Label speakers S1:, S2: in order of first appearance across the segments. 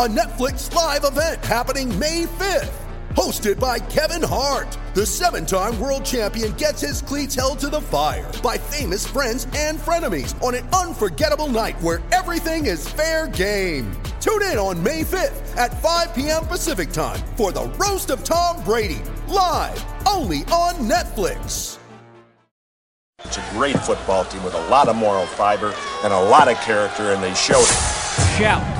S1: a Netflix live event happening May 5th. Hosted by Kevin Hart, the seven time world champion gets his cleats held to the fire by famous friends and frenemies on an unforgettable night where everything is fair game. Tune in on May 5th at 5 p.m. Pacific time for the Roast of Tom Brady, live only on Netflix.
S2: It's a great football team with a lot of moral fiber and a lot of character, and they showed it.
S3: Shout,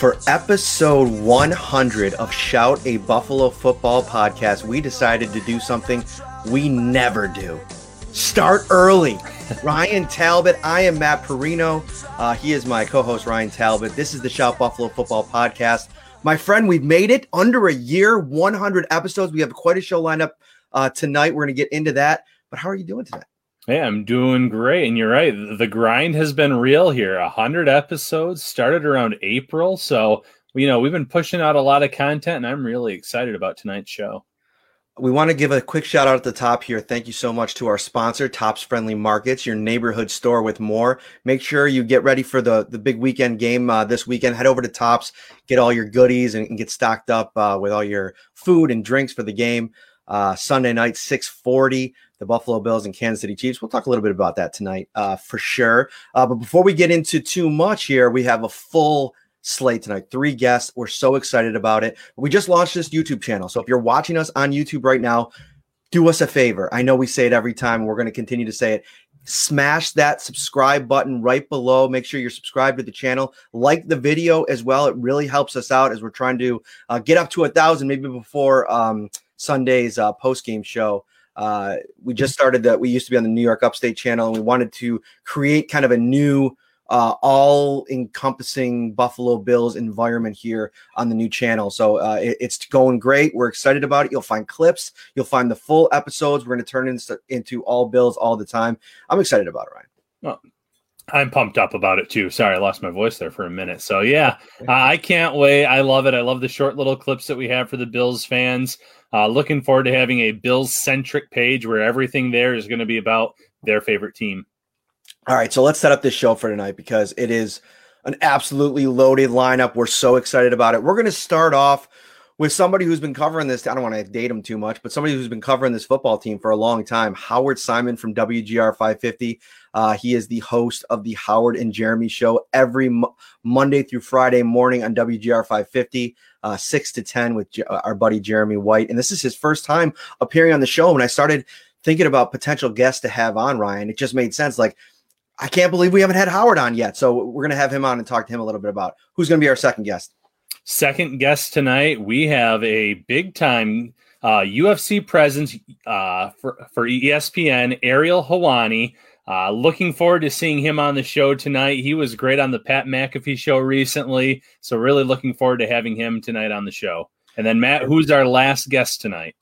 S4: For episode 100 of Shout a Buffalo Football podcast, we decided to do something we never do. Start early. Ryan Talbot, I am Matt Parrino. Uh, he is my co host, Ryan Talbot. This is the Shout Buffalo Football podcast. My friend, we've made it under a year, 100 episodes. We have quite a show lined up uh, tonight. We're going to get into that. But how are you doing tonight?
S5: Hey, I'm doing great. And you're right. The grind has been real here. A hundred episodes started around April. So, you know, we've been pushing out a lot of content and I'm really excited about tonight's show.
S4: We want to give a quick shout out at the top here. Thank you so much to our sponsor, Tops Friendly Markets, your neighborhood store with more. Make sure you get ready for the, the big weekend game uh, this weekend. Head over to Tops, get all your goodies, and, and get stocked up uh, with all your food and drinks for the game. Uh, Sunday night, 640, the Buffalo Bills and Kansas City Chiefs. We'll talk a little bit about that tonight uh, for sure. Uh, but before we get into too much here, we have a full slate tonight. Three guests. We're so excited about it. We just launched this YouTube channel. So if you're watching us on YouTube right now, do us a favor. I know we say it every time. We're going to continue to say it. Smash that subscribe button right below. Make sure you're subscribed to the channel. Like the video as well. It really helps us out as we're trying to uh, get up to a thousand, maybe before um, Sunday's uh, post game show. Uh, we just started that. We used to be on the New York Upstate channel, and we wanted to create kind of a new, uh, all encompassing Buffalo Bills environment here on the new channel. So uh, it, it's going great. We're excited about it. You'll find clips, you'll find the full episodes. We're going to turn into, into all Bills all the time. I'm excited about it, Ryan.
S5: I'm pumped up about it too. Sorry, I lost my voice there for a minute. So yeah, I can't wait. I love it. I love the short little clips that we have for the Bills fans. Uh, looking forward to having a Bills centric page where everything there is going to be about their favorite team.
S4: All right, so let's set up this show for tonight because it is an absolutely loaded lineup. We're so excited about it. We're going to start off with somebody who's been covering this. I don't want to date him too much, but somebody who's been covering this football team for a long time. Howard Simon from WGR 550. Uh, he is the host of the Howard and Jeremy show every mo- Monday through Friday morning on WGR 550, uh, 6 to 10 with J- our buddy Jeremy White. And this is his first time appearing on the show. When I started thinking about potential guests to have on, Ryan, it just made sense. Like, I can't believe we haven't had Howard on yet. So we're going to have him on and talk to him a little bit about who's going to be our second guest.
S5: Second guest tonight, we have a big time uh, UFC presence uh, for, for ESPN, Ariel Helwani. Uh, looking forward to seeing him on the show tonight. He was great on the Pat McAfee show recently. So, really looking forward to having him tonight on the show. And then, Matt, who's our last guest tonight?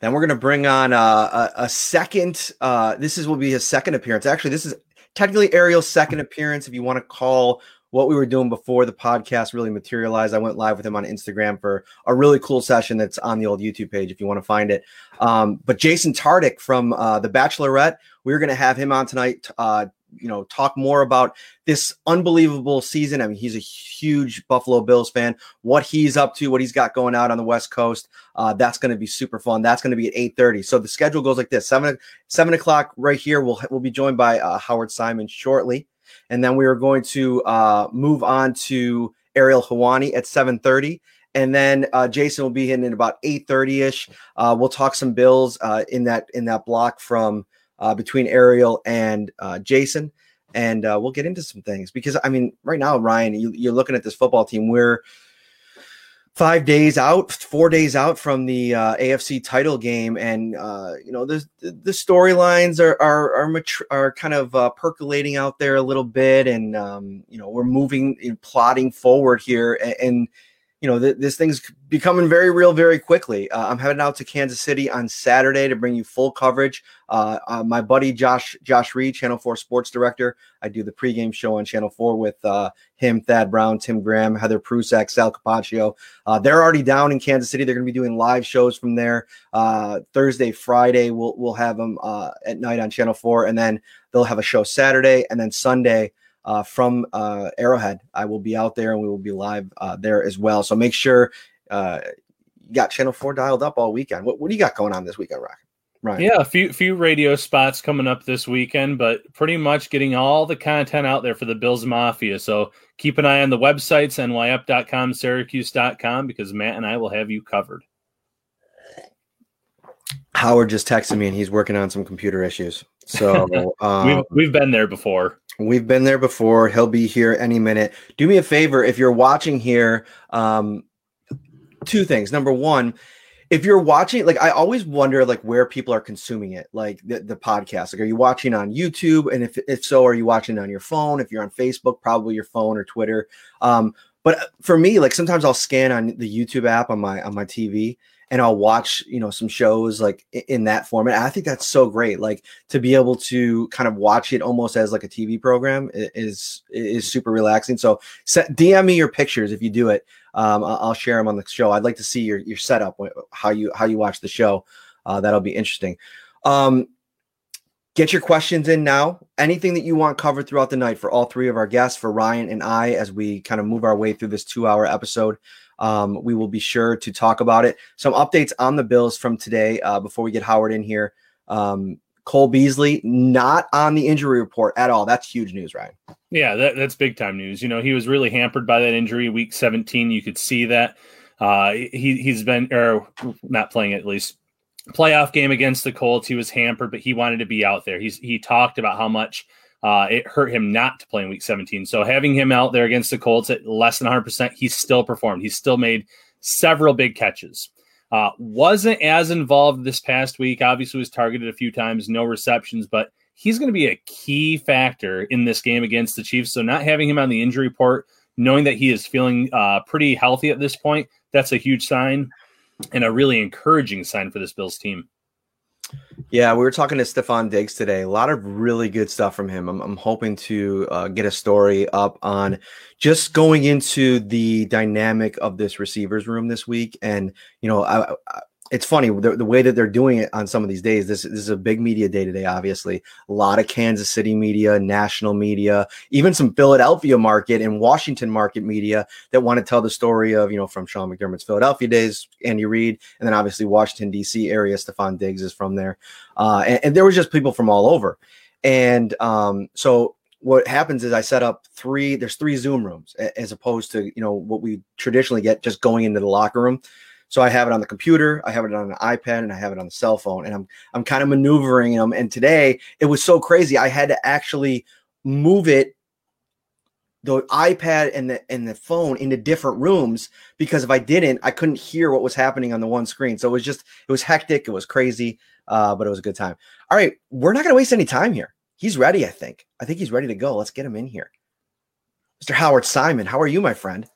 S4: Then we're going to bring on uh, a, a second. Uh, this is will be his second appearance. Actually, this is technically Ariel's second appearance. If you want to call what we were doing before the podcast really materialized, I went live with him on Instagram for a really cool session that's on the old YouTube page if you want to find it. Um, but Jason Tartick from uh, The Bachelorette, we are going to have him on tonight. Uh, you know talk more about this unbelievable season. I mean, he's a huge Buffalo Bills fan. What he's up to, what he's got going out on the West Coast, uh, that's going to be super fun. That's going to be at eight thirty. So the schedule goes like this: seven seven o'clock right here. We'll we'll be joined by uh, Howard Simon shortly, and then we are going to uh, move on to Ariel Helwani at seven thirty and then uh, Jason will be in at about eight thirty ish. Uh, we'll talk some Bills uh, in that in that block from uh, between Ariel and uh, Jason, and we'll get into some things because I mean, right now, Ryan, you, you're looking at this football team. We're five days out, four days out from the uh, AFC title game, and uh, you know the the storylines are are are, are kind of uh, percolating out there a little bit, and um, you know we're moving, and plotting forward here, and, and you know, th- this thing's becoming very real very quickly. Uh, I'm heading out to Kansas City on Saturday to bring you full coverage. Uh, uh, my buddy Josh Josh Reed, Channel Four Sports Director, I do the pregame show on Channel Four with uh, him, Thad Brown, Tim Graham, Heather Prusak, Sal Capaccio. Uh, they're already down in Kansas City. They're going to be doing live shows from there uh, Thursday, Friday. We'll we'll have them at night on Channel Four, and then they'll have a show Saturday, and then Sunday uh, from uh, Arrowhead. I will be out there and we will be live uh, there as well. So make sure uh, you got Channel 4 dialed up all weekend. What, what do you got going on this weekend, Rock?
S5: Right. Yeah, a few few radio spots coming up this weekend, but pretty much getting all the content out there for the Bills Mafia. So keep an eye on the websites, nyup.com, syracuse.com, because Matt and I will have you covered.
S4: Howard just texted me and he's working on some computer issues. So um,
S5: we've, we've been there before.
S4: We've been there before. He'll be here any minute. Do me a favor if you're watching here. Um, two things. Number one, if you're watching, like I always wonder, like where people are consuming it, like the, the podcast. Like, are you watching on YouTube? And if if so, are you watching on your phone? If you're on Facebook, probably your phone or Twitter. Um, but for me, like sometimes I'll scan on the YouTube app on my on my TV, and I'll watch, you know, some shows like in that format. I think that's so great. Like to be able to kind of watch it almost as like a TV program is is super relaxing. So set, DM me your pictures if you do it. Um, I'll share them on the show. I'd like to see your your setup, how you how you watch the show. Uh, that'll be interesting. Um, get your questions in now. Anything that you want covered throughout the night for all three of our guests, for Ryan and I, as we kind of move our way through this two hour episode. Um, we will be sure to talk about it. Some updates on the Bills from today uh, before we get Howard in here. Um, Cole Beasley not on the injury report at all. That's huge news, Ryan.
S5: Yeah, that, that's big time news. You know, he was really hampered by that injury week 17. You could see that. Uh, he, he's been, or not playing at least, playoff game against the Colts. He was hampered, but he wanted to be out there. He's, he talked about how much uh, it hurt him not to play in week 17. So having him out there against the Colts at less than 100%, he still performed. He still made several big catches. Uh, wasn't as involved this past week. Obviously, was targeted a few times, no receptions, but he's going to be a key factor in this game against the Chiefs. So not having him on the injury report, knowing that he is feeling uh, pretty healthy at this point, that's a huge sign and a really encouraging sign for this Bills team.
S4: Yeah, we were talking to Stefon Diggs today. A lot of really good stuff from him. I'm, I'm hoping to uh, get a story up on just going into the dynamic of this receivers room this week. And, you know, I, I, it's funny the, the, way that they're doing it on some of these days. This, this is a big media day today, obviously. A lot of Kansas City media, national media, even some Philadelphia market and Washington market media that want to tell the story of, you know, from Sean McDermott's Philadelphia days, Andy Reid, and then obviously Washington, D.C. area. Stefon Diggs is from there. Uh, and, and there was just people from all over. And um, so what happens is I set up three, there's three Zoom rooms as opposed to, you know, what we traditionally get just going into the locker room. So I have it on the computer, I have it on an iPad, and I have it on the cell phone, and I'm I'm kind of maneuvering them. And today it was so crazy, I had to actually move it the iPad and the and the phone into different rooms because if I didn't, I couldn't hear what was happening on the one screen. So it was just it was hectic, it was crazy, uh, but it was a good time. All right, we're not going to waste any time here. He's ready, I think. I think he's ready to go. Let's get him in here. Mr. Howard Simon, how are you, my friend?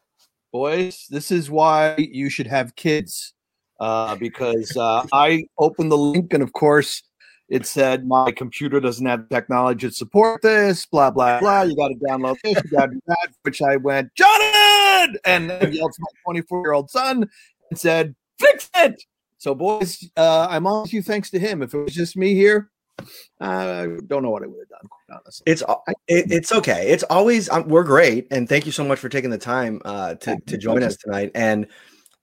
S6: Boys. This is why you should have kids. Uh, because uh, I opened the link, and of course, it said my computer doesn't have technology to support this. Blah blah blah. You got to download this. You got to do that. Which I went, Jonathan, and then yelled to my 24 year old son and said, "Fix it." So, boys, uh, I'm on to you thanks to him. If it was just me here, I don't know what I would have done. honestly.
S4: It's it, it's okay. It's always um, we're great, and thank you so much for taking the time uh, to to join us tonight. And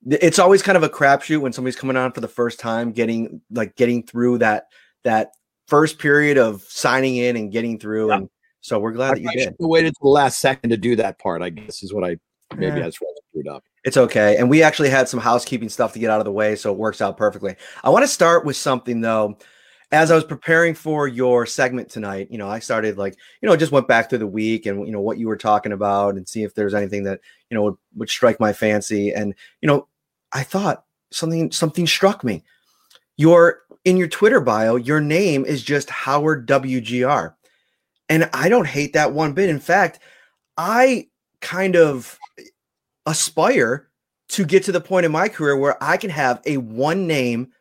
S4: it's always kind of a crapshoot when somebody's coming on for the first time, getting like getting through that that first period of signing in and getting through. Yeah. And so we're glad
S6: I
S4: that you did.
S6: Waited to the last second to do that part. I guess is what I maybe yeah. I just screwed up.
S4: It's okay. And we actually had some housekeeping stuff to get out of the way, so it works out perfectly. I want to start with something though. As I was preparing for your segment tonight, you know, I started like, you know, just went back through the week and you know what you were talking about and see if there's anything that, you know, would, would strike my fancy. And, you know, I thought something something struck me. Your in your Twitter bio, your name is just Howard WGR. And I don't hate that one bit. In fact, I kind of aspire to get to the point in my career where I can have a one name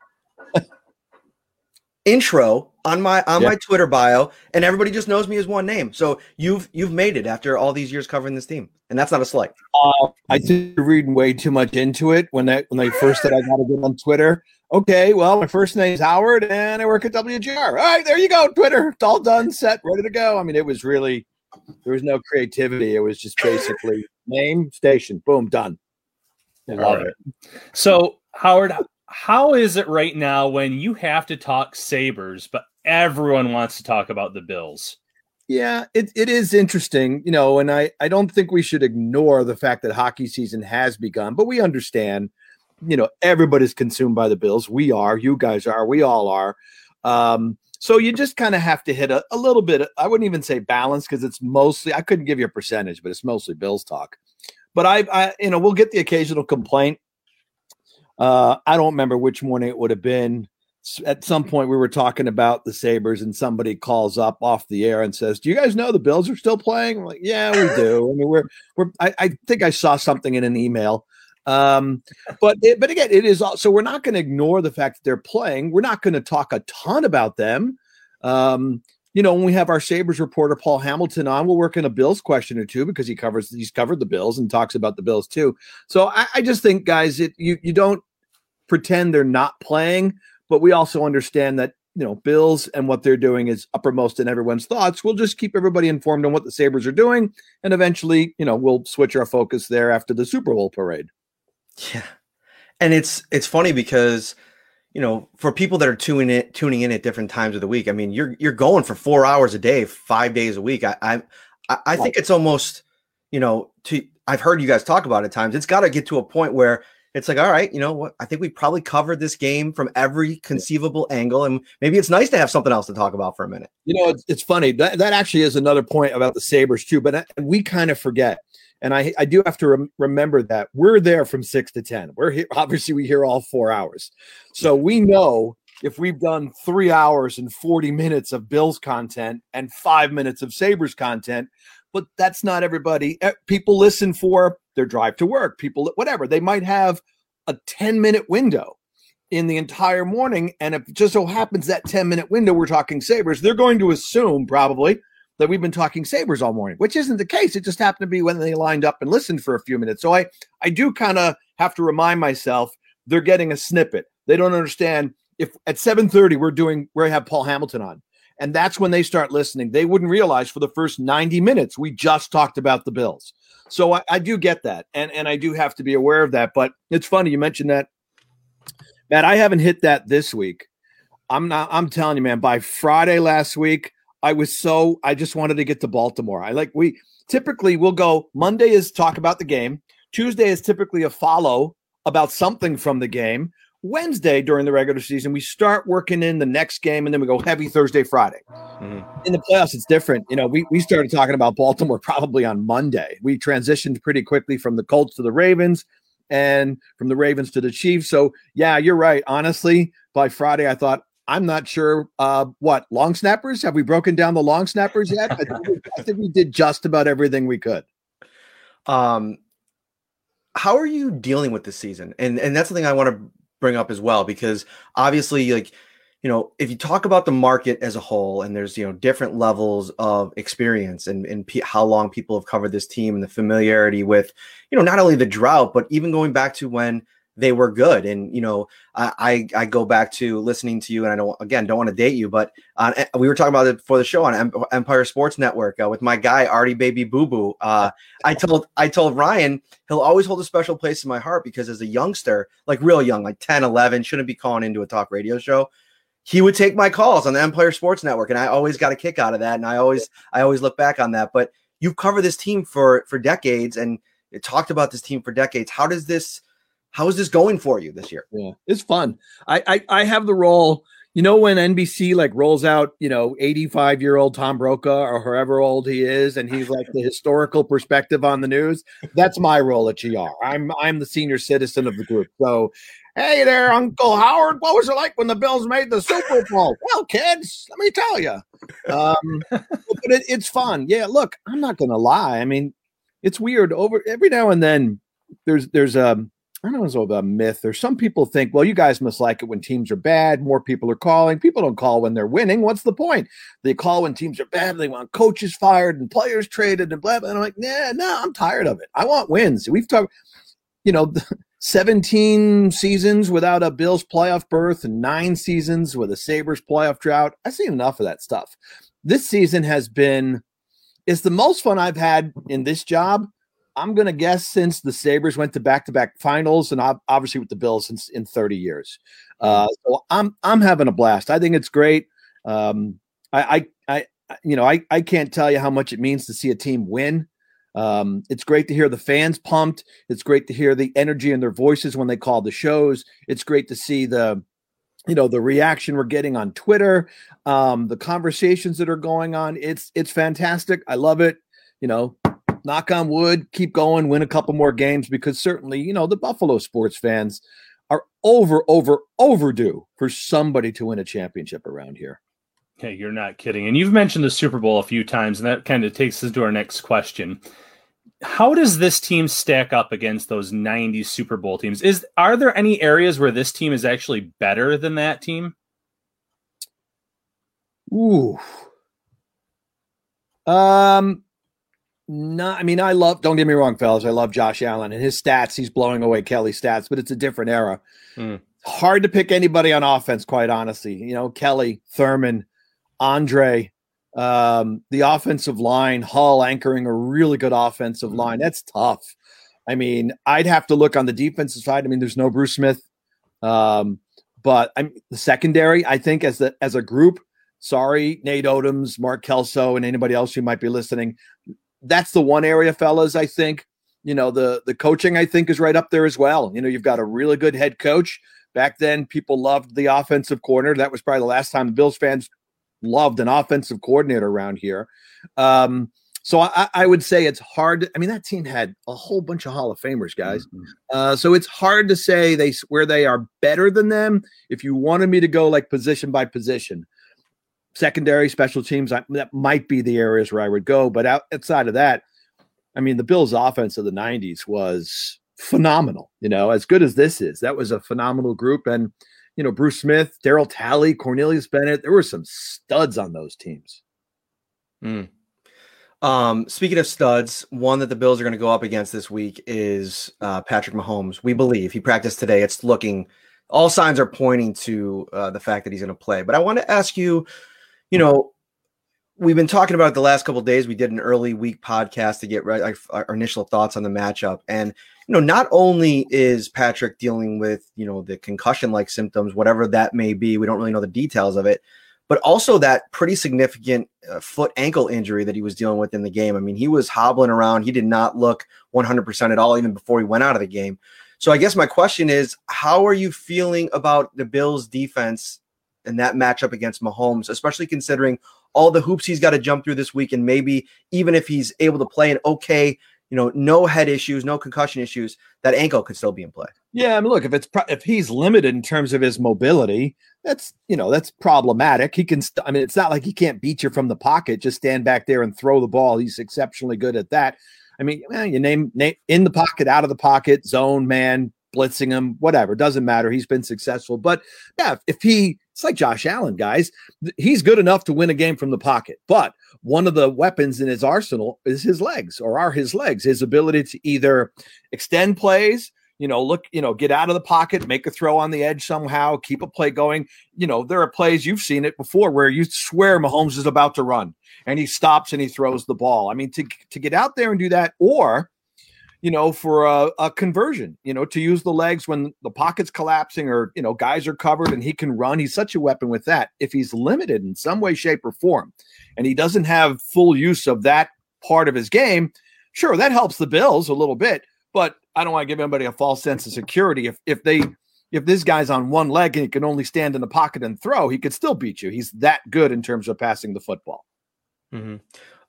S4: intro on my on my Twitter bio and everybody just knows me as one name. So you've you've made it after all these years covering this team. And that's not a slight.
S6: Uh, I think you're reading way too much into it when they when they first said I got to get on Twitter. Okay, well, my first name is Howard and I work at WGR. All right, there you go, Twitter. It's all done, set, ready to go. I mean, it was really there was no creativity. It was just basically name, station, boom, done. I love right. it.
S5: So, Howard, how is it right now when you have to talk Sabres, but everyone wants to talk about the Bills?
S6: Yeah, it, it is interesting, you know, and I, I don't think we should ignore the fact that hockey season has begun, but we understand, you know, everybody's consumed by the Bills. We are, you guys are, we all are. Um, so you just kind of have to hit a, a little bit. I wouldn't even say balance because it's mostly I couldn't give you a percentage, but it's mostly Bills talk. But I, I you know, we'll get the occasional complaint. Uh, I don't remember which morning it would have been. At some point, we were talking about the Sabres, and somebody calls up off the air and says, "Do you guys know the Bills are still playing?" I'm like, "Yeah, we do." I mean, we're we're. I, I think I saw something in an email um, but it, but again, it is also we're not going to ignore the fact that they're playing. We're not going to talk a ton about them. Um, you know, when we have our Sabres reporter Paul Hamilton on, we'll work in a Bills question or two because he covers he's covered the Bills and talks about the Bills too. So I, I just think, guys, it you you don't pretend they're not playing, but we also understand that you know Bills and what they're doing is uppermost in everyone's thoughts. We'll just keep everybody informed on what the Sabres are doing, and eventually, you know, we'll switch our focus there after the Super Bowl parade.
S4: Yeah. And it's it's funny because you know, for people that are tuning in tuning in at different times of the week, I mean, you're you're going for 4 hours a day, 5 days a week. I I I think it's almost, you know, to I've heard you guys talk about at times. It's got to get to a point where it's like, all right, you know what? I think we probably covered this game from every conceivable angle, and maybe it's nice to have something else to talk about for a minute.
S6: You know, it's, it's funny that that actually is another point about the Sabres too, but uh, we kind of forget and I, I do have to rem- remember that we're there from six to 10. We're here, obviously, we hear all four hours. So we know if we've done three hours and 40 minutes of Bills content and five minutes of Sabres content, but that's not everybody. Eh, people listen for their drive to work, people, whatever. They might have a 10 minute window in the entire morning. And if just so happens that 10 minute window, we're talking Sabres, they're going to assume probably that we've been talking Sabres all morning, which isn't the case. It just happened to be when they lined up and listened for a few minutes. So I, I do kind of have to remind myself they're getting a snippet. They don't understand if at 7:30 we're doing we have Paul Hamilton on. And that's when they start listening. They wouldn't realize for the first 90 minutes we just talked about the Bills. So I, I do get that. And and I do have to be aware of that. But it's funny you mentioned that. Matt, I haven't hit that this week. I'm not I'm telling you, man, by Friday last week, I was so I just wanted to get to Baltimore. I like we typically we'll go Monday is talk about the game. Tuesday is typically a follow about something from the game. Wednesday during the regular season, we start working in the next game and then we go heavy Thursday, Friday. Mm-hmm. In the playoffs, it's different. You know, we, we started talking about Baltimore probably on Monday. We transitioned pretty quickly from the Colts to the Ravens and from the Ravens to the Chiefs. So, yeah, you're right. Honestly, by Friday, I thought, I'm not sure uh, what long snappers have we broken down the long snappers yet? I, think we, I think we did just about everything we could.
S4: Um, how are you dealing with this season? And and that's something I want to bring up as well because obviously, like you know, if you talk about the market as a whole, and there's you know different levels of experience and and how long people have covered this team and the familiarity with you know not only the drought but even going back to when they were good. And you know, I I, I go back to listening to you, and I don't again don't want to date you, but on, we were talking about it for the show on Empire Sports Network uh, with my guy Artie Baby Boo Boo. Uh, I told I told Ryan he'll always hold a special place in my heart because as a youngster, like real young, like 10, 11, shouldn't be calling into a talk radio show. He would take my calls on the Empire Sports Network, and I always got a kick out of that. And I always I always look back on that. But you've covered this team for for decades, and talked about this team for decades. How does this how is this going for you this year?
S6: Yeah, it's fun. I I, I have the role. You know when NBC like rolls out, you know, 85 year old Tom Brokaw or however old he is, and he's like the historical perspective on the news. That's my role at GR. I'm I'm the senior citizen of the group. So, hey there, Uncle Howard. What was it like when the Bills made the Super Bowl? well, kids, let me tell you. Um, but it, it's fun. Yeah, look, I'm not gonna lie. I mean, it's weird. Over every now and then, there's there's um I don't know if it's a myth or some people think, well, you guys must like it when teams are bad. More people are calling. People don't call when they're winning. What's the point? They call when teams are bad. They want coaches fired and players traded and blah, blah. And I'm like, nah, nah, I'm tired of it. I want wins. We've talked, you know, 17 seasons without a Bills playoff berth and nine seasons with a Sabres playoff drought. I've seen enough of that stuff. This season has been, it's the most fun I've had in this job I'm going to guess since the Sabres went to back to back finals and obviously with the Bills in, in 30 years. Uh, so I'm, I'm having a blast. I think it's great. Um, I, I, I, you know, I, I can't tell you how much it means to see a team win. Um, it's great to hear the fans pumped. It's great to hear the energy in their voices when they call the shows. It's great to see the, you know, the reaction we're getting on Twitter, um, the conversations that are going on. It's, it's fantastic. I love it. You know, knock on wood, keep going, win a couple more games because certainly, you know, the Buffalo sports fans are over, over, overdue for somebody to win a championship around here.
S5: Hey, you're not kidding. And you've mentioned the Super Bowl a few times, and that kind of takes us to our next question. How does this team stack up against those 90s Super Bowl teams? Is are there any areas where this team is actually better than that team?
S6: Ooh. Um no, I mean, I love, don't get me wrong, fellas. I love Josh Allen and his stats. He's blowing away Kelly's stats, but it's a different era. Mm. Hard to pick anybody on offense, quite honestly. You know, Kelly, Thurman, Andre, um, the offensive line, Hall anchoring a really good offensive line. Hmm. That's tough. I mean, I'd have to look on the defensive side. I mean, there's no Bruce Smith. Um, but I'm the secondary, I think, as the as a group, sorry, Nate Odomes, Mark Kelso, and anybody else who might be listening that's the one area, fellas. I think you know the the coaching. I think is right up there as well. You know, you've got a really good head coach. Back then, people loved the offensive coordinator. That was probably the last time the Bills fans loved an offensive coordinator around here. Um, so I, I, would say it's hard. I mean, that team had a whole bunch of Hall of Famers, guys. Mm-hmm. Uh, so it's hard to say they where they are better than them. If you wanted me to go like position by position, secondary special teams I, that might be the areas where i would go but out, outside of that i mean the bills offense of the 90s was phenomenal you know as good as this is. That was a phenomenal group and you know bruce smith darryl talley cornelius bennett there were some studs on those teams.
S4: Mm. um, speaking of studs one that the bills are going to go up against this week is uh, patrick mahomes. We believe he practiced today. It's looking all signs are pointing to uh, the fact that he's going to play. But i want to ask you you know, we've been talking about the last couple days. We did an early week podcast to get right our initial thoughts on the matchup, and you know, not only is Patrick dealing with you know the concussion like symptoms, whatever that may be, we don't really know the details of it, but also that pretty significant uh, foot ankle injury that he was dealing with in the game. I mean, he was hobbling around. He did not look 100% at all, even before he went out of the game. So I guess my question is, how are you feeling about the Bills' defense in that matchup against Mahomes, especially considering all the hoops he's got to jump through this week. And maybe even if he's able to play an okay, you know, no head issues, no concussion issues, that ankle could still be in play.
S6: Yeah, I mean, look, if it's pro- if he's limited in terms of his mobility, that's you know that's problematic. He can, st- I mean, it's not like he can't beat you from the pocket. Just stand back there and throw the ball. He's exceptionally good at that. I mean, well, you name, name in the pocket, out of the pocket, zone man, blitzing him, whatever. Doesn't matter. He's been successful. But yeah, if he it's like Josh Allen, guys. He's good enough to win a game from the pocket, but one of the weapons in his arsenal is his legs, or are his legs, his ability to either extend plays, you know, look, you know, get out of the pocket, make a throw on the edge somehow, keep a play going. You know, there are plays you've seen it before where you swear Mahomes is about to run and he stops and he throws the ball. I mean, to to get out there and do that, or you know, for a, a conversion, you know, to use the legs when the pocket's collapsing or you know guys are covered and he can run. He's such a weapon with that. If he's limited in some way, shape, or form, and he doesn't have full use of that part of his game, sure, that helps the Bills a little bit. But I don't want to give anybody a false sense of security. If if they if this guy's on one leg and he can only stand in the pocket and throw, he could still beat you. He's that good in terms of passing the football.
S4: Mm-hmm.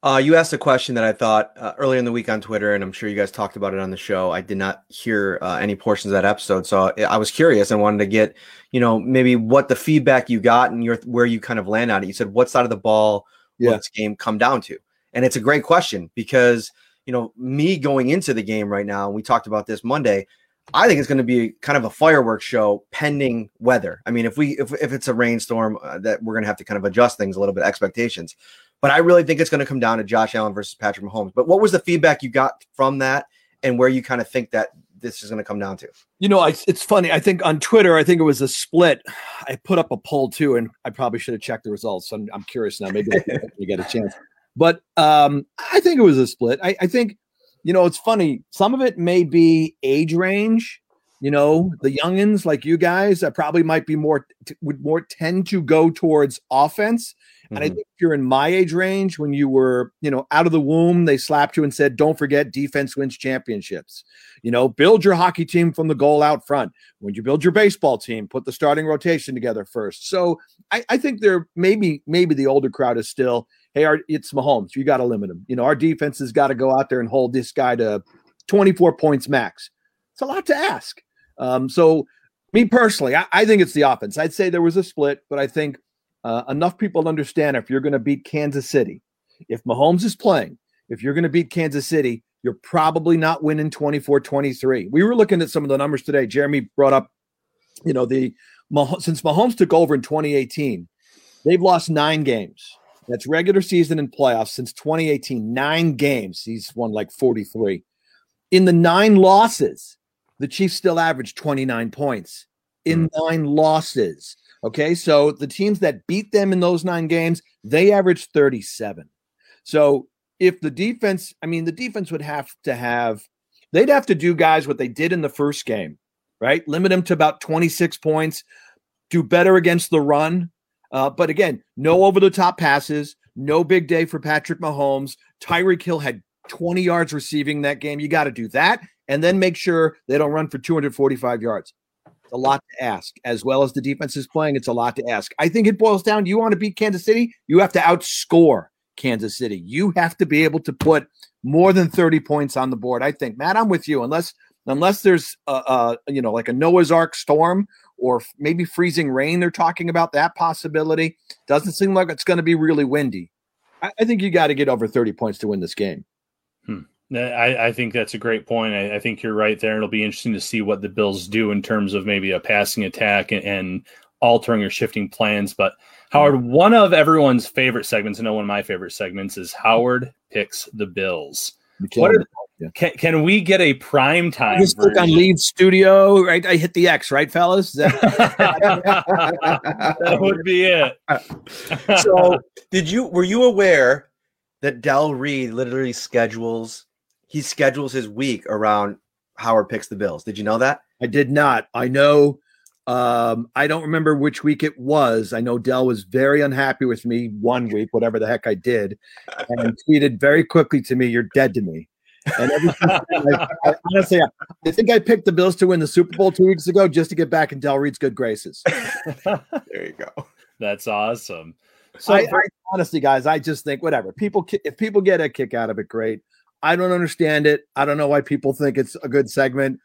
S4: Uh, you asked a question that I thought uh, earlier in the week on Twitter, and I'm sure you guys talked about it on the show. I did not hear uh, any portions of that episode, so I was curious and wanted to get, you know, maybe what the feedback you got and your where you kind of land on it. You said, "What side of the ball will this game come down to?" And it's a great question because you know me going into the game right now. We talked about this Monday. I think it's going to be kind of a fireworks show pending weather. I mean, if we if, if it's a rainstorm, uh, that we're going to have to kind of adjust things a little bit expectations. But I really think it's going to come down to Josh Allen versus Patrick Mahomes. But what was the feedback you got from that, and where you kind of think that this is going to come down to?
S6: You know, I, it's funny. I think on Twitter, I think it was a split. I put up a poll too, and I probably should have checked the results. I'm, I'm curious now. Maybe you get a chance. But um, I think it was a split. I, I think, you know, it's funny. Some of it may be age range. You know, the youngins like you guys that probably might be more t- would more tend to go towards offense. And I
S4: Mhm.
S6: think if you're in my age range, when you were, you know, out of the womb, they slapped you and said, "Don't forget, defense wins championships." You know, build your hockey team from the goal out front. When you build your baseball team, put the starting rotation together first. So I, I think there maybe maybe the older crowd is still, hey, our, it's Mahomes. You got to limit him. You know, our defense has got to go out there and hold this guy to 24 points max. It's a lot to ask. Um, so me personally, I, I think it's the offense. I'd say there was a split, but I think uh, enough people understand if you're going to beat Kansas City, if Mahomes is playing, if you're going to beat Kansas City, you're probably not winning 24 23. We were looking at some of the numbers today. Jeremy brought up, you know, the since Mahomes took over in 2018, they've lost nine games. That's regular season and playoffs since 2018. Nine games. He's won like 43. In the nine losses, the Chiefs still averaged 29 points in nine losses. Okay. So the teams that beat them in those nine games, they averaged 37. So if the defense, I mean, the defense would have to have, they'd have to do guys what they did in the first game, right? Limit them to about 26 points, do better against the run. Uh, but again, no over the top passes, no big day for Patrick Mahomes. Tyreek Hill had 20 yards receiving that game. You got to do that and then make sure they don't run for 245 yards. It's a lot to ask, as well as the defense is playing. It's a lot to ask. I think it boils down. You want to beat Kansas City, you have to outscore Kansas City. You have to be able to put more than 30 points on the board. I think, Matt, I'm with you. Unless unless there's a, a you know like a Noah's Ark storm or maybe freezing rain, they're talking about that possibility. Doesn't seem like it's going to be really windy. I, I think you got to get over 30 points to win this game. Hmm.
S5: I, I think that's a great point. I, I think you're right there. It'll be interesting to see what the Bills do in terms of maybe a passing attack and, and altering or shifting plans. But Howard, one of everyone's favorite segments, I know one of my favorite segments is Howard picks the Bills. What are, can, can we get a prime time?
S6: Just click on
S5: version?
S6: lead studio, right? I hit the X, right, fellas? That-
S5: that would be it.
S4: so did you were you aware that Del Reid literally schedules he schedules his week around Howard picks the Bills? Did you know that?
S6: I did not. I know. Um, I don't remember which week it was. I know Del was very unhappy with me one week, whatever the heck I did, and tweeted very quickly to me, "You're dead to me." And ever I, I, honestly, I, I think I picked the Bills to win the Super Bowl two weeks ago just to get back in Del Reid's good graces.
S4: There you go.
S5: That's awesome.
S6: So I, I, honestly, guys, I just think whatever people if people get a kick out of it, great. I don't understand it. I don't know why people think it's a good segment.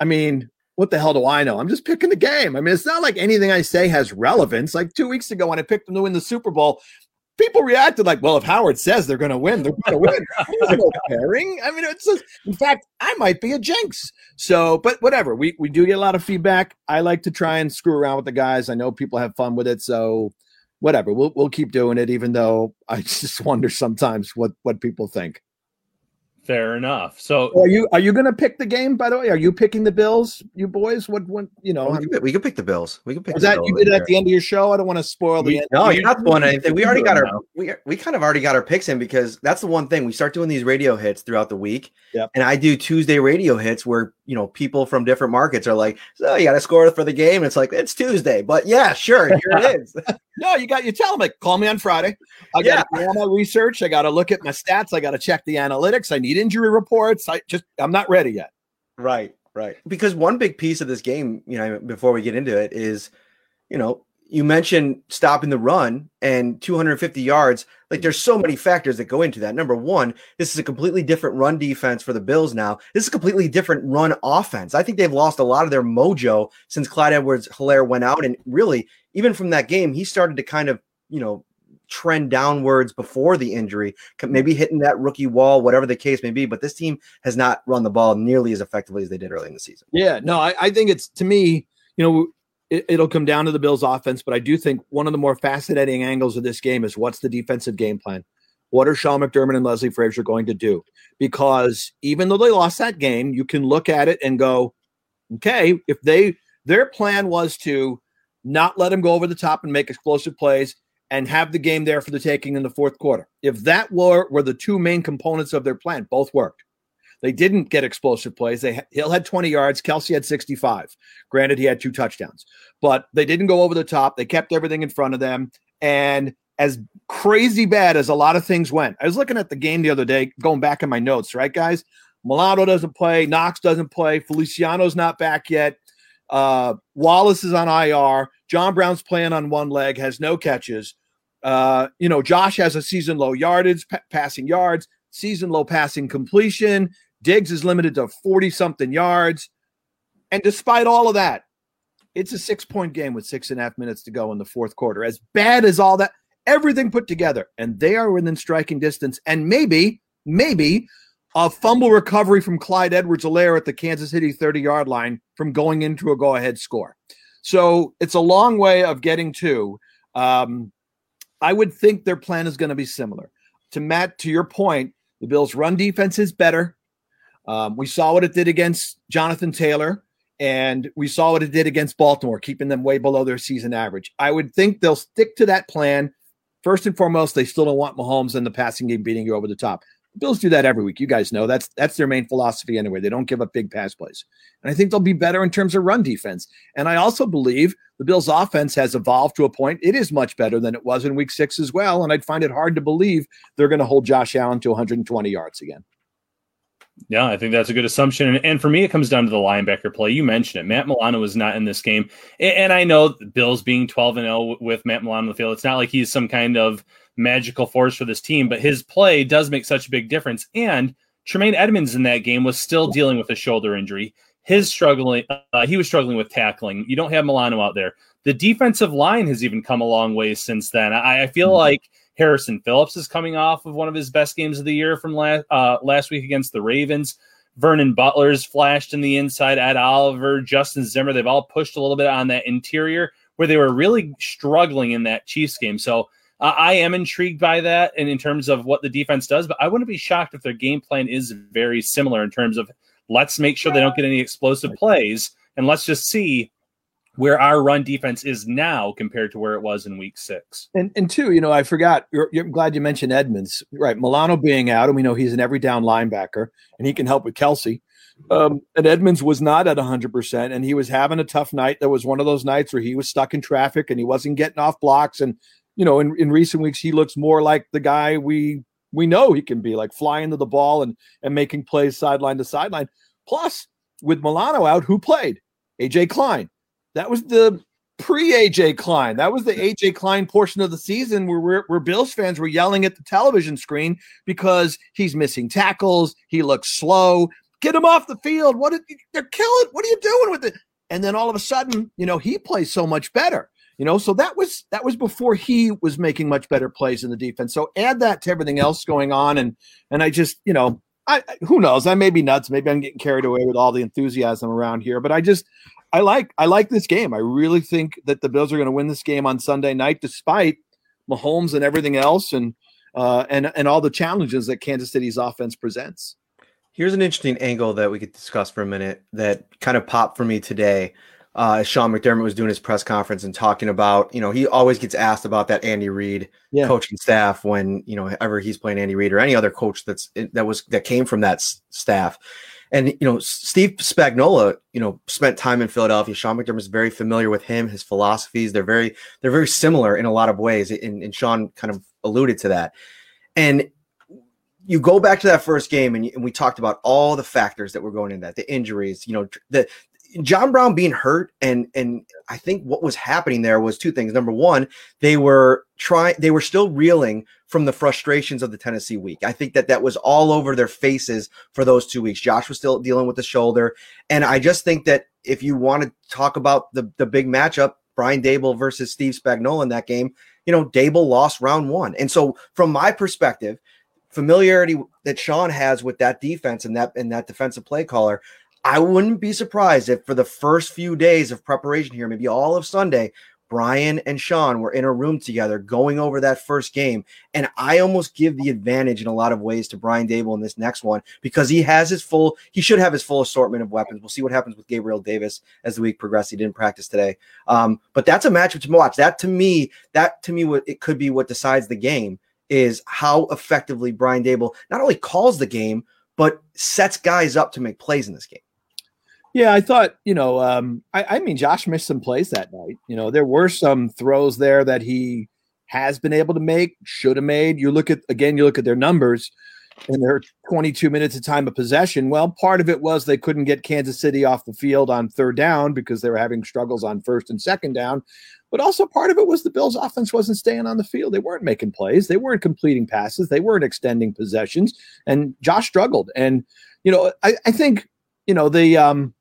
S6: I mean, what the hell do I know? I'm just picking the game. I mean, it's not like anything I say has relevance. Like two weeks ago when I picked them to win the Super Bowl, people reacted like, "Well, if Howard says they're going to win, they're going to win." No pairing. I mean, it's just, in fact, I might be a jinx. So, but whatever. We we do get a lot of feedback. I like to try and screw around with the guys. I know people have fun with it, so whatever. We'll we'll keep doing it, even though I just wonder sometimes what what people think.
S5: Fair enough. So
S6: are you are you going to pick the game? By the way, are you picking the Bills, you boys? What what you know?
S4: Oh, we, can, we can pick the Bills. We can pick.
S6: Was
S4: the
S6: that
S4: Bills
S6: you did it at the end of your show? I don't want to spoil the
S4: We-
S6: end.
S4: no,
S6: You-
S4: you're not spoiling anything. We already got our we we kind of already got our picks in because that's the one thing we start doing these radio hits throughout the week.
S6: Yep.
S4: And I do Tuesday radio hits where you know people from different markets are like, so you got to score for the game. It's like it's Tuesday, but yeah, sure, here it is.
S6: No, you got you tell them like call me on Friday. I got to do all my research. I got to look at my stats. I got to check the analytics. I need injury reports. I just I'm not ready yet.
S4: Right, right. Because one big piece of this game, you know, before we get into it, is, you know, you mentioned stopping the run and 250 yards. Like there's so many factors that go into that. Number one, this is a completely different run defense for the Bills now. This is a completely different run offense. I think they've lost a lot of their mojo since Clyde Edwards Helaire went out. And really, even from that game, he started to kind of, you know, trend downwards before the injury, maybe hitting that rookie wall, whatever the case may be. But this team has not run the ball nearly as effectively as they did early in the season.
S6: Yeah, no, I, I think it's to me, you know, it, it'll come down to the Bills' offense, but I do think one of the more fascinating angles of this game is what's the defensive game plan? What are Sean McDermott and Leslie Frazier going to do? Because even though they lost that game, you can look at it and go, okay, if they their plan was to not let him go over the top and make explosive plays and have the game there for the taking in the fourth quarter. If that were were the two main components of their plan, both worked. They didn't get explosive plays. They Hill had 20 yards, Kelce had 65. Granted, he had two touchdowns, but they didn't go over the top. They kept everything in front of them. And as crazy bad as a lot of things went, I was looking at the game the other day, going back in my notes, right, guys? Milano doesn't play, Knox doesn't play, Feliciano's not back yet. Uh, Wallace is on IR. John Brown's playing on one leg, has no catches. Uh, you know, Josh has a season low yardage, pa- passing yards, season low passing completion. Diggs is limited to 40 something yards. And despite all of that, it's a six point game with six and a half minutes to go in the fourth quarter. As bad as all that, everything put together, and they are within striking distance. And maybe, maybe a fumble recovery from Clyde Edwards Helaire at the Kansas City 30 yard line from going into a go ahead score. So it's a long way of getting to. Um, I would think their plan is going to be similar. To Matt, to your point, the Bills' run defense is better. Um, we saw what it did against Jonathan Taylor, and we saw what it did against Baltimore, keeping them way below their season average. I would think they'll stick to that plan. First and foremost, they still don't want Mahomes in the passing game beating you over the top. The Bills do that every week. You guys know that's that's their main philosophy anyway. They don't give up big pass plays. And I think they'll be better in terms of run defense. And I also believe the Bills offense has evolved to a point it is much better than it was in week 6 as well, and I'd find it hard to believe they're going to hold Josh Allen to 120 yards again.
S5: Yeah, I think that's a good assumption. And, and for me, it comes down to the linebacker play. You mentioned it. Matt Milano was not in this game. And, and I know Bills being 12 and 0 with Matt Milano on the field, it's not like he's some kind of magical force for this team, but his play does make such a big difference. And Tremaine Edmunds in that game was still dealing with a shoulder injury. His struggling, uh, he was struggling with tackling. You don't have Milano out there. The defensive line has even come a long way since then. I, I feel like Harrison Phillips is coming off of one of his best games of the year from last uh, last week against the Ravens. Vernon Butler's flashed in the inside. Ed Oliver, Justin Zimmer, they've all pushed a little bit on that interior where they were really struggling in that Chiefs game. So uh, I am intrigued by that and in terms of what the defense does, but I wouldn't be shocked if their game plan is very similar in terms of let's make sure they don't get any explosive plays and let's just see where our run defense is now compared to where it was in week six.
S6: And and two, you know, I forgot. You're, you're I'm glad you mentioned Edmunds, right? Milano being out, and we know he's an every down linebacker, and he can help with Kelce. Um, and Edmunds was not at 100, percent and he was having a tough night. That was one of those nights where he was stuck in traffic and he wasn't getting off blocks. And you know, in, in recent weeks, he looks more like the guy we we know he can be, like flying to the ball and and making plays sideline to sideline. Plus, with Milano out, who played? AJ Klein. That was the pre AJ Klein. That was the AJ Klein portion of the season where we're, where Bills fans were yelling at the television screen because he's missing tackles. He looks slow. Get him off the field. What? They're killing. What are you doing with it? And then all of a sudden, you know, he plays so much better. You know, so that was that was before he was making much better plays in the defense. So add that to everything else going on, and and I just, you know, I who knows? I may be nuts. Maybe I'm getting carried away with all the enthusiasm around here, but I just I like I like this game. I really think that the Bills are going to win this game on Sunday night, despite Mahomes and everything else, and uh, and and all the challenges that Kansas City's offense presents.
S4: Here's an interesting angle that we could discuss for a minute that kind of popped for me today. Uh, as Sean McDermott was doing his press conference and talking about, you know, he always gets asked about that Andy Reid
S6: Yeah.
S4: coaching staff when you know ever he's playing Andy Reid or any other coach that's that was that came from that s- staff. And you know, Steve Spagnuolo, you know, spent time in Philadelphia. Sean McDermott is very familiar with him, his philosophies. They're very they're very similar in a lot of ways. And, and Sean kind of alluded to that. And you go back to that first game, and, and we talked about all the factors that were going in that, the injuries, you know, the John Brown being hurt, and and I think what was happening there was two things. Number one, they were trying, they were still reeling from the frustrations of the Tennessee week. I think that that was all over their faces for those two weeks. Josh was still dealing with the shoulder, and I just think that if you want to talk about the the big matchup, Brian Daboll versus Steve Spagnuolo in that game, you know, Daboll lost round one, and so from my perspective, familiarity that Sean has with that defense and that and that defensive play caller, I wouldn't be surprised if for the first few days of preparation here, maybe all of Sunday, Brian and Sean were in a room together going over that first game. And I almost give the advantage in a lot of ways to Brian Daboll in this next one because he has his full, he should have his full assortment of weapons. We'll see what happens with Gabriel Davis as the week progresses. He didn't practice today. Um, but that's a matchup to watch. That to me, that to me, what it could be what decides the game is how effectively Brian Daboll not only calls the game, but sets guys up to make plays in this game.
S6: Yeah, I thought, you know, um, I, I mean, Josh missed some plays that night. You know, there were some throws there that he has been able to make, should have made. You look at, again, you look at their numbers and their 22 minutes of time of possession. Well, part of it was they couldn't get Kansas City off the field on third down because they were having struggles on first and second down. But also part of it was the Bills' offense wasn't staying on the field. They weren't making plays. They weren't completing passes. They weren't extending possessions. And Josh struggled. And, you know, I, I think, you know, the, um,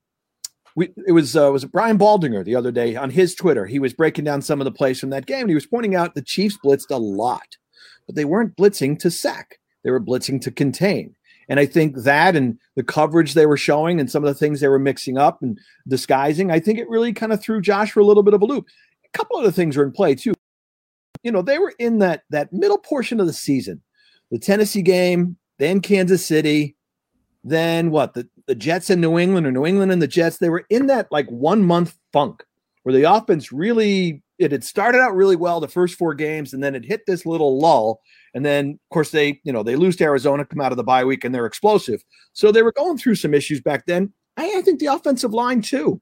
S6: we, it was uh, was Brian Baldinger the other day on his Twitter. He was breaking down some of the plays from that game, and he was pointing out the Chiefs blitzed a lot, but they weren't blitzing to sack; they were blitzing to contain. And I think that and the coverage they were showing, and some of the things they were mixing up and disguising, I think it really kind of threw Josh for a little bit of a loop. A couple other things were in play too. You know, they were in that that middle portion of the season, the Tennessee game, then Kansas City, then what the, the Jets in New England or New England and the Jets, they were in that like one month funk where the offense really it had started out really well the first four games and then it hit this little lull. And then of course they, you know, they lose to Arizona, come out of the bye week and they're explosive. So they were going through some issues back then. I, I think the offensive line too.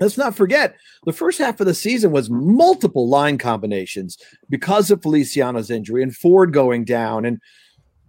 S6: Let's not forget the first half of the season was multiple line combinations because of Feliciano's injury and Ford going down and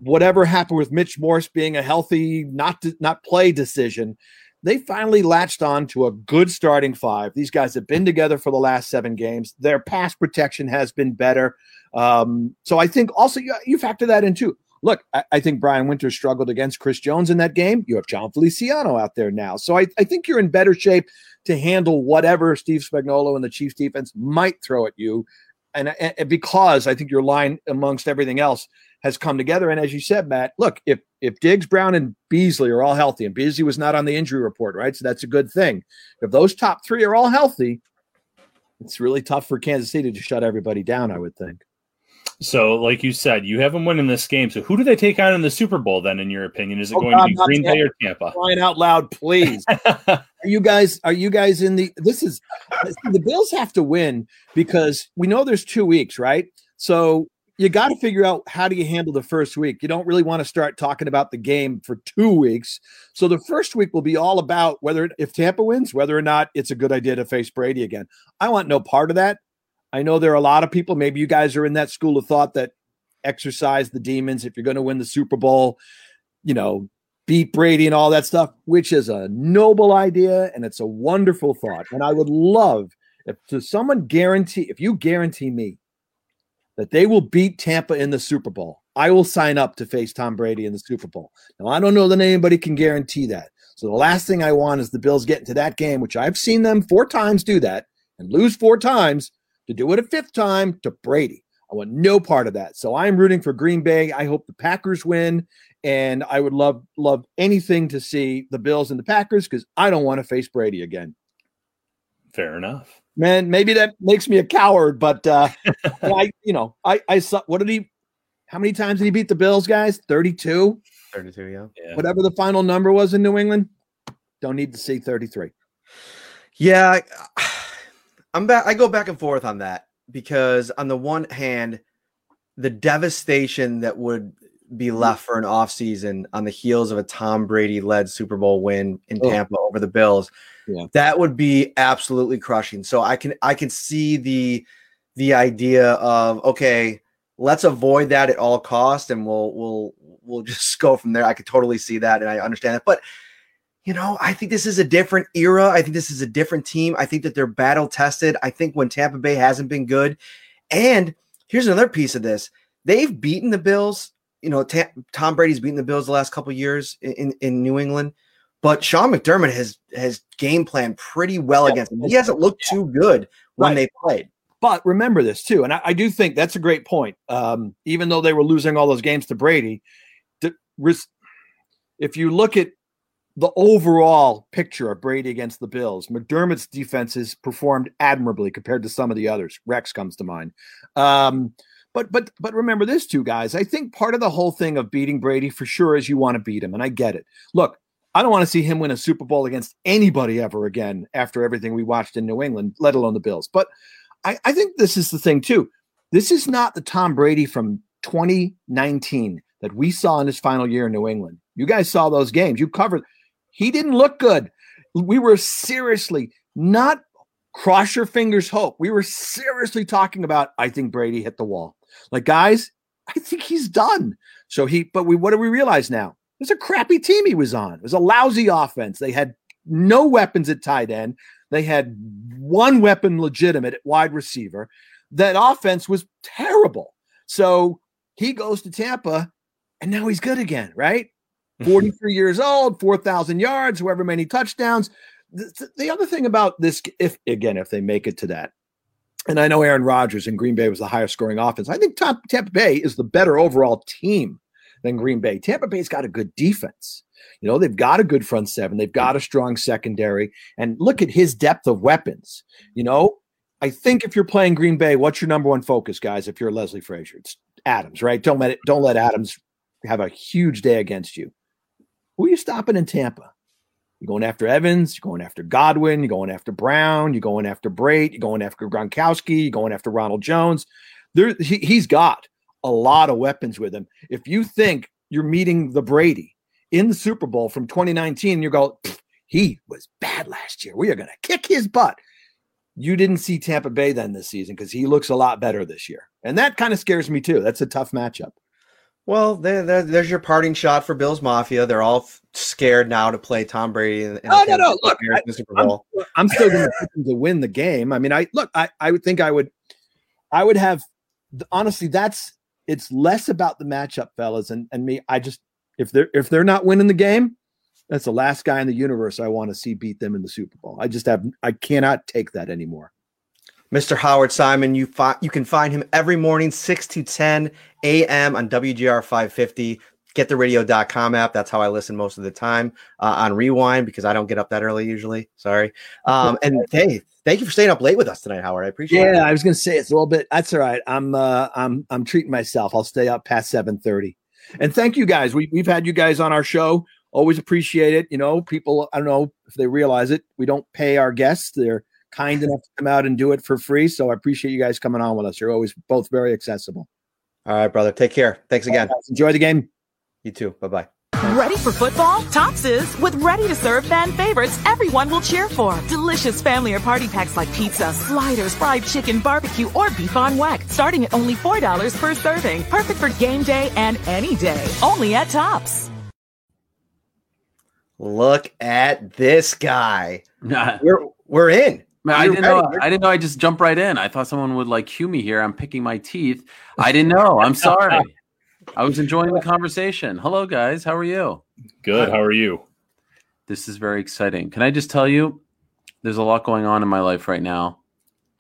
S6: whatever happened with Mitch Morse being a healthy, not to, not play decision, they finally latched on to a good starting five. These guys have been together for the last seven games. Their pass protection has been better. Um, so I think also you, you factor that in too. Look, I, I, think Brian Winter struggled against Chris Jones in that game. You have Jon Feliciano out there now. So I, I think you're in better shape to handle whatever Steve Spagnuolo and the Chiefs defense might throw at you. And, and because I think your line amongst everything else has come together. And as you said, Matt, look, if if Diggs, Brown, and Beasley are all healthy, and Beasley was not on the injury report, right? So that's a good thing. If those top three are all healthy, it's really tough for Kansas City to shut everybody down, I would think.
S5: So, like you said, you have them winning this game. So, who do they take on in the Super Bowl? Then, in your opinion, is it oh, going God, to be Green Bay or Tampa?
S6: Crying out loud, please! are you guys? Are you guys in the? This is the Bills have to win because we know there's two weeks, right? So you got to figure out how do you handle the first week. You don't really want to start talking about the game for two weeks. So the first week will be all about whether if Tampa wins, whether or not it's a good idea to face Brady again. I want no part of that. I know there are a lot of people. Maybe you guys are in that school of thought that exercise the demons if you're going to win the Super Bowl. You know, beat Brady and all that stuff, which is a noble idea and it's a wonderful thought. And I would love if to someone guarantee if you guarantee me that they will beat Tampa in the Super Bowl. I will sign up to face Tom Brady in the Super Bowl. Now, I don't know that anybody can guarantee that. So the last thing I want is the Bills get into that game, which I've seen them four times do that and lose four times to do it a fifth time to Brady. I want no part of that. So I'm rooting for Green Bay. I hope the Packers win. And I would love love anything to see the Bills and the Packers because I don't want to face Brady again.
S5: Fair enough
S6: man, maybe that makes me a coward, but uh, I, you know, I, I saw what did he, how many times did he beat the Bills, guys? 32.
S4: 32, yeah.
S5: Yeah.
S6: Whatever the final number was in New England, don't need to see 33.
S4: Yeah, I- I'm back. I go back and forth on that because on the one hand, the devastation that would be mm. left for an offseason on the heels of a Tom Brady led Super Bowl win in
S6: Oh.
S4: Tampa over the Bills,
S6: Yeah.
S4: that would be absolutely crushing. So I can I can see the the idea of okay, let's avoid that at all cost and we'll we'll we'll just go from there. I could totally see that and I understand that. But you know, I think this is a different era. I think this is a different team. I think that they're battle tested. I think when Tampa Bay hasn't been good. And here's another piece of this they've beaten the Bills. You know, Ta- Tom Brady's beaten the Bills the last couple years in, in New England, but Sean McDermott has has game planned pretty well against him. He hasn't looked too good when
S6: Right.
S4: they played.
S6: But remember this too, and I, I do think that's a great point. Um, even though they were losing all those games to Brady, ris- if you look at the overall picture of Brady against the Bills, McDermott's defenses performed admirably compared to some of the others. Rex comes to mind. Um, but but but remember this too, guys. I think part of the whole thing of beating Brady for sure is you want to beat him, and I get it. Look, I don't want to see him win a Super Bowl against anybody ever again after everything we watched in New England, let alone the Bills. But I, I think this is the thing too. This is not the Tom Brady from 2019 that we saw in his final year in New England. You guys saw those games. You covered. He didn't look good. We were seriously not cross your fingers hope. We were seriously talking about I think Brady hit the wall. Like guys, I think he's done. So he but we what do we realize now? It was a crappy team he was on. It was a lousy offense. They had no weapons at tight end. They had one weapon legitimate at wide receiver. That offense was terrible. So he goes to Tampa and now he's good again, right? Mm-hmm. 43 years old, 4,000 yards, however many touchdowns. The, the other thing about this, if again, if they make it to that, and I know Aaron Rodgers in Green Bay was the highest scoring offense, I think Tampa, Tampa Bay is the better overall team than Green Bay. Tampa Bay's got a good defense. You know, they've got a good front seven, they've got a strong secondary, and look at his depth of weapons. You know, I think if you're playing Green Bay, what's your number one focus, guys? If you're Leslie Frazier, it's Adams, right? Don't let it, don't let Adams have a huge day against you. Who are you stopping in Tampa? You're going after Evans, you're going after Godwin, you're going after Brown, you're going after Brate, you're going after Gronkowski, you're going after Ronald Jones. There, he, he's got a lot of weapons with him. If you think you're meeting the Brady in the Super Bowl from 2019, you go, he was bad last year. We are going to kick his butt. You didn't see Tampa Bay then this season because he looks a lot better this year. And that kind of scares me too. That's a tough matchup.
S4: Well, there, there, there's your parting shot for Bills Mafia. They're all f- scared now to play Tom Brady. In, in
S6: Oh, no, no, look,
S4: the Super Bowl.
S6: I'm, I'm still going to pick them to win the game. I mean, I look, I, I would think I would, I would have, honestly, that's it's less about the matchup, fellas, and and me. I just if they're if they're not winning the game, that's the last guy in the universe I want to see beat them in the Super Bowl. I just have, I cannot take that anymore.
S4: Mr. Howard Simon, you fi- you can find him every morning, 6 to 10 a.m. on WGR 550. GetTheRadio.com app. That's how I listen most of the time uh, on Rewind because I don't get up that early usually. Sorry. Um, and hey, thank you for staying up late with us tonight, Howard. I appreciate it.
S6: Yeah, I was going to say it's a little bit. That's all right. I'm uh, I'm I'm treating myself. I'll stay up past seven thirty. And thank you guys. We we've had you guys on our show. Always appreciate it. You know, people. I don't know if they realize it. We don't pay our guests. They're kind enough to come out and do it for free. So I appreciate you guys coming on with us. You're always both very accessible.
S4: All right, brother. Take care. Thanks again.
S6: Enjoy the game.
S4: You too. Bye bye.
S7: Ready for football? Tops is with ready to serve fan favorites everyone will cheer for. Delicious family or party packs like pizza, sliders, fried chicken, barbecue, or beef on weck, starting at only $4 per serving. Perfect for game day and any day. Only at Tops.
S4: Look at this guy.
S8: Nah.
S4: We're we're in.
S8: Man, I didn't know.
S4: ready.
S8: I didn't know. I just jumped right in. I thought someone would like cue me here. I'm picking my teeth. I didn't know. I'm sorry. I was enjoying the conversation. Hello, guys. How are you?
S5: Good. How are you?
S8: This is very exciting. Can I just tell you, there's a lot going on in my life right now.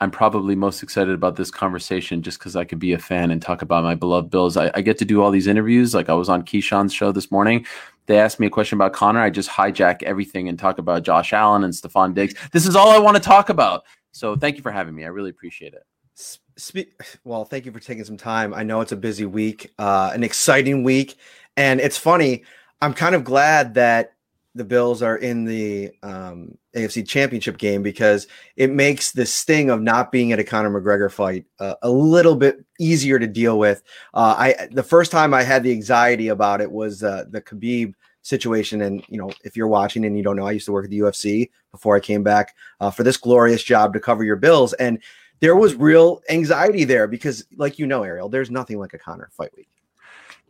S8: I'm probably most excited about this conversation just because I could be a fan and talk about my beloved Bills. I, I get to do all these interviews. Like I was on Keyshawn's show this morning. They asked me a question about Conor. I just hijack everything and talk about Josh Allen and Stefon Diggs. This is all I want to talk about. So thank you for having me. I really appreciate it.
S4: Spe- well, thank you for taking some time. I know it's a busy week, uh, an exciting week, and it's funny. I'm kind of glad that the Bills are in the um, AFC Championship game because it makes the sting of not being at a Conor McGregor fight uh, a little bit easier to deal with. Uh, I the first time I had the anxiety about it was uh, the Khabib situation, and you know, if you're watching and you don't know, I used to work at the UFC before I came back uh, for this glorious job to cover your Bills, and there was real anxiety there because, like you know, Ariel, there's nothing like a Conor fight week.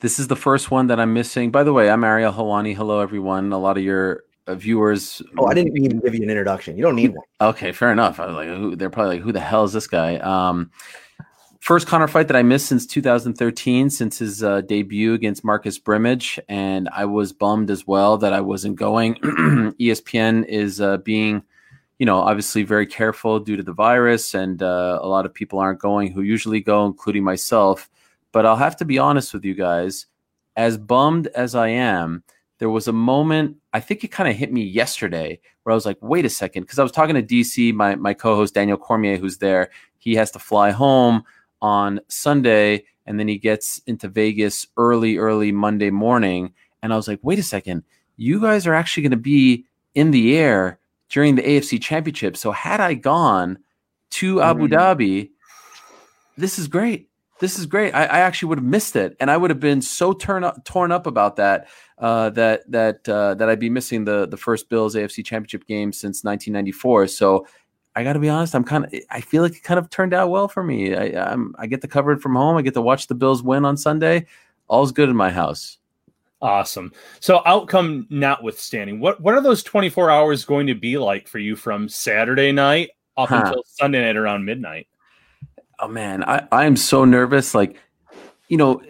S8: This is the first one that I'm missing. By the way, I'm Ariel Helwani. Hello, everyone. A lot of your uh, viewers.
S4: Oh, I didn't even give you an introduction. You don't need one.
S8: Okay, fair enough. I was like, who, they're probably like, who the hell is this guy? Um, first Conor fight that I missed since 2013, since his uh, debut against Marcus Brimage, and I was bummed as well that I wasn't going. ESPN is uh, being, you know, obviously very careful due to the virus, and uh, a lot of people aren't going who usually go, including myself. But I'll have to be honest with you guys. As bummed as I am, there was a moment, I think it kind of hit me yesterday, where I was like, wait a second, because I was talking to DC, my, my co host Daniel Cormier, who's there. He has to fly home on Sunday, and then he gets into Vegas early, early Monday morning. And I was like, wait a second, you guys are actually going to be in the air during the AFC Championship. So had I gone to Abu
S5: Mm-hmm.
S8: Dhabi, this is great this is great. I, I, actually would have missed it, and I would have been so torn up, torn up about that uh, that that uh, that I'd be missing the the first Bills AFC Championship game since 1994. So I got to be honest, I'm kind of I feel like it kind of turned out well for me. I, I'm I get to cover it from home. I get to watch the Bills win on Sunday. All's good in my house.
S5: Awesome. So outcome notwithstanding, what what are those 24 hours going to be like for you from Saturday night up
S8: Huh.
S5: until Sunday night around midnight?
S8: Oh man, I, I am so nervous. Like, you know,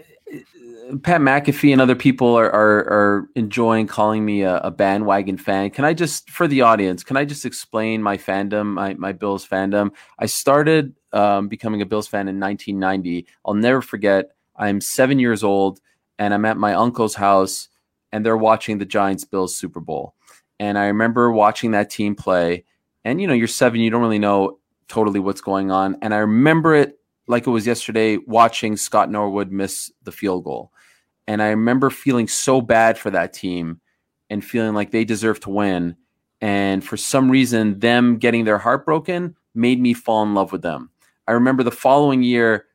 S8: Pat McAfee and other people are are, are enjoying calling me a, a bandwagon fan. Can I just, for the audience, can I just explain my fandom, my my Bills fandom? I started um, becoming a Bills fan in 1990. I'll never forget. I'm seven years old, and I'm at my uncle's house, and they're watching the Giants Bills Super Bowl. And I remember watching that team play. And you know, you're seven, you don't really know totally what's going on. And I remember it like it was yesterday watching Scott Norwood miss the field goal. And I remember feeling so bad for that team and feeling like they deserve to win. And for some reason, them getting their heart broken made me fall in love with them. I remember the following year,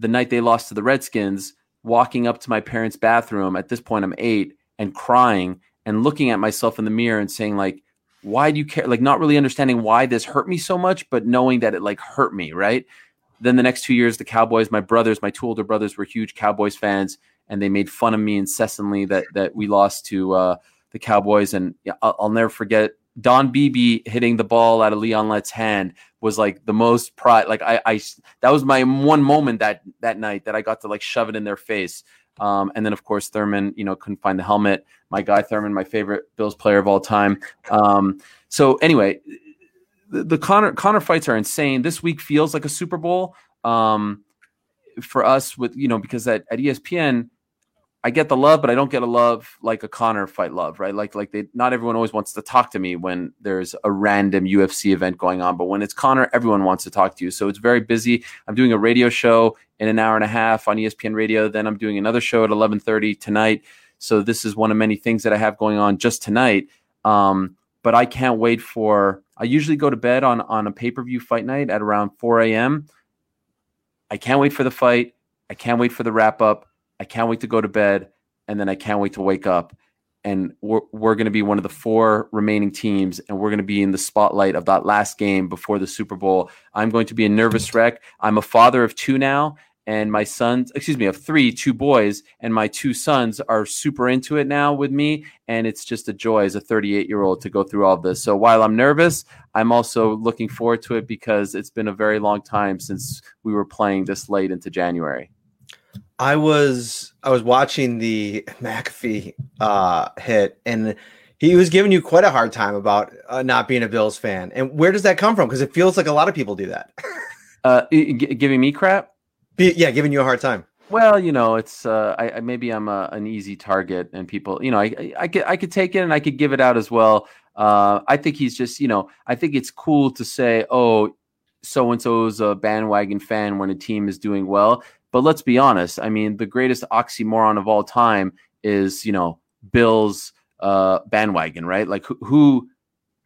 S8: the night they lost to the Redskins, walking up to my parents' bathroom. At this point, I'm eight and crying and looking at myself in the mirror and saying, like, why do you care? Like, not really understanding why this hurt me so much, but knowing that it like hurt me, right? Then the next two years, the Cowboys, my brothers, my two older brothers were huge Cowboys fans, and they made fun of me incessantly that that we lost to uh, the Cowboys. And yeah, I'll, I'll never forget Don Beebe hitting the ball out of Leon Lett's hand was like the most pride. Like I, I that was my one moment that that night that I got to like shove it in their face. Um, and then of course Thurman, you know, couldn't find the helmet. My guy Thurman, my favorite Bills player of all time. Um, so anyway, the, the Conor Conor fights are insane. This week feels like a Super Bowl um, for us with you know because at, at ESPN I get the love, but I don't get a love like a Conor fight love, right? Like like they not everyone always wants to talk to me when there's a random UFC event going on, but when it's Conor, everyone wants to talk to you. So it's very busy. I'm doing a radio show in an hour and a half on ESPN Radio. Then I'm doing another show at 11:30 tonight. So this is one of many things that I have going on just tonight. Um, but I can't wait for. I usually go to bed on on a pay per view fight night at around 4 a.m. I can't wait for the fight. I can't wait for the wrap up. I can't wait to go to bed, and then I can't wait to wake up. And we're, we're going to be one of the four remaining teams, and we're going to be in the spotlight of that last game before the Super Bowl. I'm going to be a nervous wreck. I'm a father of two now, and my sons, excuse me, of three, two boys, and my two sons are super into it now with me. And it's just a joy as a 38 year old to go through all this. So while I'm nervous, I'm also looking forward to it because it's been a very long time since we were playing this late into January.
S4: I was I was watching the McAfee uh, hit, and he was giving you quite a hard time about uh, not being a Bills fan. And where does that come from? Because it feels like a lot of people do that.
S8: Uh, g- giving me crap?
S4: Be, yeah, giving you a hard time.
S8: Well, you know, it's uh, I, I maybe I'm a, an easy target, and people, you know, I, I I could I could take it and I could give it out as well. Uh, I think he's just, you know, I think it's cool to say, oh, so and so's a bandwagon fan when a team is doing well. But let's be honest. I mean, the greatest oxymoron of all time is, you know, Bills uh, bandwagon, right? Like who, who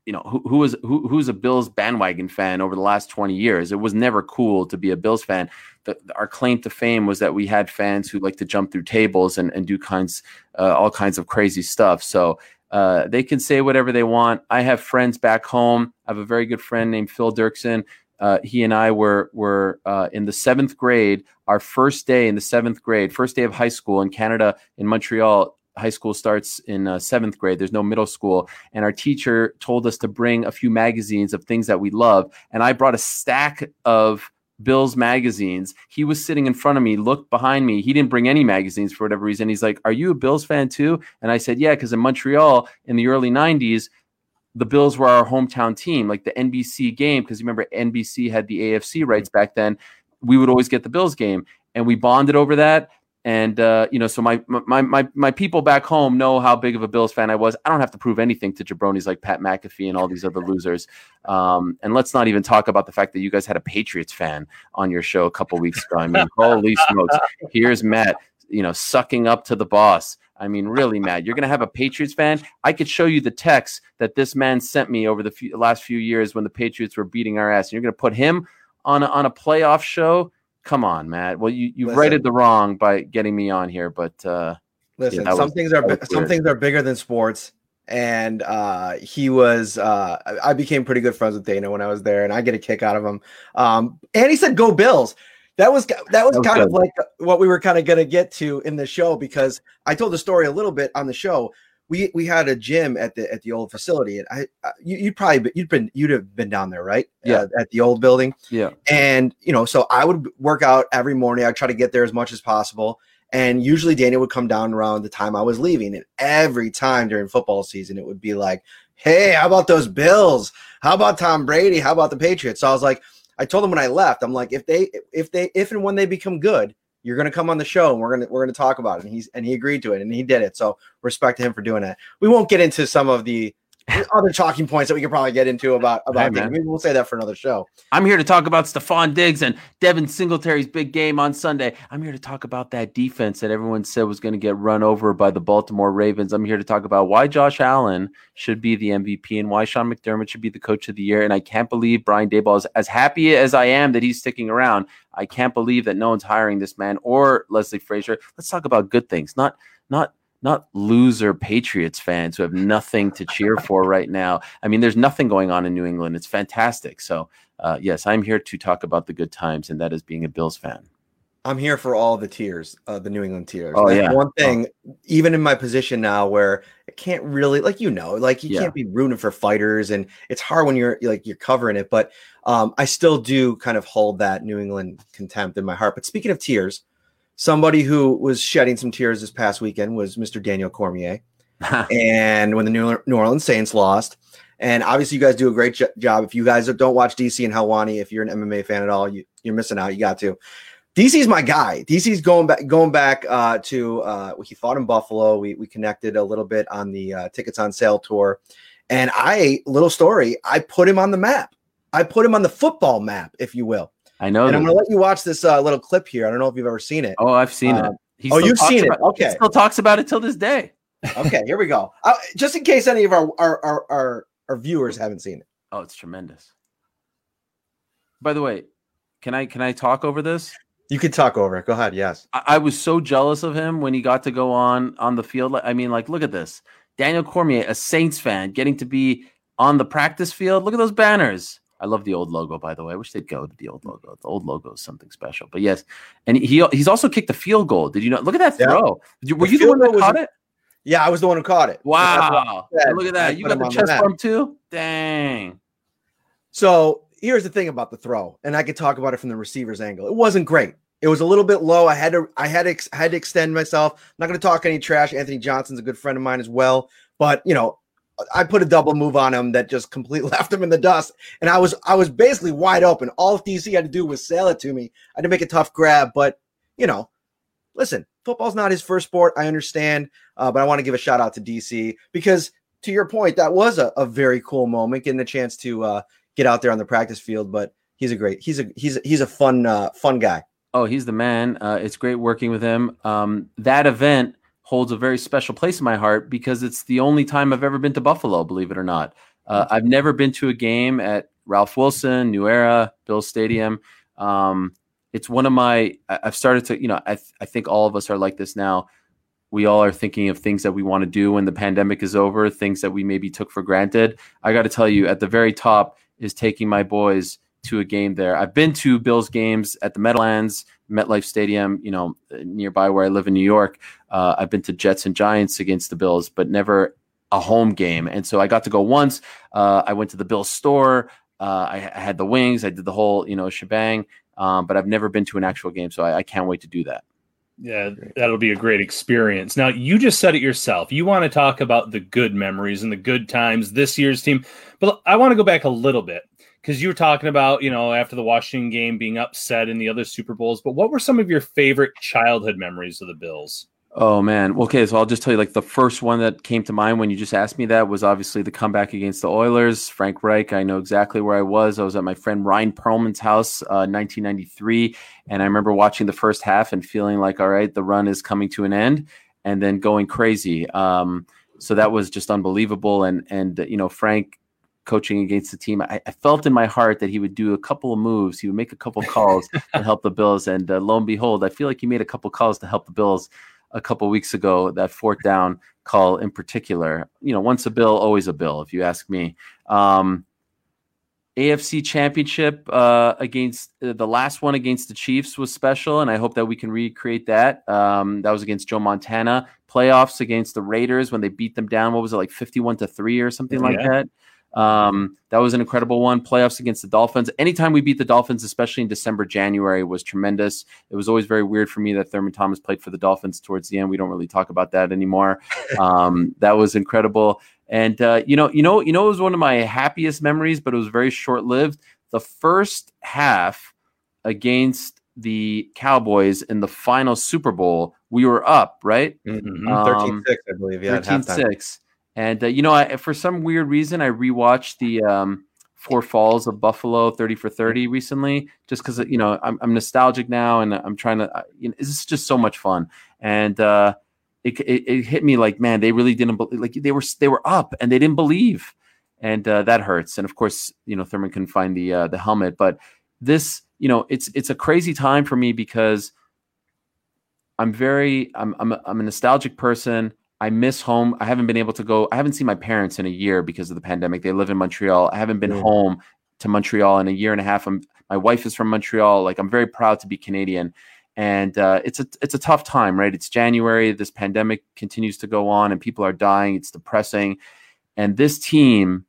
S8: you know, who, who was who, who's a Bills bandwagon fan over the last 20 years? It was never cool to be a Bills fan. The, our claim to fame was that we had fans who like to jump through tables and, and do kinds uh, all kinds of crazy stuff. So uh, they can say whatever they want. I have friends back home. I have a very good friend named Phil Dirksen. Uh, he and I were were uh, in the seventh grade. Our first day in the seventh grade, first day of high school in Canada in Montreal high school starts in uh, seventh grade. There's no middle school. And our teacher told us to bring a few magazines of things that we love. And I brought a stack of Bill's magazines. He was sitting in front of me, looked behind me. He didn't bring any magazines for whatever reason. He's like, Are you a Bills fan too? And I said, Yeah, because in Montreal in the early 90s, the Bills were our hometown team, like the NBC game, because you remember, NBC had the AFC rights back then. We would always get the Bills game. And we bonded over that and uh, you know, so my my my my people back home know how big of a Bills fan I was. I don't have to prove anything to jabronis like Pat McAfee and all these other losers. Um, and let's not even talk about the fact that you guys had a Patriots fan on your show a couple weeks ago. I mean, holy smokes! Here's Matt, you know, sucking up to the boss. I mean, really, Matt, you're going to have a Patriots fan. I could show you the text that this man sent me over the few, last few years when the Patriots were beating our ass. And you're going to put him on a, on a playoff show come on, Matt. Well, you you righted the wrong by getting me on here, but uh,
S4: listen, yeah, some was, things are some things are bigger than sports. And uh, he was, uh, I became pretty good friends with Dana when I was there, and I get a kick out of him. Um, and he said, "Go Bills." That was that was, that was kind good. of like what we were kind of going to get to in the show because I told the story a little bit on the show we we had a gym at the at the old facility, and I, I you, would probably you'd been you'd have been down there, right?
S8: Yeah,
S4: uh, at the old building.
S8: Yeah,
S4: and you know, so I would work out every morning. I try to get there as much as possible, and usually Daniel would come down around the time I was leaving, and every time during football season, it would be like, "Hey, how about those Bills? How about Tom Brady? How about the Patriots?" So I was like, I told him when I left, I'm like, if they if they if and when they become good you're to come on the show and we're to we're to talk about it. And he's and he agreed to it and he did it. So respect to him for doing that. We won't get into some of the other talking points that we could probably get into about about hey, maybe we'll say that for another show.
S8: I'm here to talk about Stefon Diggs and devin singletary's big game on sunday. I'm here to talk about that defense that everyone said was going to get run over by the baltimore ravens. I'm here to talk about why josh allen should be the mvp and why sean mcdermott should be the coach of the year. And i can't believe brian daboll is as happy as i am that he's sticking around. I can't believe that no one's hiring this man or Leslie Frazier. Let's talk about good things, not not not loser Patriots fans who have nothing to cheer for right now. I mean, there's nothing going on in New England. It's fantastic. So, uh, yes, I'm here to talk about the good times, and that is being a Bills fan.
S4: I'm here for all the tears, uh, the New England tears.
S8: Oh yeah.
S4: One thing, oh. even in my position now, where I can't really, like you know, like you yeah. can't be rooting for fighters, and it's hard when you're like you're covering it. But um, I still do kind of hold that New England contempt in my heart. But speaking of tears, somebody who was shedding some tears this past weekend was Mr. Daniel Cormier, and when the New, Orleans Saints lost. And obviously, you guys do a great job. If you guys don't watch DC and Helwani, if you're an MMA fan at all, you, you're missing out. You got to. DC's my guy. DC's going back going back uh, to uh, he fought in Buffalo. We we connected a little bit on the uh, tickets on sale tour, and I little story. I put him on the map. I put him on the football map, if you will.
S8: I know.
S4: And that. I'm going to let you watch this uh, little clip here. I don't know if you've ever seen it.
S8: Oh, I've seen it.
S4: Uh, oh, you've seen
S8: about,
S4: it. Okay.
S8: still talks about it till this day.
S4: okay, here we go. Uh, just in case any of our our, our our our viewers haven't seen it.
S8: Oh, it's tremendous. By the way, can I can I talk over this?
S4: You can talk over it. Go ahead. Yes.
S8: I, I, was so jealous of him when he got to go on on the field. I mean, like, look at this. Daniel Cormier, a Saints fan, getting to be on the practice field. Look at those banners. I love the old logo, by the way. I wish they'd go to the old logo. The old logo is something special. But yes, and he he's also kicked the field goal. Did you know? Look at that throw. Yeah. were the you the one that caught it?
S4: Yeah, I was the one who caught it.
S8: Wow! Look at that. You got the chest bump too. Dang.
S4: So here's the thing about the throw, and I could talk about it from the receiver's angle. It wasn't great. It was a little bit low. I had to I had to ex- had to extend myself. I'm not going to talk any trash. Anthony Johnson's a good friend of mine as well, but you know, I put a double move on him that just completely left him in the dust. And I was I was basically wide open. All DC had to do was sail it to me. I had to make a tough grab, but you know, listen, football's not his first sport. I understand, uh, but I want to give a shout out to DC because to your point, that was a, a very cool moment, getting the chance to uh, get out there on the practice field. But he's a great, he's a he's a, he's a fun uh, fun guy.
S8: Oh, he's the man. Uh, it's great working with him. Um, that event holds a very special place in my heart because it's the only time I've ever been to Buffalo, believe it or not. Uh, I've never been to a game at Ralph Wilson, New Era, Bill Stadium. Um, it's one of my, I've started to, you know, I, th- I think all of us are like this now. We all are thinking of things that we want to do when the pandemic is over, things that we maybe took for granted. I got to tell you, at the very top is taking my boys to a game there. I've been to Bills games at the Meadowlands, MetLife Stadium, you know, nearby where I live in New York. Uh, I've been to Jets and Giants against the Bills, but never a home game. And so I got to go once. Uh, I went to the Bills store. Uh, I, I had the wings. I did the whole, you know, shebang. Um, but I've never been to an actual game, so I, I can't wait to do that.
S5: Yeah, that'll be a great experience. Now, you just said it yourself. You want to talk about the good memories and the good times this year's team, but I want to go back a little bit because you were talking about, you know, after the Washington game being upset in the other Super Bowls. But what were some of your favorite childhood memories of the Bills?
S8: Oh man. Okay, so I'll just tell you like the first one that came to mind when you just asked me that was obviously the comeback against the Oilers. Frank Reich. I know exactly where I was. I was at my friend Ryan Perlman's house, uh, 1993, and I remember watching the first half and feeling like, all right, the run is coming to an end, and then going crazy. Um, so that was just unbelievable. And and you know Frank coaching against the team, I, I, felt in my heart that he would do a couple of moves. He would make a couple calls to help the Bills, and uh, lo and behold, I feel like he made a couple calls to help the Bills a couple weeks ago. That fourth down call in particular, you know, once a bill, always a bill, if you ask me. Um, AFC Championship uh, against uh, the last one against the Chiefs was special, and I hope that we can recreate that. Um, that was against Joe Montana. Playoffs against the Raiders when they beat them down. What was it like, fifty-one to three or something yeah. like that? Um, that was an incredible one. Playoffs against the Dolphins. Anytime we beat the Dolphins, especially in December, January, was tremendous. It was always very weird for me that Thurman Thomas played for the Dolphins towards the end. We don't really talk about that anymore. Um, that was incredible. And uh, you know, you know, you know, it was one of my happiest memories, but it was very short lived. The first half against the Cowboys in the final Super Bowl, we were up, right?
S4: Mm-hmm. Um, 13-6, I believe. Yeah,
S8: 13-6. And uh, you know, I, for some weird reason, I rewatched the um, Four Falls of Buffalo, Thirty for Thirty, recently, just because you know I'm, I'm, nostalgic now, and I'm trying to. You know, this is just so much fun, and uh, it, it, it hit me like, man, they really didn't like they were they were up and they didn't believe, and uh, that hurts. And of course, you know, Thurman couldn't find the uh, the helmet, but this, you know, it's it's a crazy time for me because I'm very I'm I'm a, I'm a nostalgic person. I miss home. I haven't been able to go. I haven't seen my parents in a year because of the pandemic. They live in Montreal. I haven't been mm. home to Montreal in a year and a half. I'm, my wife is from Montreal. Like I'm very proud to be Canadian, and uh, it's a it's a tough time, right? It's January. This pandemic continues to go on, and people are dying. It's depressing, and this team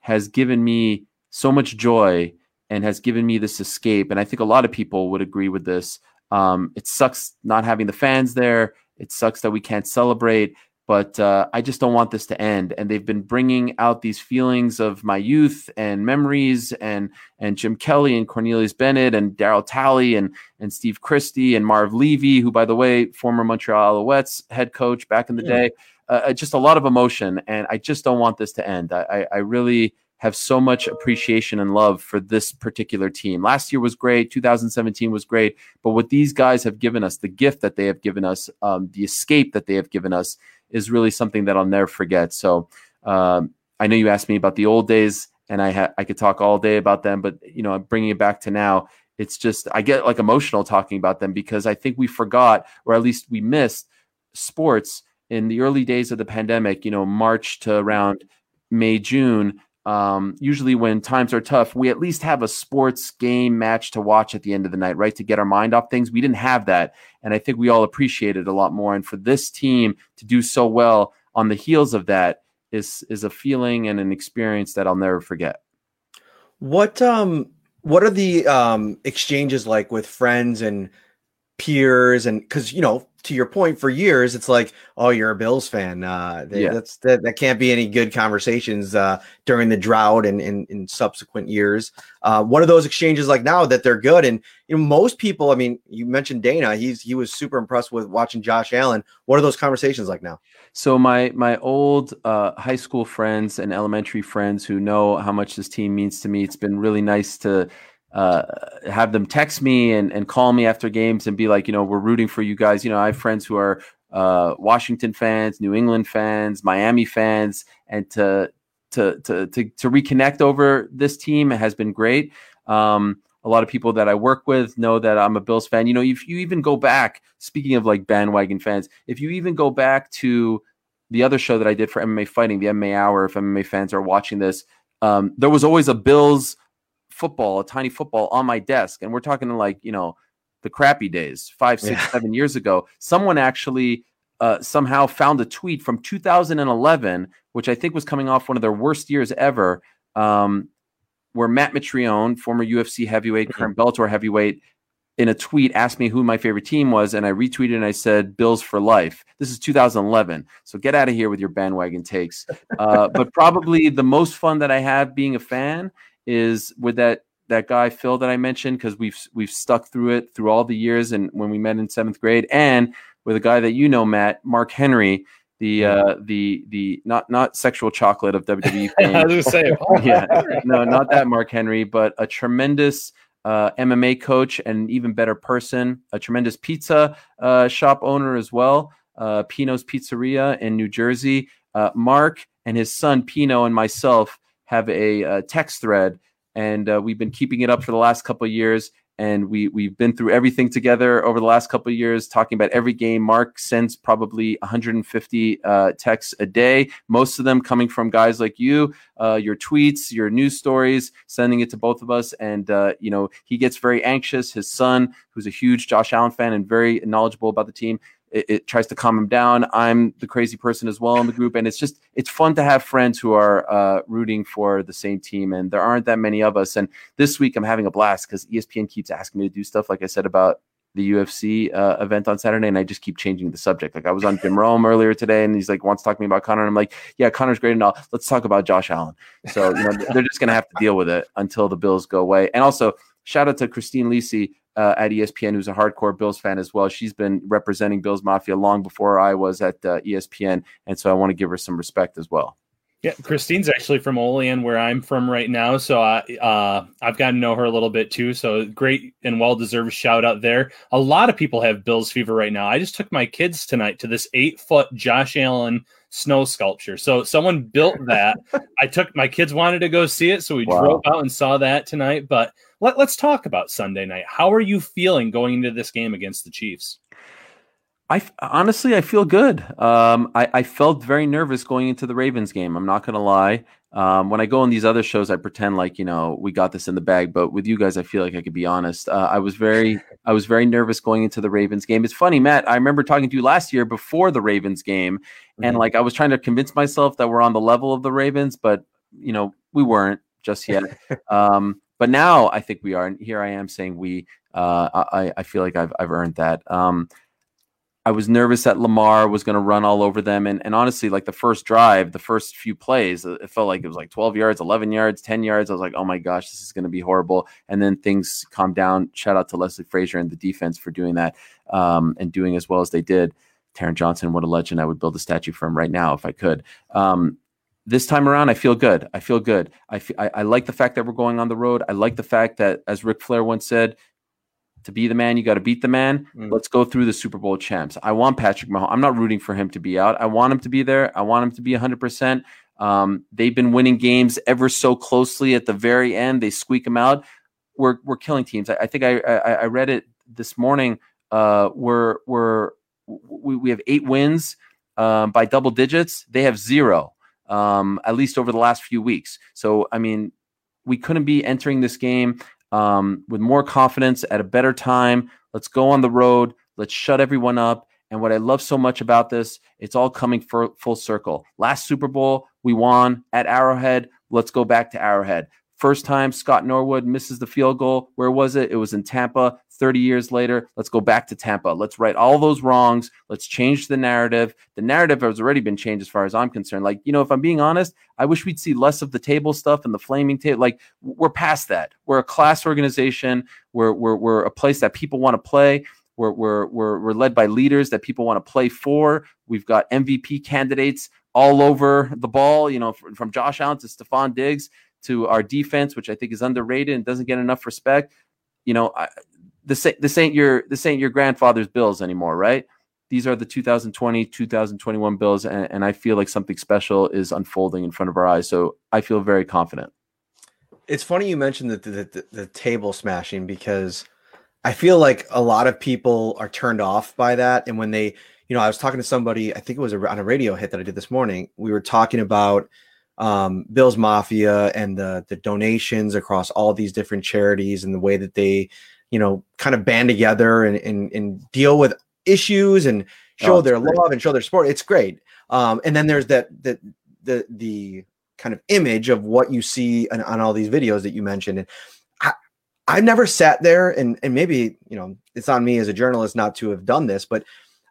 S8: has given me so much joy and has given me this escape. And I think a lot of people would agree with this. Um, it sucks not having the fans there. It sucks that we can't celebrate but uh, I just don't want this to end. And they've been bringing out these feelings of my youth and memories, and and Jim Kelly and Cornelius Bennett and Darryl Talley and and Steve Christie and Marv Levy, who by the way, former Montreal Alouettes head coach back in the yeah. day. Uh, uh, just a lot of emotion, and I just don't want this to end. I, I, I really have so much appreciation and love for this particular team. Last year was great. 2017 was great. But what these guys have given us, the gift that they have given us, um, the escape that they have given us, is really something that I'll never forget. So um, I know you asked me about the old days, and I ha- I could talk all day about them, but you know, I'm bringing it back to now, it's just I get like emotional talking about them because I think we forgot, or at least we missed, sports in the early days of the pandemic. You know, March to around May June um, usually when times are tough, we at least have a sports game match to watch at the end of the night, right? To get our mind off things. We didn't have that. And I think we all appreciate it a lot more. And for this team to do so well on the heels of that is is a feeling and an experience that I'll never forget.
S4: What um what are the um exchanges like with friends and peers and because you know to your point for years it's like oh you're a bills fan. Uh they, yeah. that's that, that can't be any good conversations uh during the drought and in, subsequent years. Uh one of those exchanges like now that they're good and you know most people i mean you mentioned dana he's he was super impressed with watching josh allen. What are those conversations like now?
S8: So my my old uh, high school friends and elementary friends who know how much this team means to me it's been really nice to uh, have them text me and, and call me after games and be like, you know, we're rooting for you guys. You know, I have friends who are uh, Washington fans, New England fans, Miami fans, and to to to to, to reconnect over this team has been great. Um, a lot of people that I work with know that I'm a Bills fan. You know, if you even go back, speaking of like bandwagon fans, if you even go back to the other show that I did for MMA Fighting, the MMA Hour, if MMA fans are watching this, um, there was always a Bills football, a tiny football on my desk. And we're talking like, you know, the crappy days, five, six,
S4: Yeah.
S8: seven years ago. Someone actually uh, somehow found a tweet from 2011, which I think was coming off one of their worst years ever, um, where Matt Mitrione, former UFC heavyweight, current Bellator heavyweight, in a tweet asked me who my favorite team was, and I retweeted and I said Bills for life. This is 2011, so get out of here with your bandwagon takes. Uh, but probably the most fun that I have being a fan is with that that guy Phil that I mentioned because we've we've stuck through it through all the years and when we met in seventh grade, and with a guy that you know, Matt Mark Henry. The uh, the the not not sexual chocolate of WWE.
S5: I was gonna say,
S8: yeah, no, not that Mark Henry, but a tremendous uh, MMA coach and an even better person, a tremendous pizza uh, shop owner as well, uh, Pino's Pizzeria in New Jersey. Uh, Mark and his son Pino and myself have a, uh text thread, and uh, we've been keeping it up for the last couple years. And we we've been through everything together over the last couple years, talking about every game. Mark sends probably 150 uh, texts a day, most of them coming from guys like you, uh, your tweets, your news stories, sending it to both of us. And uh, you know he gets very anxious. His son, who's a huge Josh Allen fan and very knowledgeable about the team, it, it tries to calm him down. I'm the crazy person as well in the group, and it's just it's fun to have friends who are uh, rooting for the same team, and there aren't that many of us. And this week I'm having a blast because ESPN keeps asking me to do stuff like I said about the UFC uh, event on Saturday, and I just keep changing the subject. Like I was on Jim Rome earlier today, and he's like wants to talk to me about Conor, and I'm like, yeah, Conor's great and all. Let's talk about Josh Allen. So you know they're just gonna have to deal with it until the Bills go away. And also shout out to Christine Lisi uh, at ESPN, who's a hardcore Bills fan as well. She's been representing Bills Mafia long before I was at uh, ESPN, and so I want to give her some respect as well.
S5: Yeah, Christine's actually from Olean, where I'm from right now. So I, uh, I've gotten to know her a little bit too. So great and well deserved shout out there. A lot of people have Bills fever right now. I just took my kids tonight to this eight foot Josh Allen snow sculpture. So someone built that. I took my kids wanted to go see it, so we
S8: Wow.
S5: drove out and saw that tonight. But let, let's talk about Sunday night. How are you feeling going into this game against the Chiefs?
S8: I honestly, I feel good. Um, I, I felt very nervous going into the Ravens game. I'm not going to lie. Um, when I go on these other shows, I pretend like you know we got this in the bag. But with you guys, I feel like I could be honest. Uh, I was very, I was very nervous going into the Ravens game. It's funny, Matt. I remember talking to you last year before the Ravens game, and like I was trying to convince myself that we're on the level of the Ravens, but you know we weren't just yet. um, but now I think we are, and here I am saying we. Uh, I, I feel like I've I've earned that. Um, I was nervous that Lamar was going to run all over them. And, and honestly, like the first drive, the first few plays, uh, it felt like it was like 12 yards, 11 yards, 10 yards. I was like, oh my gosh, this is going to be horrible. And then things calmed down. Shout out to Leslie Frazier and the defense for doing that um, and doing as well as they did. Taron Johnson, what a legend. I would build a statue for him right now if I could. Um, this time around, I feel good. I feel good. I, I, I like the fact that we're going on the road. I like the fact that, as Ric Flair once said, to be the man, you got to beat the man. Let's go through the Super Bowl champs. I want Patrick Mahomes. I'm not rooting for him to be out. I want him to be there. I want him to be 100%. Um, they've been winning games ever so closely at the very end. They squeak them out. We're, we're killing teams. I, I think I, I, I read it this morning. Uh, we're, we're, we, we have eight wins um, by double digits. They have zero, um, at least over the last few weeks. So, I mean, we couldn't be entering this game um, with more confidence at a better time. Let's go on the road. Let's shut everyone up. And what I love so much about this, it's all coming for full circle. Last Super Bowl, we won at Arrowhead. Let's go back to Arrowhead. First time Scott Norwood misses the field goal. Where was it? It was in Tampa. 30 years later, let's go back to Tampa. Let's right all those wrongs. Let's change the narrative. The narrative has already been changed as far as I'm concerned. Like, you know, if I'm being honest, I wish we'd see less of the table stuff and the flaming table. Like, we're past that. We're a class organization. We're, we're, we're a place that people want to play. We're, we're, we're, we're led by leaders that people want to play for. We've got MVP candidates all over the ball, you know, from, Josh Allen to Stefon Diggs to our defense, which I think is underrated and doesn't get enough respect. You know, I, this, ain't- your this ain't your grandfather's Bills anymore, right? these are the 2020 2021 bills and, and i feel like something special is unfolding in front of our eyes so i feel very confident
S4: it's funny you mentioned the, the, the, the table smashing because i feel like a lot of people are turned off by that and when they you know i was talking to somebody i think it was on a radio hit that i did this morning we were talking about um, Bill's Mafia and the the donations across all these different charities and the way that they, you know, kind of band together and and, and deal with issues and show oh, their great. love and show their support. It's great. Um, and then there's that the the the kind of image of what you see on, on all these videos that you mentioned. And I, I've never sat there and and maybe you know it's on me as a journalist not to have done this, but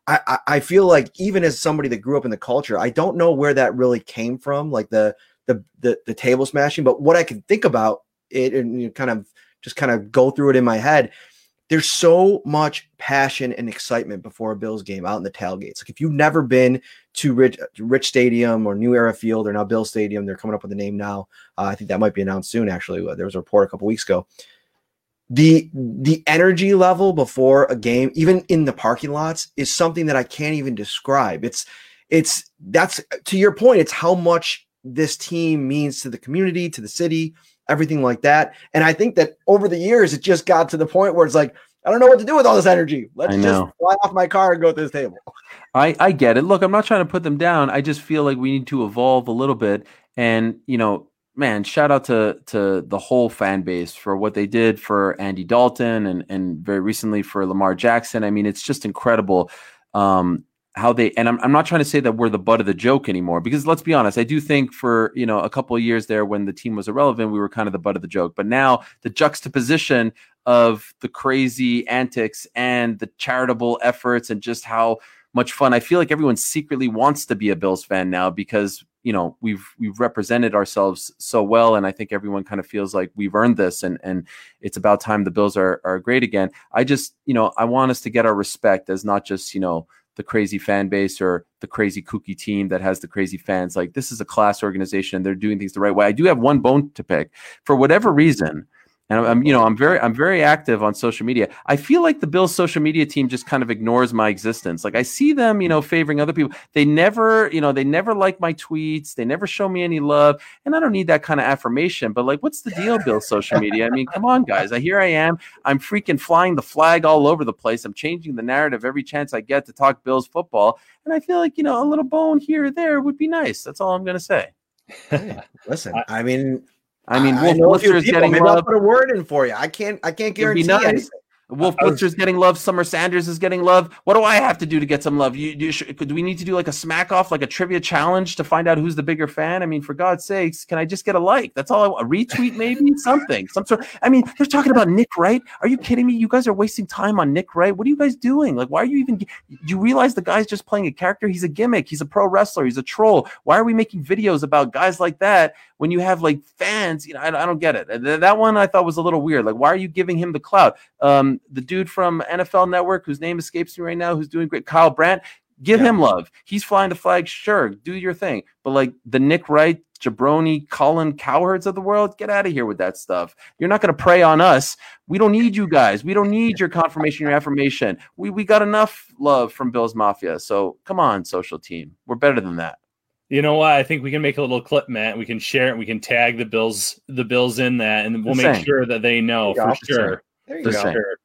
S4: I, I feel like even as somebody that grew up in the culture, I don't know where that really came from, like the the the, the table smashing. But what I can think about it and kind of just kind of go through it in my head. There's so much passion and excitement before a Bills game out in the tailgates. Like if you've never been to Rich Rich Stadium or New Era Field or now Bill Stadium, they're coming up with a name now. Uh, I think that might be announced soon. Actually, there was a report a couple weeks ago the the energy level before a game even in the parking lots is something that i can't even describe it's it's that's to your point it's how much this team means to the community to the city everything like that. And i think that over the years it just got to the point where it's like i don't know what to do with all this energy. Let's just fly off my car and go to this table.
S8: I i get it. Look i'm not trying to put them down. I just feel like we need to evolve a little bit. And you know man, shout out to to the whole fan base for what they did for Andy Dalton and and very recently for Lamar Jackson. I mean, it's just incredible. Um, how they. And I'm I'm not trying to say that we're the butt of the joke anymore because let's be honest, I do think for you know a couple of years there when the team was irrelevant, we were kind of the butt of the joke. But now the juxtaposition of the crazy antics and the charitable efforts and just how much fun. I feel like everyone secretly wants to be a Bills fan now because you know we've we've represented ourselves so well and i think everyone kind of feels like we've earned this and and it's about time the bills are are great again i just you know i want us to get our respect as not just you know the crazy fan base or the crazy kooky team that has the crazy fans. Like this is a class organization and they're doing things the right way. I do have one bone to pick. For whatever reason and I'm, you know, I'm very, I'm very active on social media. I feel like the Bills social media team just kind of ignores my existence. Like I see them, you know, favoring other people. They never, you know, they never like my tweets. They never show me any love, and I don't need that kind of affirmation. But like, what's the deal, Bills social media? I mean, come on, guys. I here I am. I'm freaking flying the flag all over the place. I'm changing the narrative every chance I get to talk Bills football, and I feel like you know, a little bone here or there would be nice. That's all I'm gonna say.
S4: Hey, listen, I mean,
S8: I mean, Wolf Blitzer is getting
S4: Maybe love. I'll put a word in for you. I can't. I can't guarantee nice. anything.
S8: Wolf Blitzer's getting love. Summer Sanders is getting love. What do I have to do to get some love? You, you should, do we need to do like a smack off, like a trivia challenge to find out who's the bigger fan? I mean, for God's sakes, can I just get a like? That's all I want. A retweet, maybe something, some sort. I mean, they're talking about Nick Wright. Are you kidding me? You guys are wasting time on Nick Wright. What are you guys doing? Like, why are you even? Do you realize the guy's just playing a character? He's a gimmick. He's a pro wrestler. He's a troll. Why are we making videos about guys like that when you have like fans? You know, I, I don't get it. That one I thought was a little weird. Like, why are you giving him the clout? Um, the dude from NFL Network, whose name escapes me right now, who's doing great, Kyle Brandt. Give yeah. him love. He's flying the flag. Sure, do your thing. But like the Nick Wright, Jabroni, Colin Cowherds of the world, get out of here with that stuff. You're not going to prey on us. We don't need you guys. We don't need your confirmation, your affirmation. We we got enough love from Bills Mafia. So come on, social team. We're better than that.
S5: You know what? I think we can make a little clip, Matt. We can share it. We can tag the Bills, the Bills in that, and we'll make sure that they know for sure.
S4: There you go. Sure.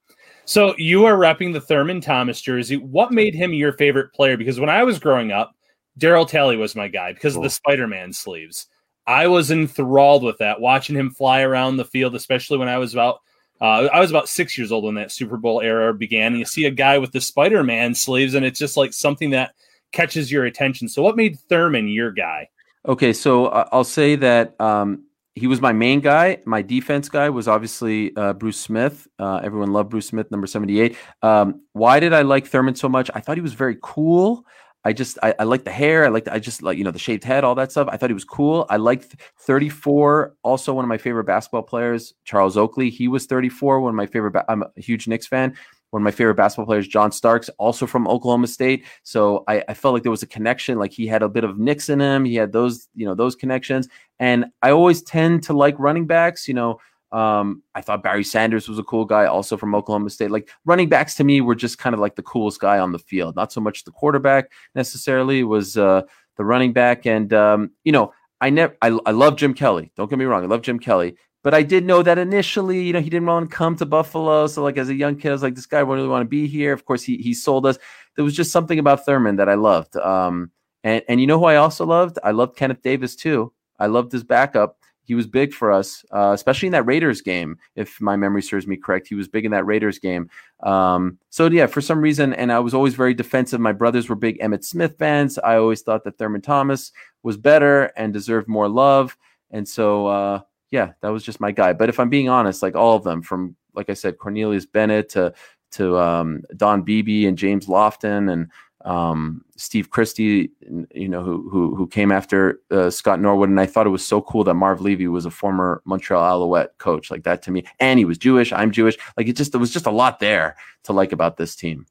S5: So you are repping the Thurman Thomas jersey. What made him your favorite player? Because when I was growing up, Darryl Talley was my guy because cool. of the Spider-Man sleeves. I was enthralled with that, watching him fly around the field, especially when I was about uh, I was about six years old when that Super Bowl era began. And you see a guy with the Spider-Man sleeves, and it's just like something that catches your attention. So, what made Thurman your guy?
S8: Okay, so uh, I'll say that um, he was my main guy. My defense guy was obviously uh, Bruce Smith. Uh, everyone loved Bruce Smith, number 78. Um, why did I like Thurman so much? I thought he was very cool. I just I, I like the hair. I like I just like you know the shaved head, all that stuff. I thought he was cool. I liked 34. Also, one of my favorite basketball players, Charles Oakley. He was 34. One of my favorite. Ba- I'm a huge Knicks fan one of my favorite basketball players, John Starks, also from Oklahoma State. So I, I, felt like there was a connection. Like he had a bit of Knicks in him. He had those, you know, those connections. And I always tend to like running backs. You know, Um, I thought Barry Sanders was a cool guy, also from Oklahoma State. Like running backs to me were just kind of like the coolest guy on the field. Not so much the quarterback necessarily was uh, the running back. And um, you know, I never I, I love Jim Kelly. Don't get me wrong, I love Jim Kelly. But I did know that initially, you know, he didn't want to come to Buffalo. So, like as a young kid, I was like, this guy wouldn't really want to be here. Of course, he he sold us. There was just something about Thurman that I loved. Um, and and you know who I also loved? I loved Kenneth Davis too. I loved his backup. He was big for us, uh, especially in that Raiders game. If my memory serves me correct, he was big in that Raiders game. Um, so yeah, for some reason, and I was always very defensive. My brothers were big Emmitt Smith fans. I always thought that Thurman Thomas was better and deserved more love. And so uh, yeah, that was just my guy. But if I'm being honest, like all of them, from like I said, Cornelius Bennett to to um, Don Beebe and James Lofton and um, Steve Christie, you know, who who, who came after uh, Scott Norwood, and I thought it was so cool that Marv Levy was a former Montreal Alouette coach, like that to me, and he was Jewish. I'm Jewish. Like it just there was just a lot there to like about this team.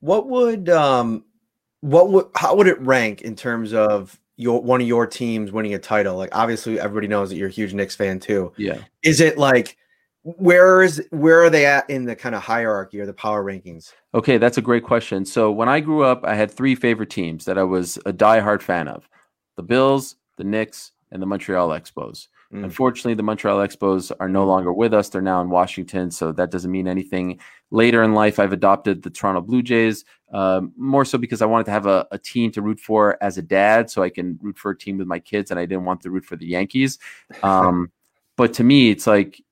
S4: What would um, what would how would it rank in terms of your one of your teams winning a title? Like obviously everybody knows that you're a huge Knicks fan too.
S8: Yeah.
S4: Is it like where is where are they at in the kind of hierarchy or the power rankings?
S8: Okay, that's a great question. So when I grew up, I had three favorite teams that I was a diehard fan of: the Bills, the Knicks, and the Montreal Expos. Mm. Unfortunately, the Montreal Expos are no longer with us. They're now in Washington, so that doesn't mean anything. Later in life, I've adopted the Toronto Blue Jays, uh, more so because I wanted to have a, a, team to root for as a dad, so I can root for a team with my kids, and I didn't want to root for the Yankees. Um, but to me, it's like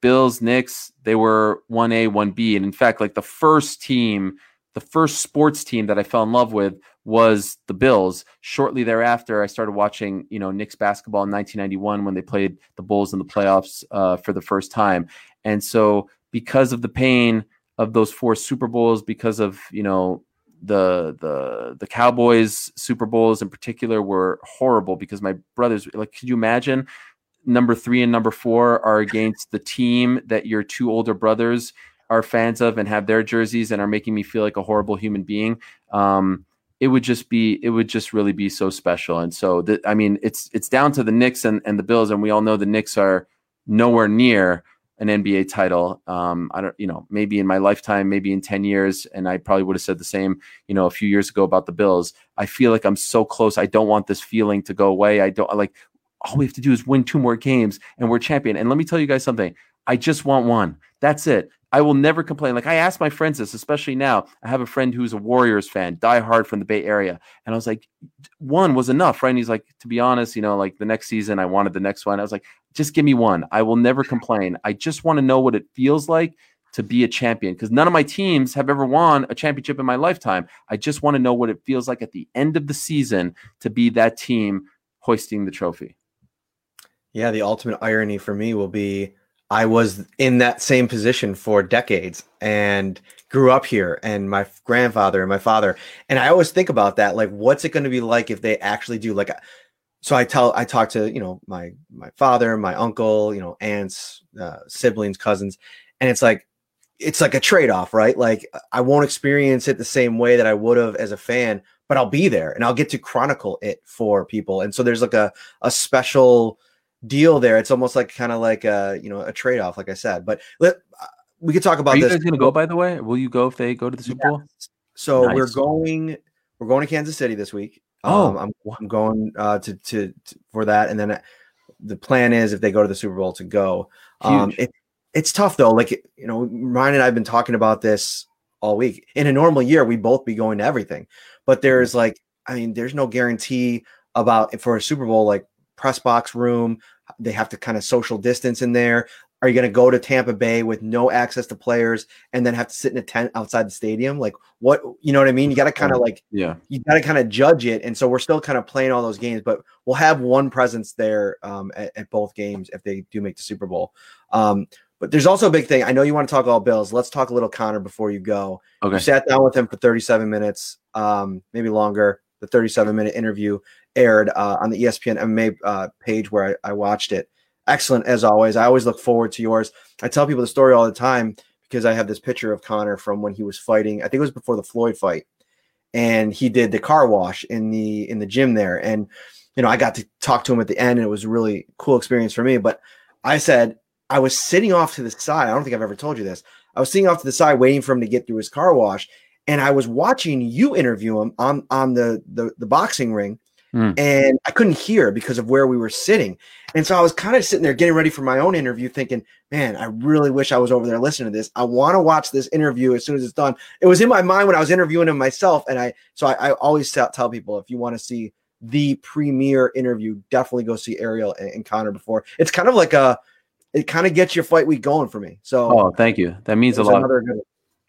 S8: Bills, Knicks, they were 1A, 1B. And in fact, like the first team, the first sports team that I fell in love with was the Bills. Shortly thereafter, I started watching, you know, Knicks basketball in 1991 when they played the Bulls in the playoffs uh, for the first time. And so, because of the pain of those four Super Bowls, because of you know the the the Cowboys Super Bowls in particular were horrible because my brothers like, could you imagine number three and number four are against the team that your two older brothers are fans of and have their jerseys and are making me feel like a horrible human being. Um, it would just be, it would just really be so special. And so, that I mean, it's it's down to the Knicks and, and the Bills, and we all know the Knicks are nowhere near an NBA title. Um, I don't, you know, maybe in my lifetime, maybe in 10 years, and I probably would have said the same, you know, a few years ago about the Bills. I feel like I'm so close. I don't want this feeling to go away. I don't like all we have to do is win two more games and we're champion. And let me tell you guys something. I just want one. That's it. I will never complain. Like I ask my friends this, especially now. I have a friend who's a Warriors fan, die hard from the Bay Area. And I was like, one was enough, right? And he's like, to be honest, you know, like the next season, I wanted the next one. I was like, just give me one. I will never complain. I just want to know what it feels like to be a champion because none of my teams have ever won a championship in my lifetime. I just want to know what it feels like at the end of the season to be that team hoisting the trophy.
S4: Yeah, the ultimate irony for me will be I was in that same position for decades and grew up here and my grandfather and my father and I always think about that like what's it going to be like if they actually do like so I tell I talk to, you know, my my father, my uncle, you know, aunts, uh, siblings, cousins and it's like it's like a trade-off, right? Like I won't experience it the same way that I would have as a fan, but I'll be there and I'll get to chronicle it for people. And so there's like a a special deal there. It's almost like kind of like a you know a trade off, like I said. But let uh, we could talk about
S8: Are you
S4: this.
S8: guys going to go? By the way, will you go if they go to the Super Bowl?
S4: So
S8: Nice.
S4: we're going we're going to Kansas City this week.
S8: Oh.
S4: Um, I'm, I'm going uh, to, to to for that, and then uh, the plan is if they go to the Super Bowl to go. Um, it, it's tough though. Like you know, Ryan and I have been talking about this all week. In a normal year, we both be going to everything, but there's like, I mean, there's no guarantee about for a Super Bowl like press box room. They have to kind of social distance in there. Are you going to go to Tampa Bay with no access to players and then have to sit in a tent outside the stadium? Like what, you know what I mean? You got to kind of like,
S8: Yeah.
S4: you got to kind of judge it. And so we're still kind of playing all those games, but we'll have one presence there um, at, at both games if they do make the Super Bowl. Um, but there's also a big thing. I know you want to talk all Bills. Let's talk a little Conor before you go.
S8: Okay.
S4: You sat down with him for 37 minutes, um, maybe longer. The 37 minute interview aired uh, on the ESPN MMA uh, page where I, I watched it. Excellent as always. I always look forward to yours. I tell people the story all the time because I have this picture of Conor from when he was fighting. I think it was before the Floyd fight, and he did the car wash in the in the gym there. And you know, I got to talk to him at the end, and it was a really cool experience for me. But I said, I was sitting off to the side. I don't think I've ever told you this. I was sitting off to the side waiting for him to get through his car wash, and I was watching you interview him on on the the, the boxing ring,
S8: Mm.
S4: and I couldn't hear because of where we were sitting. And so I was kind of sitting there getting ready for my own interview, thinking, man, I really wish I was over there listening to this. I want to watch this interview as soon as it's done. It was in my mind when I was interviewing him myself. And I, so I, I always tell, tell people if you want to see the premiere interview, definitely go see Ariel and, and Conor before. It's kind of like a, it kind of gets your fight week going for me. So,
S8: Oh, thank you. That means a lot.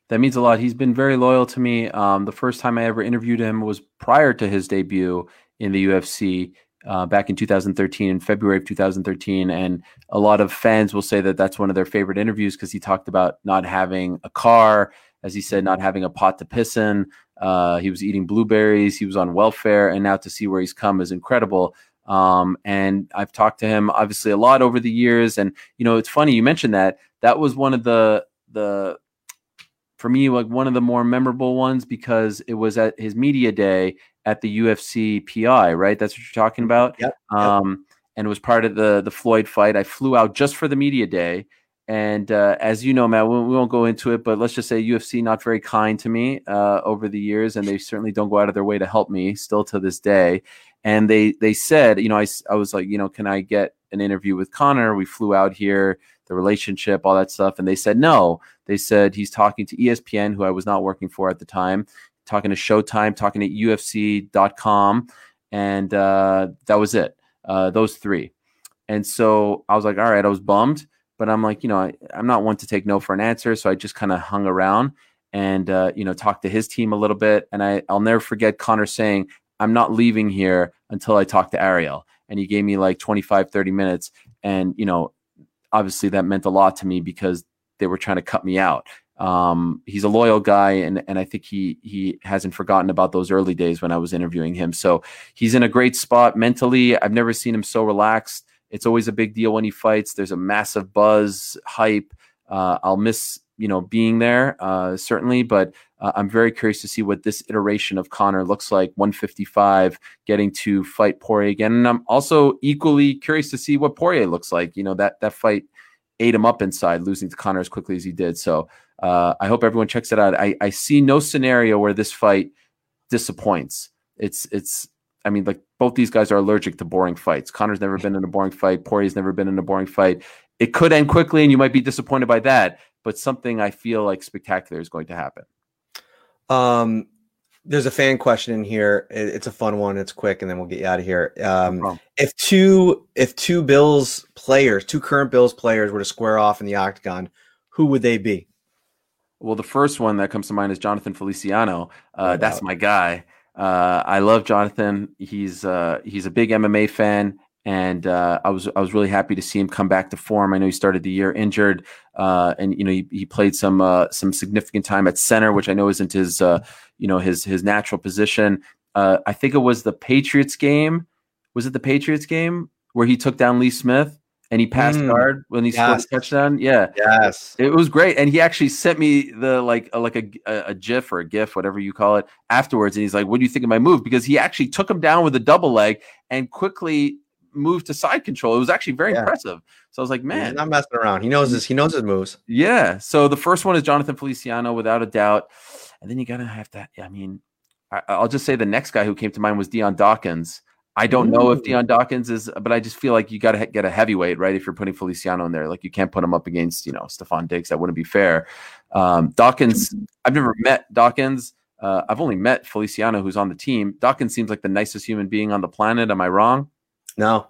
S8: That means a lot. He's been very loyal to me. Um, the first time I ever interviewed him was prior to his debut in the UFC uh, back in 2013, in February of 2013. And a lot of fans will say that that's one of their favorite interviews because he talked about not having a car, as he said, not having a pot to piss in. Uh, he was eating blueberries. He was on welfare, and now to see where he's come is incredible. Um, and I've talked to him obviously a lot over the years. And you know, it's funny you mentioned that. That was one of the the for me like one of the more memorable ones because it was at his media day at the UFC PI, right? That's what you're talking about.
S4: Yep.
S8: Um, and it was part of the the Floyd fight. I flew out just for the media day, and uh, as you know, Matt, we, we won't go into it, but let's just say UFC not very kind to me uh, over the years, and they certainly don't go out of their way to help me still to this day. And they they said, you know, I I was like, you know, can I get an interview with Conor? We flew out here, the relationship, all that stuff, and they said no. They said he's talking to ESPN, who I was not working for at the time, talking to Showtime, talking to UFC.com, and uh, that was it. Uh, those three. And so I was like, all right, I was bummed, but I'm like, you know, I, I'm not one to take no for an answer. So I just kind of hung around and, uh, you know, talked to his team a little bit. And I, I'll never forget Conor saying, I'm not leaving here until I talk to Ariel. And he gave me like 25, 30 minutes. And, you know, obviously that meant a lot to me because they were trying to cut me out. Um, he's a loyal guy, and and I think he he hasn't forgotten about those early days when I was interviewing him. So he's in a great spot mentally. I've never seen him so relaxed. It's always a big deal when he fights. There's a massive buzz, hype. Uh, I'll miss you know being there uh, certainly, but uh, I'm very curious to see what this iteration of Conor looks like. 155, getting to fight Poirier again, and I'm also equally curious to see what Poirier looks like. You know that that fight ate him up inside, losing to Conor as quickly as he did. So uh, I hope everyone checks it out. I, I see no scenario where this fight disappoints. It's it's. I mean, like both these guys are allergic to boring fights. Conor's never been in a boring fight. Poirier's never been in a boring fight. It could end quickly, and you might be disappointed by that. But something I feel like spectacular is going to happen.
S4: Um, there's a fan question in here. It- it's a fun one. It's quick, and then we'll get you out of here. Um, if two if two Bills players, two current Bills players, were to square off in the octagon, who would they be?
S8: Well, the first one that comes to mind is Jonathan Feliciano. Uh, that's my guy. Uh, I love Jonathan. He's uh, he's a big MMA fan, and uh, I was I was really happy to see him come back to form. I know he started the year injured, uh, and you know he, he played some uh, some significant time at center, which I know isn't his uh, you know his his natural position. Uh, I think it was the Patriots game. Was it the Patriots game where he took down Lee Smith and he passed
S4: Mm.
S8: guard when he
S4: Yes.
S8: scored a touchdown? Yeah,
S4: Yes.
S8: it was great, and he actually sent me the like a, like a, a a GIF or a GIF, whatever you call it, afterwards. And he's like, "What do you think of my move?" Because he actually took him down with a double leg and quickly moved to side control. It was actually very
S4: Yeah.
S8: impressive. So I was like,
S4: He's
S8: "Man,
S4: not messing around. He knows this. He knows his moves.
S8: yeah." So the first one is Jonathan Feliciano, without a doubt, and then you gotta have that. I mean, I, I'll just say the next guy who came to mind was Dion Dawkins. I don't know if. Dion Dawkins is, but I just feel like you got to get a heavyweight, right? If you're putting Feliciano in there, like you can't put him up against, you know, Stefon Diggs. That wouldn't be fair. Um, Dawkins, I've never met Dawkins. Uh, I've only met Feliciano, who's on the team. Dawkins seems like the nicest human being on the planet. Am I wrong?
S4: No,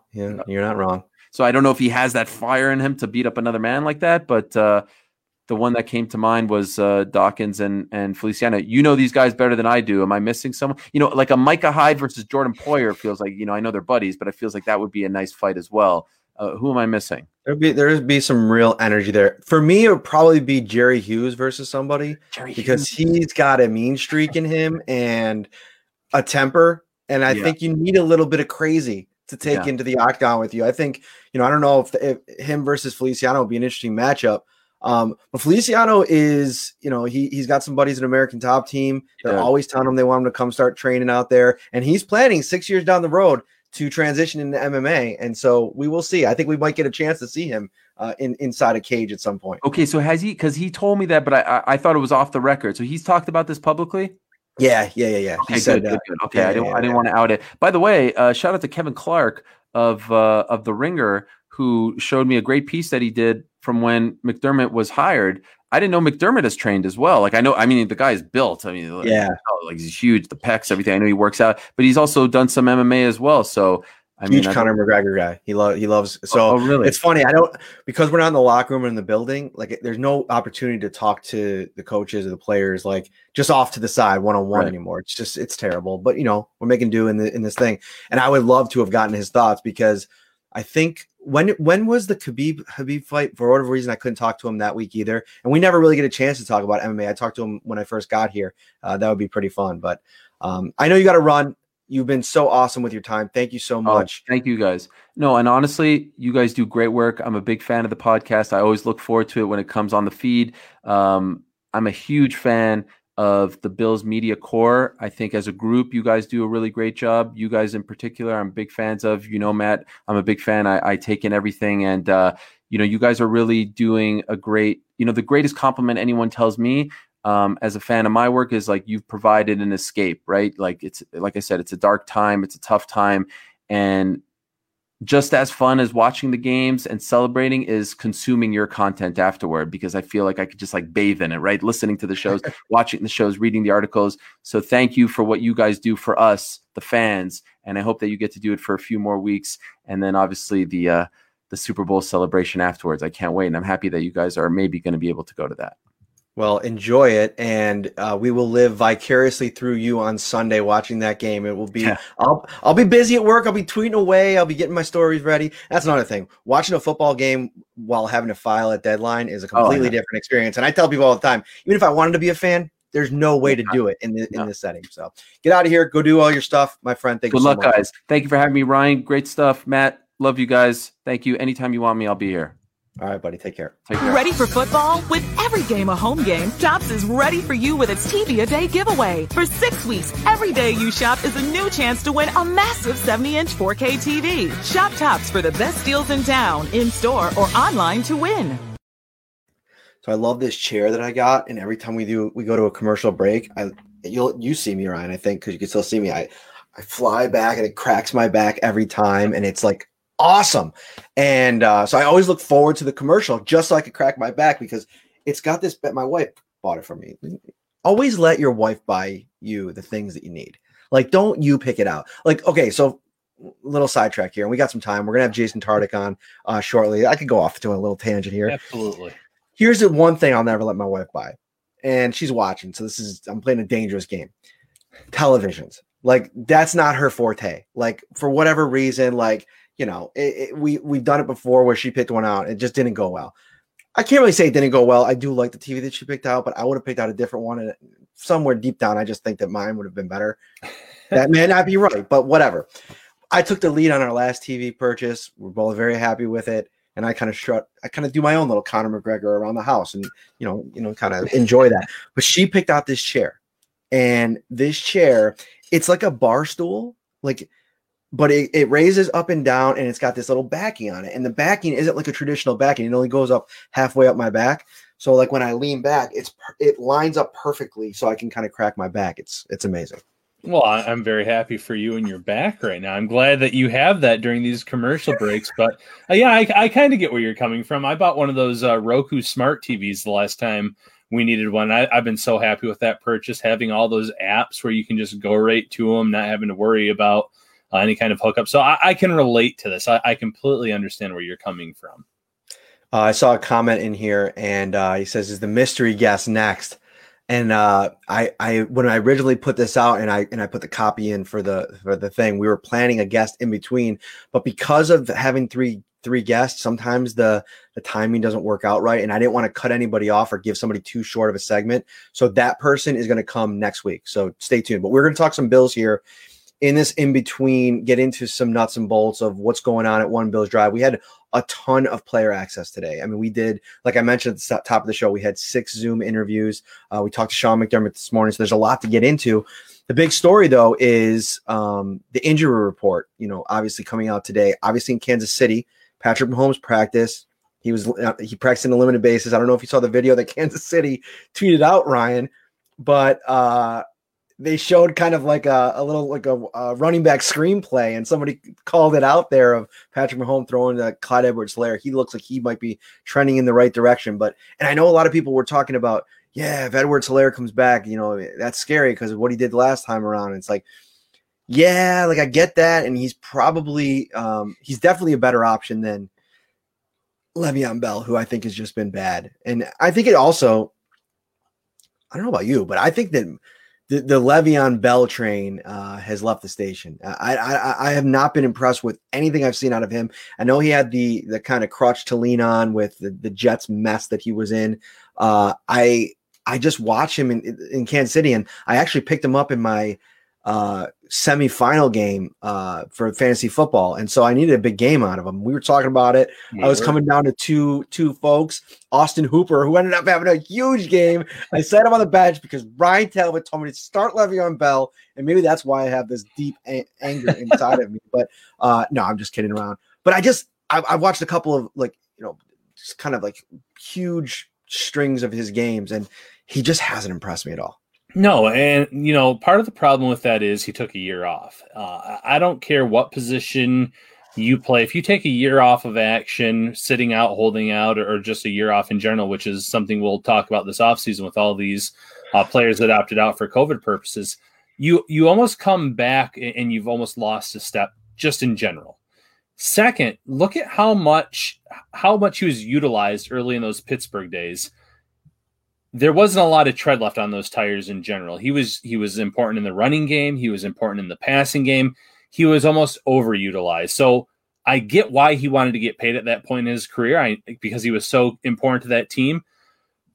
S4: you're not wrong.
S8: So I don't know if he has that fire in him to beat up another man like that, but uh, the one that came to mind was uh, Dawkins and and Feliciano. You know these guys better than I do. Am I missing someone? You know, like a Micah Hyde versus Jordan Poyer feels like you know I know they're buddies, but it feels like that would be a nice fight as well. Uh, who am I missing?
S4: There'd be there'd be some real energy there. For me, it would probably be Jerry Hughes versus somebody because he's got a mean streak in him and a temper, and I
S8: Yeah.
S4: think you need a little bit of crazy to take
S8: Yeah.
S4: into the octagon with you. I think you know I don't know if, if him versus Feliciano would be an interesting matchup. Um, but Feliciano is, you know, he he's got some buddies in American Top Team. They're
S8: Yeah.
S4: always telling him they want him to come start training out there, and he's planning six years down the road to transition into MMA. And so we will see. I think we might get a chance to see him uh, in inside a cage at some point.
S8: Okay, so has he? Because he told me that, but I, I I thought it was off the record. So he's talked about this publicly.
S4: Yeah, yeah, yeah, yeah.
S8: Okay, good, good, good. Okay, I didn't I didn't want to out it. By the way, uh, shout out to Kevin Clark of uh, of the Ringer who showed me a great piece that he did from when McDermott was hired. I didn't know McDermott is trained as well. Like I know, I mean, the guy's built. I mean,
S4: yeah, oh,
S8: like he's huge, the pecs, everything. I know he works out, but he's also done some MMA as well. So I
S4: huge
S8: mean,
S4: Conor McGregor guy. He loves he loves. Oh, so
S8: oh, really?
S4: It's funny. I don't because we're not in the locker room or in the building. Like, there's no opportunity to talk to the coaches or the players like just off to the side one on one anymore. It's just it's terrible. But you know, we're making do in the in this thing, and I would love to have gotten his thoughts because I think when when was the Khabib Khabib fight? For whatever reason, I couldn't talk to him that week either, and we never really get a chance to talk about MMA. I talked to him when I first got here. Uh, that would be pretty fun. But um, I know you got to run. You've been so awesome with your time. Thank you so much.
S8: Oh, thank you guys. No, and honestly, you guys do great work. I'm a big fan of the podcast. I always look forward to it when it comes on the feed. Um, I'm a huge fan of the Bills media corps. I think as a group, you guys do a really great job. You guys in particular, I'm big fans of. You know, Matt, I'm a big fan. I, I take in everything, and uh, you know, you guys are really doing a great. You know, the greatest compliment anyone tells me um, as a fan of my work is like you've provided an escape, right? Like it's like I said, it's a dark time, it's a tough time, and just as fun as watching the games and celebrating is consuming your content afterward because I feel like I could just like bathe in it, right? Listening to the shows, watching the shows, reading the articles. So thank you for what you guys do for us, the fans, and I hope that you get to do it for a few more weeks and then obviously the uh the Super Bowl celebration afterwards. I can't wait and I'm happy that you guys are maybe going to be able to go to that.
S4: Well, enjoy it, and uh, we will live vicariously through you on Sunday watching that game. It will be. Yeah. I'll I'll be busy at work. I'll be tweeting away. I'll be getting my stories ready. That's another thing. Watching a football game while having to file at deadline is a completely oh, yeah. different experience. And I tell people all the time, even if I wanted to be a fan, there's no way to do it in the, in this setting. So get out of here. Go do all your stuff, my friend. Thank
S8: Good
S4: you. Good
S8: luck,
S4: much.
S8: guys. Thank you for having me, Ryan. Great stuff, Matt. Love you guys. Thank you. Anytime you want me, I'll be here.
S4: All right, buddy. Take care.
S8: Take care.
S7: Ready for football? With every game a home game, Tops is ready for you with its TV a day giveaway. For six weeks, every day you shop is a new chance to win a massive 70 inch 4K TV. Shop Tops for the best deals in town, in store, or online to win.
S4: So I love this chair that I got, and every time we do, we go to a commercial break. I you'll you see me, Ryan. I think because you can still see me. I I fly back, and it cracks my back every time, and it's like awesome. And uh, so I always look forward to the commercial just so I could crack my back because it's got this. My wife bought it for me. Always let your wife buy you the things that you need. Like, don't you pick it out. Like, okay, so little sidetrack here, and we got some time. We're gonna have Jason Tartick on uh, shortly. I could go off to a little tangent here.
S5: Absolutely.
S4: Here's the one thing I'll never let my wife buy, and she's watching. So this is I'm playing a dangerous game. Televisions, like that's not her forte. Like for whatever reason, like you know, it, it, we we've done it before where she picked one out. It just didn't go well. I can't really say it didn't go well. I do like the TV that she picked out, but I would have picked out a different one. And somewhere deep down, I just think that mine would have been better. that may not be right, but whatever. I took the lead on our last TV purchase. We're both very happy with it, and I kind of shut. I kind of do my own little Conor McGregor around the house, and you know, you know, kind of enjoy that. But she picked out this chair, and this chair, it's like a bar stool, like but it, it raises up and down and it's got this little backing on it. And the backing isn't like a traditional backing, it only goes up halfway up my back. So like when I lean back, it's it lines up perfectly so I can kind of crack my back. It's it's amazing.
S5: Well, I'm very happy for you and your back right now. I'm glad that you have that during these commercial breaks. But uh, yeah, I, I kind of get where you're coming from. I bought one of those uh, Roku smart TVs the last time we needed one. I, have been so happy with that purchase, having all those apps where you can just go right to them, not having to worry about uh, any kind of hookup. So I, I can relate to this. I, I, completely understand where you're coming from.
S4: Uh, I saw a comment in here, and uh, he says, "Is the mystery guest next?" And uh, I, I, when I originally put this out, and I and I put the copy in for the for the thing, we were planning a guest in between, but because of having three three guests, sometimes the the timing doesn't work out right, and I didn't want to cut anybody off or give somebody too short of a segment. So that person is going to come next week. So stay tuned. But we're going to talk some Bills here in this in between, get into some nuts and bolts of what's going on at One Bills Drive. We had a ton of player access today. I mean, we did, like I mentioned at the top of the show, we had six Zoom interviews. Uh, we talked to Sean McDermott this morning, so there's a lot to get into. The big story, though, is um, the injury report. You know, obviously coming out today. Obviously in Kansas City, Patrick Mahomes practice. He was uh, he practiced in a limited basis. I don't know if you saw the video that Kansas City tweeted out, Ryan, but uh, they showed kind of like a, a little like a, a, running back screenplay, and somebody called it out there of Patrick Mahomes throwing to Clyde Edwards-Helaire. He looks like he might be trending in the right direction, but and I know a lot of people were talking about, yeah, if Edwards-Helaire comes back, you know, that's scary because of what he did last time around. It's like, yeah, like I get that, and he's probably um, he's definitely a better option than Le'Veon Bell, who I think has just been bad, and I think it also. I don't know about you, but I think that the, the Le'Veon Bell train uh, has left the station. I, I I have not been impressed with anything I've seen out of him. I know he had the the kind of crutch to lean on with the, the Jets mess that he was in. Uh, I I just watch him in in Kansas City, and I actually picked him up in my uh, semifinal game uh, for fantasy football, and so I needed a big game out of him. We were talking about it. Yeah, I was coming down to two two folks, Austin Hooper, who ended up having a huge game. I set him on the bench because Ryan Talbot told me to start Le'Veon Bell, and maybe that's why I have this deep a- anger inside of me. But uh, no, I'm just kidding around. But I just I, I watched a couple of like you know just kind of like huge strings of his games, and he just hasn't impressed me at all.
S5: No, and you know, part of the problem with that is he took a year off. Uh, I don't care what position you play. If you take a year off of action, sitting out, holding out, or, just a year off in general, which is something we'll talk about this offseason with all these uh, players that opted out for COVID purposes, you you almost come back and you've almost lost a step just in general. Second, look at how much how much he was utilized early in those Pittsburgh days there wasn't a lot of tread left on those tires in general. He was he was important in the running game, he was important in the passing game. He was almost overutilized. So I get why he wanted to get paid at that point in his career I, because he was so important to that team.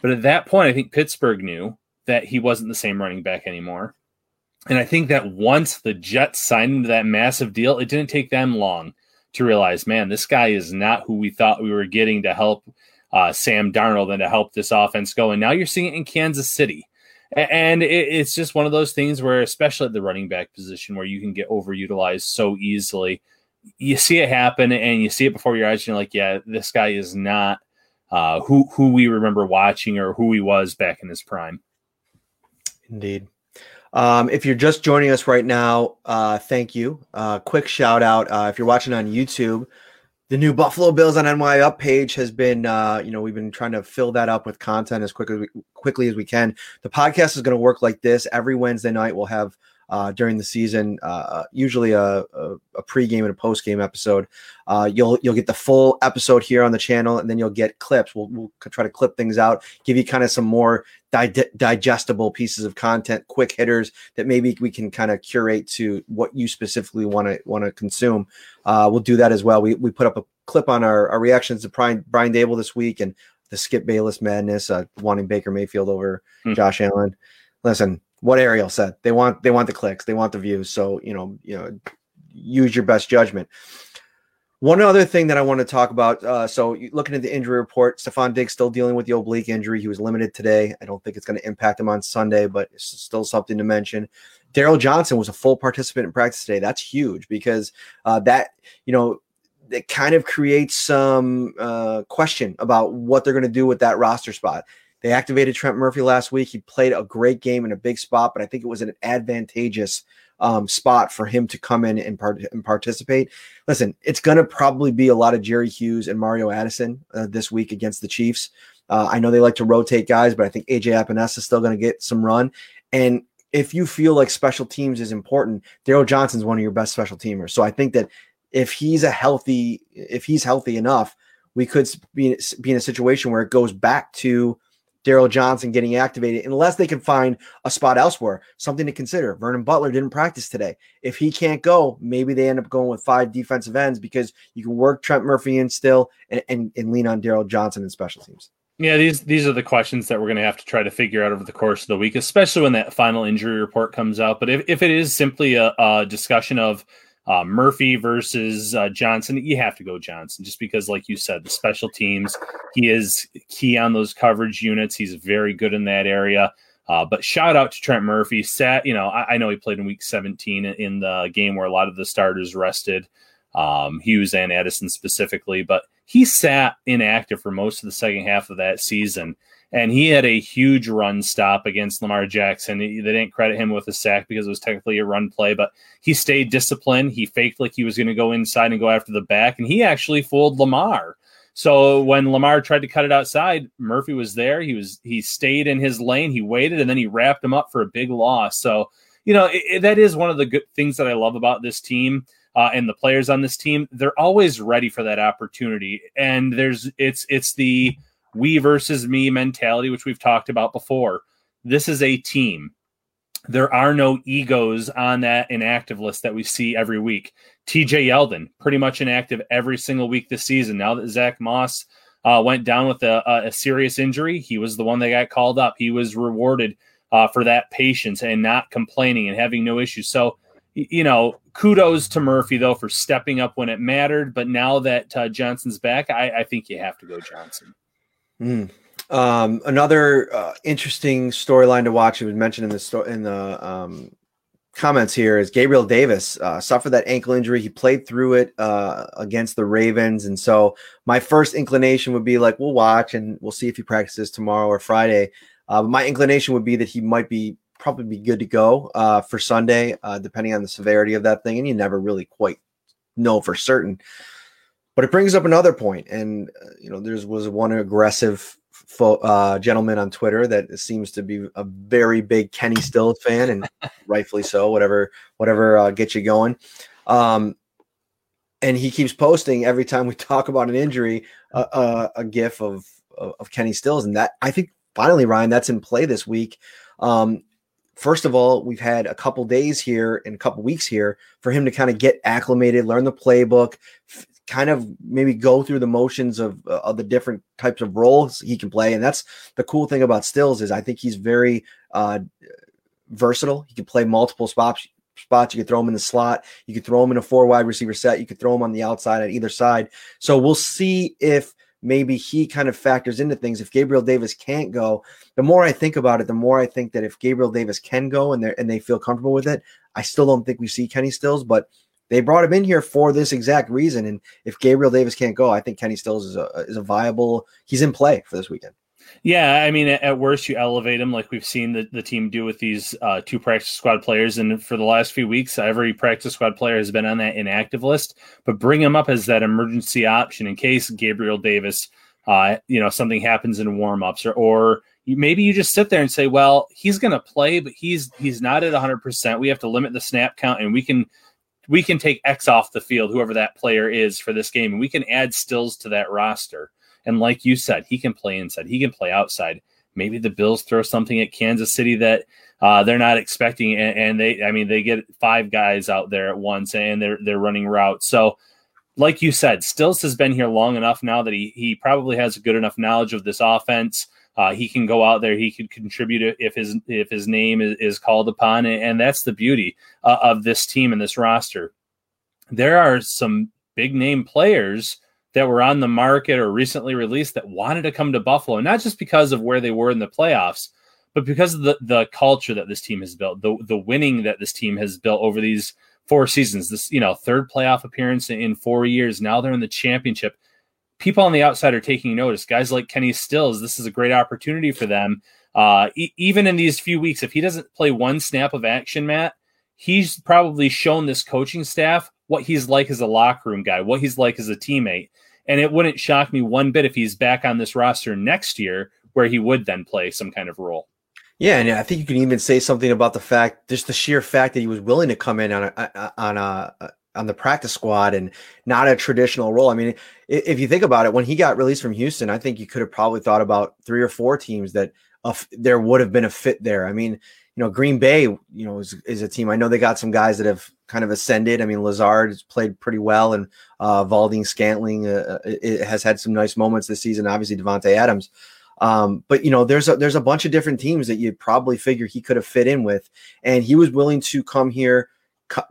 S5: But at that point, I think Pittsburgh knew that he wasn't the same running back anymore. And I think that once the Jets signed into that massive deal, it didn't take them long to realize, man, this guy is not who we thought we were getting to help uh, Sam Darnold and to help this offense go. And now you're seeing it in Kansas City. And it's just one of those things where, especially at the running back position, where you can get overutilized so easily. You see it happen, and you see it before your eyes. And you're like, "Yeah, this guy is not uh, who who we remember watching or who he was back in his prime."
S4: Indeed. Um, if you're just joining us right now, uh, thank you. Uh, quick shout out uh, if you're watching on YouTube the new Buffalo Bills on NY Up page has been, uh, you know, we've been trying to fill that up with content as quickly quickly as we can. The podcast is going to work like this every Wednesday night. We'll have uh, during the season. Uh, usually a, a, a pregame and a postgame episode. Uh, you'll you'll get the full episode here on the channel, and then you'll get clips. We'll, we'll try to clip things out, give you kind of some more di- digestible pieces of content, quick hitters that maybe we can kind of curate to what you specifically want to want to consume. Uh, we'll do that as well. We we put up a clip on our, our reactions to Brian Brian Daboll this week and the Skip Bayless madness, uh, wanting Baker Mayfield over hmm. Josh Allen. Listen, what Ariel said. They want they want the clicks, they want the views. So you know, you know, use your best judgment. One other thing that I want to talk about. Uh, so looking at the injury report, Stefon Diggs still dealing with the oblique injury. He was limited today. I don't think it's going to impact him on Sunday, but it's still something to mention. Darryl Johnson was a full participant in practice today. That's huge because uh, that you know it kind of creates some uh, question about what they're going to do with that roster spot. They activated Trent Murphy last week. He played a great game in a big spot, but I think it was an advantageous um, spot for him to come in and, part- and participate. Listen, it's going to probably be a lot of Jerry Hughes and Mario Addison uh, this week against the Chiefs. Uh, I know they like to rotate guys, but I think AJ Epenesa is still going to get some run. And if you feel like special teams is important, Darryl Johnson's one of your best special teamers. So I think that if he's a healthy, if he's healthy enough, we could be, be in a situation where it goes back to Darryl Johnson getting activated, unless they can find a spot elsewhere. Something to consider. Vernon Butler didn't practice today. If he can't go, maybe they end up going with five defensive ends because you can work Trent Murphy in still and, and, and lean on Daryl Johnson in special teams.
S5: Yeah, these these are the questions that we're going to have to try to figure out over the course of the week, especially when that final injury report comes out. But if, if it is simply a, a discussion of uh, Murphy versus uh, Johnson, you have to go Johnson just because, like you said, the special teams, he is key on those coverage units. He's very good in that area. Uh, but shout out to Trent Murphy. Sat, you know, I, I, know he played in Week 17 in the game where a lot of the starters rested, um, Hughes and Addison specifically. But he sat inactive for most of the second half of that season. And he had a huge run stop against Lamar Jackson. They didn't credit him with a sack because it was technically a run play, but he stayed disciplined. He faked like he was going to go inside and go after the back, and he actually fooled Lamar. So when Lamar tried to cut it outside, Murphy was there. He was he stayed in his lane. He waited, and then he wrapped him up for a big loss. So you know it, it, that is one of the good things that I love about this team uh, and the players on this team. They're always ready for that opportunity, and there's it's it's the we versus me mentality, which we've talked about before. This is a team. There are no egos on that inactive list that we see every week. TJ Yeldon, pretty much inactive every single week this season. Now that Zach Moss uh, went down with a, a, serious injury, he was the one that got called up. He was rewarded uh, for that patience and not complaining and having no issues. So, you know, kudos to Murphy though for stepping up when it mattered. But now that uh, Johnson's back, I, I, think you have to go Johnson.
S4: Mm. Um, another uh, interesting storyline to watch. It was mentioned in the sto- in the um, comments here is Gabriel Davis uh, suffered that ankle injury. He played through it uh, against the Ravens, and so my first inclination would be like, we'll watch and we'll see if he practices tomorrow or Friday. Uh, my inclination would be that he might be probably be good to go uh, for Sunday, uh, depending on the severity of that thing, and you never really quite know for certain. But it brings up another point, and uh, you know, there was one aggressive fo- uh, gentleman on Twitter that seems to be a very big Kenny Stills fan, and rightfully so. Whatever, whatever uh, gets you going. Um, and he keeps posting every time we talk about an injury, uh, uh, a gif of, of, of Kenny Stills, and that I think finally, Ryan, that's in play this week. Um, first of all, we've had a couple days here and a couple weeks here for him to kind of get acclimated, learn the playbook, kind of maybe go through the motions of, uh, of the different types of roles he can play. And that's the cool thing about Stills is I think he's very uh, versatile. He can play multiple spots. Spots you could throw him in the slot, you could throw him in a four wide receiver set, you could throw him on the outside at either side. So we'll see if maybe he kind of factors into things. If Gabriel Davis can't go, the more I think about it, the more I think that if Gabriel Davis can go and they and they feel comfortable with it, I still don't think we see Kenny Stills, but they brought him in here for this exact reason. And if Gabriel Davis can't go, I think Kenny Stills is a is a viable. He's in play for this weekend.
S5: Yeah, I mean, at worst, you elevate him like we've seen the, the team do with these uh, two practice squad players. And for the last few weeks, every practice squad player has been on that inactive list. But bring him up as that emergency option in case Gabriel Davis, uh, you know, something happens in warmups, or or maybe you just sit there and say, well, he's going to play, but he's he's not at 100. percent We have to limit the snap count, and we can we can take X off the field, whoever that player is for this game, and we can add Stills to that roster. And like you said, he can play inside, he can play outside. Maybe the Bills throw something at Kansas City that uh, they're not expecting, and, and, they, I mean, they get five guys out there at once, and they're they're running routes. So, like you said, Stills has been here long enough now that he he probably has a good enough knowledge of this offense. Uh, he can go out there. He can contribute if his if his name is, is called upon, and that's the beauty uh, of this team and this roster. There are some big name players that were on the market or recently released that wanted to come to Buffalo, not just because of where they were in the playoffs, but because of the the culture that this team has built, the the winning that this team has built over these four seasons. This you know third playoff appearance in four years. Now they're in the championship people on the outside are taking notice. Guys like Kenny Stills, this is a great opportunity for them. Uh, e- even in these few weeks, if he doesn't play one snap of action, Matt, he's probably shown this coaching staff what he's like as a locker room guy, what he's like as a teammate. And it wouldn't shock me one bit if he's back on this roster next year, where he would then play some kind of role.
S4: Yeah, and I think you can even say something about the fact, just the sheer fact that he was willing to come in on a on a on the practice squad and not a traditional role. I mean, if you think about it, when he got released from Houston, I think you could have probably thought about three or four teams that uh, there would have been a fit there. I mean, you know, Green Bay, you know, is, is a team. I know they got some guys that have kind of ascended. I mean, Lazard has played pretty well, and uh, Valdes-Scantling uh, uh has had some nice moments this season. Obviously, Davante Adams. Um, but you know, there's a there's a bunch of different teams that you probably figure he could have fit in with, and he was willing to come here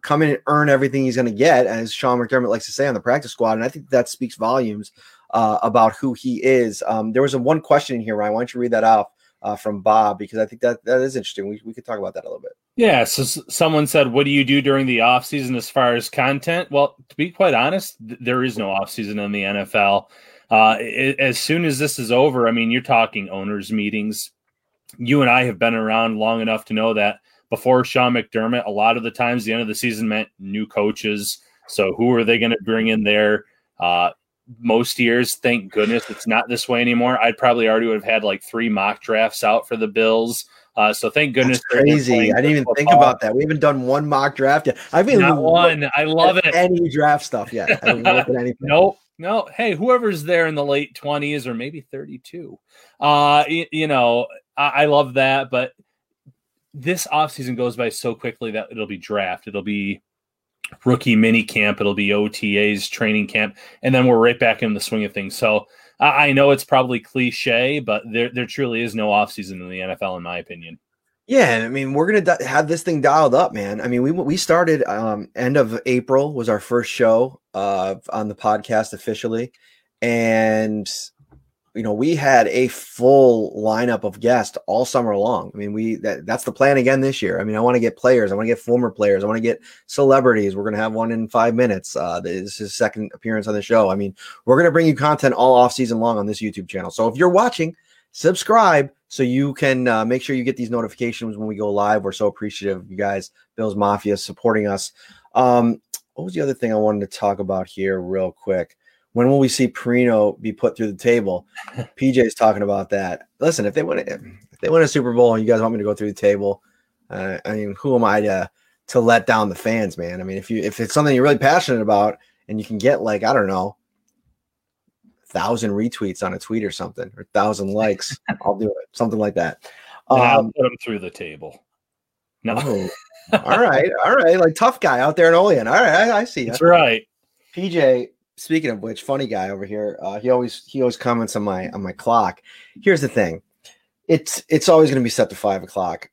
S4: come in and earn everything he's going to get, as Sean McDermott likes to say on the practice squad. And I think that speaks volumes uh, about who he is. Um, there was a one question in here, Ryan. Why don't you read that off uh, from Bob because I think that that is interesting. We we could talk about that a little bit.
S5: Yeah. So s- someone said, "What do you do during the off season as far as content?" Well, to be quite honest, th- there is no off season in the NFL. Uh, i- as soon as this is over, I mean, you're talking owners' meetings. You and I have been around long enough to know that before Sean McDermott, a lot of the times the end of the season meant new coaches. So who are they going to bring in there? Uh, most years, thank goodness it's not this way anymore. I'd probably already would have had like three mock drafts out for the Bills. Uh, so thank goodness
S4: That's crazy. I didn't even
S5: good
S4: think about that. We haven't done one mock draft yet. I've been
S5: Not one. I love it.
S4: Any draft stuff yet? I haven't.
S5: Nope. No. Hey, whoever's there in the late twenties or maybe thirty-two, uh, you, you know, I, I love that. But this offseason goes by so quickly that it'll be draft. It'll be rookie mini camp. It'll be OTAs training camp, and then we're right back in the swing of things. So I, know it's probably cliche, but there there truly is no offseason in the NFL, in my opinion.
S4: Yeah, I mean, we're gonna have this thing dialed up, man. I mean, we we started um, end of April was our first show uh, on the podcast officially, and you know we had a full lineup of guests all summer long. I mean, we that, that's the plan again this year. I mean, I want to get players, I want to get former players, I want to get celebrities. We're gonna have one in five minutes. Uh, this is his second appearance on the show. I mean, we're gonna bring you content all off season long on this YouTube channel. So if you're watching, subscribe so you can uh, make sure you get these notifications when we go live. We're so appreciative of you guys, Bills Mafia, supporting us. Um, what was the other thing I wanted to talk about here, real quick? When will we see Parrino be put through the table? PJ's talking about that. Listen, if they win, if they win a Super Bowl, and you guys want me to go through the table, uh, I mean, who am I to to let down the fans, man? I mean, if you if it's something you're really passionate about, and you can get like I don't know, thousand retweets on a tweet or something, or thousand likes, I'll do it, something like that.
S5: And I'll
S4: Um,
S5: put them through the table. No,
S4: oh, all right, all right, like tough guy out there in Olean. All right, I, I see.
S5: that's right.
S4: PJ, speaking of which, funny guy over here. Uh, he always he always comments on my on my clock. Here's the thing, it's it's always going to be set to five o'clock.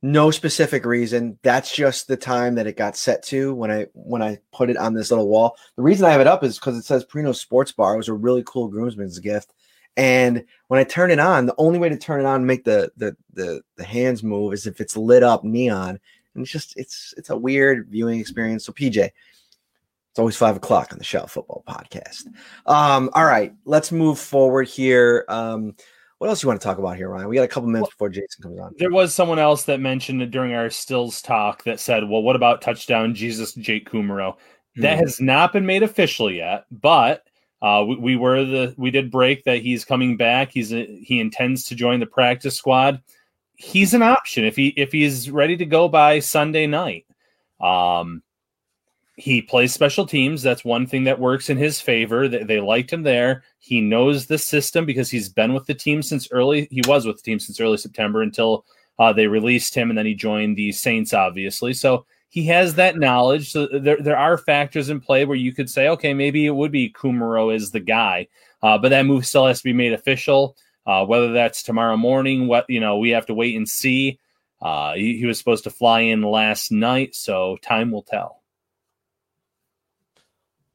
S4: No specific reason. That's just the time that it got set to when I when I put it on this little wall. The reason I have it up is because it says Parrino Sports Bar. It was a really cool groomsman's gift. And when I turn it on, the only way to turn it on and make the the the, the hands move is if it's lit up neon. And it's just it's it's a weird viewing experience. So PJ, it's always five o'clock on the Shell Football Podcast. Um, all right, let's move forward here. Um, what else you want to talk about here, Ryan? We got a couple minutes before Jason comes on.
S5: There was someone else that mentioned it during our stills talk that said, "Well, what about touchdown Jesus Jake Kumerow?" That
S4: Hmm.
S5: has not been made official yet, but uh, we, we were the we did break that he's coming back. He's a, he intends to join the practice squad. He's an option if he if he's ready to go by Sunday night. Um, he plays special teams. That's one thing that works in his favor. They, they liked him there. He knows the system because he's been with the team since early. He was with the team since early September until uh, they released him, and then he joined the Saints, obviously. So he has that knowledge. So there, there are factors in play where you could say, okay, maybe it would be Kumerow is the guy, uh, but that move still has to be made official. Uh, whether that's tomorrow morning, what you know, we have to wait and see. Uh, he, he was supposed to fly in last night, so time will tell.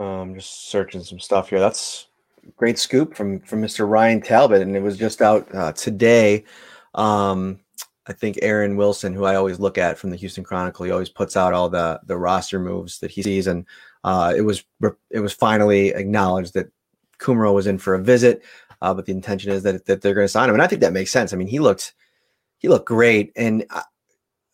S4: Um, just searching some stuff here. That's great scoop from from Mr. Ryan Talbot, and it was just out uh, today. Um, I think Aaron Wilson, who I always look at from the Houston Chronicle, he always puts out all the the roster moves that he sees, and uh, it was it was finally acknowledged that Kumerow was in for a visit, uh, but the intention is that that they're going to sign him, and I think that makes sense. I mean, he looked he looked great, and I,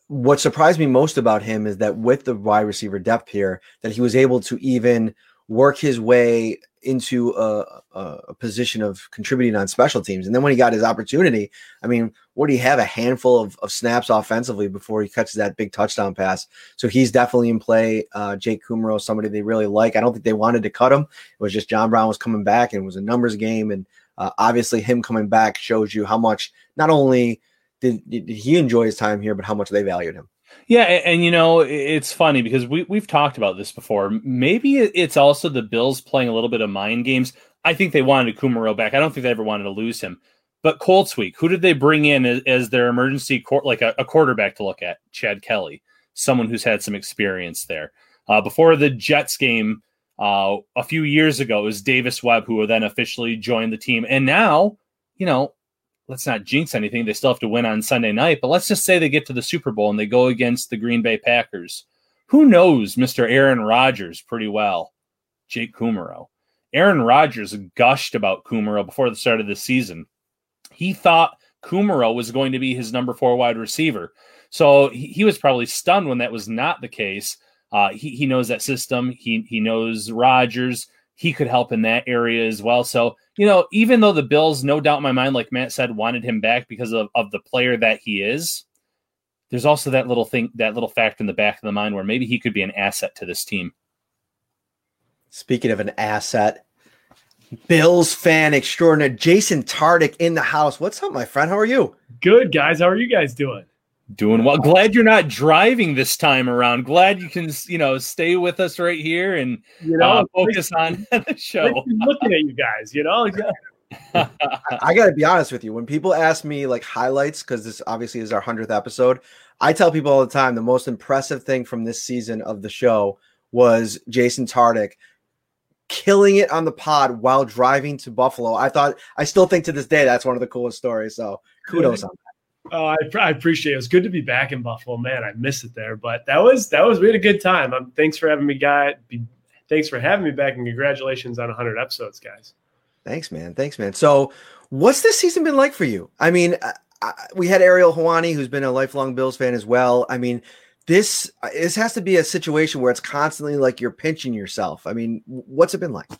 S4: what surprised me most about him is that with the wide receiver depth here, that he was able to even work his way into a, a, position of contributing on special teams. And then when he got his opportunity, I mean, what do you have? A handful of, of snaps offensively before he catches that big touchdown pass. So he's definitely in play. Uh, Jake Kumerow, somebody they really like. I don't think they wanted to cut him. It was just John Brown was coming back and it was a numbers game. And uh, obviously him coming back shows you how much not only did, did he enjoy his time here, but how much they valued him.
S5: Yeah, and, and, you know it's funny because we we've talked about this before. Maybe it's also the Bills playing a little bit of mind games. I think they wanted Kumerow back. I don't think they ever wanted to lose him. But Colts week, who did they bring in as, as their emergency court, like a, a, quarterback to look at? Chad Kelly, someone who's had some experience there. Uh, before the Jets game uh, a few years ago, it was Davis Webb who then officially joined the team, and now you know let's not jinx anything. They still have to win on Sunday night, but let's just say they get to the Super Bowl and they go against the Green Bay Packers. Who knows Mr. Aaron Rodgers pretty well? Jake Kumerow. Aaron Rodgers gushed about Kumerow before the start of the season. He thought Kumerow was going to be his number four wide receiver. So he, he was probably stunned when that was not the case. Uh, he, he knows that system. He he knows Rodgers. He could help in that area as well. So you know, even though the Bills, no doubt in my mind, like Matt said, wanted him back because of, of the player that he is, there's also that little thing, that little fact in the back of the mind where maybe he could be an asset to this team.
S4: Speaking of an asset, Bills fan extraordinaire, Jason Tartick in the house. What's up, my friend? How are you?
S9: Good, guys. How are you guys doing?
S5: Doing well. Glad you're not driving this time around. Glad you can, you know, stay with us right here and
S9: you know
S5: uh, focus on the show.
S9: Looking at you guys, you know.
S4: I got to be honest with you. When people ask me like highlights, because this obviously is our hundredth episode, I tell people all the time the most impressive thing from this season of the show was Jason Tartick killing it on the pod while driving to Buffalo. I thought, I still think to this day that's one of the coolest stories. So kudos on that.
S9: Oh, I, I, appreciate it. It was good to be back in Buffalo, man. I miss it there, but that was that was we had a good time. Um, thanks for having me, guy. Be, thanks for having me back, and congratulations on 100 episodes, guys.
S4: Thanks, man. Thanks, man. So, what's this season been like for you? I mean, I, we had Ariel Helwani, who's been a lifelong Bills fan as well. I mean, this uh, this has to be a situation where it's constantly like you're pinching yourself. I mean, what's it been like?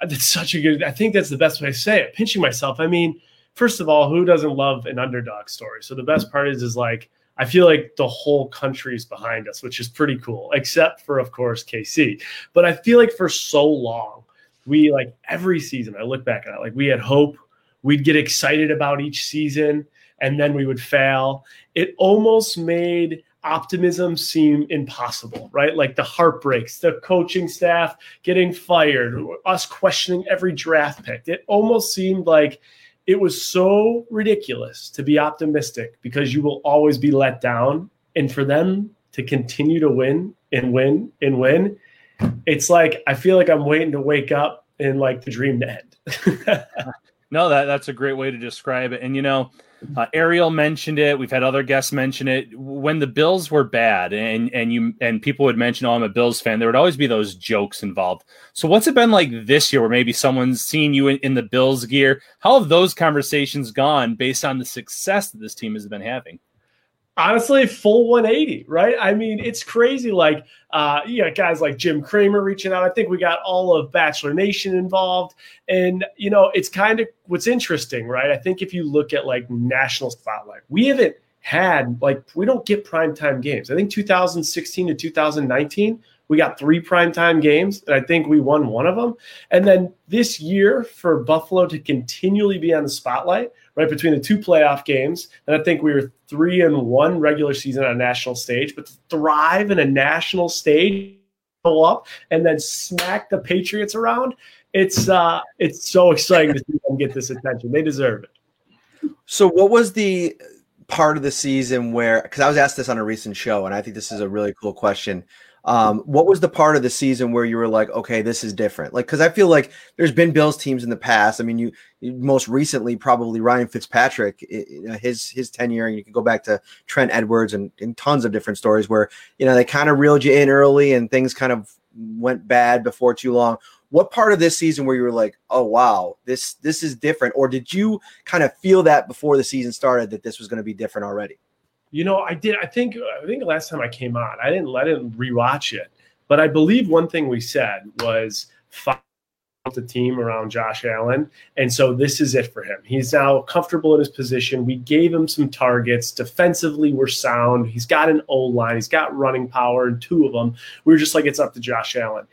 S9: That's such a good. I think that's the best way to say it. Pinching myself. I mean first of all, who doesn't love an underdog story? So the best part is, is like I feel like the whole country is behind us, which is pretty cool, except for of course KC. But I feel like for so long, we like every season. I look back at it, like we had hope, we'd get excited about each season, and then we would fail. It almost made optimism seem impossible, right? Like the heartbreaks, the coaching staff getting fired, us questioning every draft pick. It almost seemed like it was so ridiculous to be optimistic because you will always be let down. And for them to continue to win and win and win, it's like I feel like I'm waiting to wake up and like the dream to end.
S5: no, that that's a great way to describe it. And you know, uh, Ariel mentioned it. We've had other guests mention it. When the Bills were bad, and and you and people would mention, "Oh, I'm a Bills fan," there would always be those jokes involved. So, what's it been like this year, where maybe someone's seen you in, in the Bills gear? How have those conversations gone based on the success that this team has been having?
S9: Honestly full 180 right? I mean it's crazy like uh you got guys like jim cramer reaching out. I think we got all of bachelor nation involved. And you know it's kind of what's interesting right? I think if you look at like national spotlight we haven't had like we don't get primetime games. I think 2016 to 2019 we got three primetime games, and I think we won one of them. And then this year, for Buffalo to continually be on the spotlight, right between the two playoff games, and I think we were three and one regular season on a national stage, but to thrive in a national stage, go up and then smack the Patriots around. It's uh, it's so exciting to see them get this attention. They deserve it.
S4: So, what was the part of the season where? Because I was asked this on a recent show, and I think this is a really cool question. Um, what was the part of the season where you were like, okay, this is different? Like, because I feel like there's been Bills teams in the past. I mean, you most recently probably Ryan Fitzpatrick, his his tenure, and you can go back to Trent Edwards and, and tons of different stories where you know they kind of reeled you in early and things kind of went bad before too long. What part of this season where you were like, oh wow, this this is different, or did you kind of feel that before the season started that this was going to be different already?
S9: You know, I did. I think I think last time I came on, I didn't let it rewatch it, but I believe one thing we said was the team around Josh Allen, and so this is it for him. He's now comfortable in his position. We gave him some targets. Defensively, we're sound. He's got an O line. He's got running power, and two of them. We were just like, it's up to Josh Allen.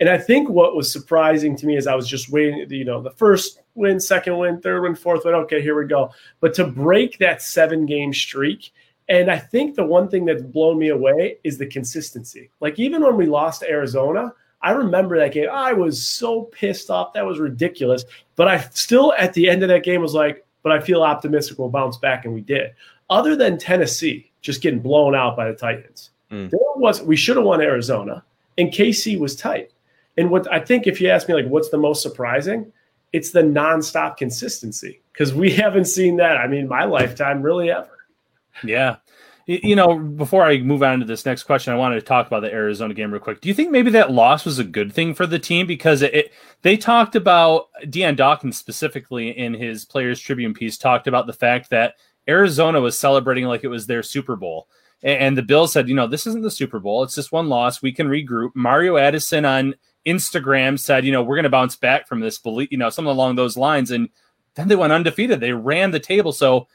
S9: And I think what was surprising to me is I was just waiting, you know, the first win, second win, third win, fourth win. Okay, here we go. But to break that seven game streak and I think the one thing that's blown me away is the consistency. Like even when we lost Arizona, I remember that game. I was so pissed off. That was ridiculous. But I still, at the end of that game, was like, but I feel optimistic we'll bounce back, and we did. Other than Tennessee just getting blown out by the Titans, mm. there was we should have won Arizona, and KC was tight. And what I think, if you ask me, like, what's the most surprising, it's the nonstop consistency because we haven't seen that. I mean, my lifetime really ever.
S5: Yeah. You know, before I move on to this next question, I wanted to talk about the Arizona game real quick. Do you think maybe that loss was a good thing for the team because it, it they talked about Dion Dawkins specifically in his Players Tribune piece talked about the fact that Arizona was celebrating like it was their Super Bowl. And the Bills said, you know, this isn't the Super Bowl. It's just one loss. We can regroup. Mario Addison on Instagram said, you know, we're going to bounce back from this, believe, you know, something along those lines. And then they went undefeated. They ran the table. So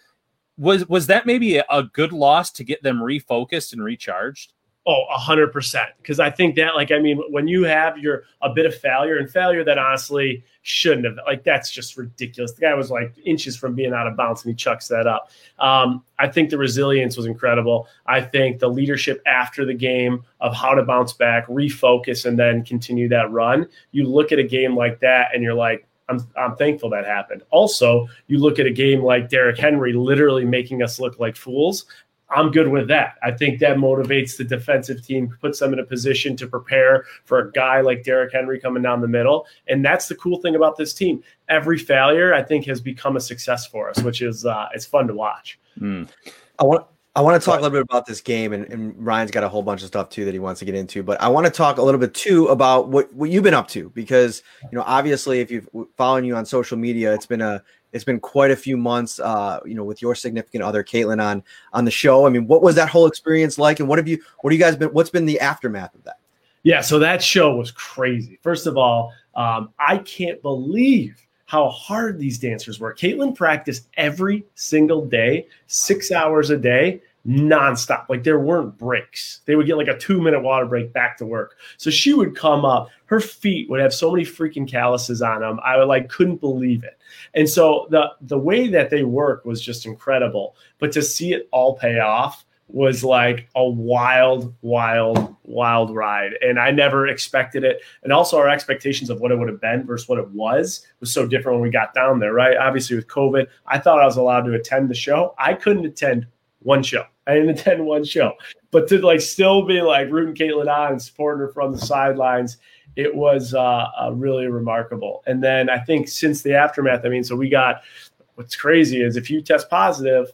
S5: was was that maybe a, good loss to get them refocused and recharged?
S9: Oh, a hundred percent. Because I think that, like, I mean, when you have your a bit of failure and failure that honestly shouldn't have, like, that's just ridiculous. The guy was like inches from being out of bounds and he chucks that up. Um, I think the resilience was incredible. I think the leadership after the game of how to bounce back, refocus, and then continue that run. You look at a game like that and you're like, I'm, I'm thankful that happened. Also, you look at a game like Derrick Henry literally making us look like fools. I'm good with that. I think that motivates the defensive team, puts them in a position to prepare for a guy like Derrick Henry coming down the middle. And that's the cool thing about this team. Every failure, I think, has become a success for us, which is uh, it's fun to watch.
S4: Mm. I want I want to talk a little bit about this game, and, and, Ryan's got a whole bunch of stuff too that he wants to get into. But I want to talk a little bit too about what, what you've been up to because you know obviously if you've following you on social media, it's been a it's been quite a few months, uh, you know, with your significant other Caitlin on on the show. I mean, what was that whole experience like, and what have you what have you guys been? What's been the aftermath of that?
S9: Yeah, so that show was crazy. First of all, um, I can't believe how hard these dancers were. Caitlin practiced every single day, six hours a day, nonstop. Like there weren't breaks. They would get like a two minute water break back to work. So she would come up, her feet would have so many freaking calluses on them. I would like couldn't believe it. And so the the way that they work was just incredible. But to see it all pay off was like a wild, wild, wild ride. And I never expected it. And also, our expectations of what it would have been versus what it was was so different when we got down there, right? Obviously, with COVID, I thought I was allowed to attend the show. I couldn't attend one show. I didn't attend one show. But to like still be like rooting Caitlin on and supporting her from the sidelines, it was uh, uh, really remarkable. And then I think since the aftermath, I mean, so we got what's crazy is if you test positive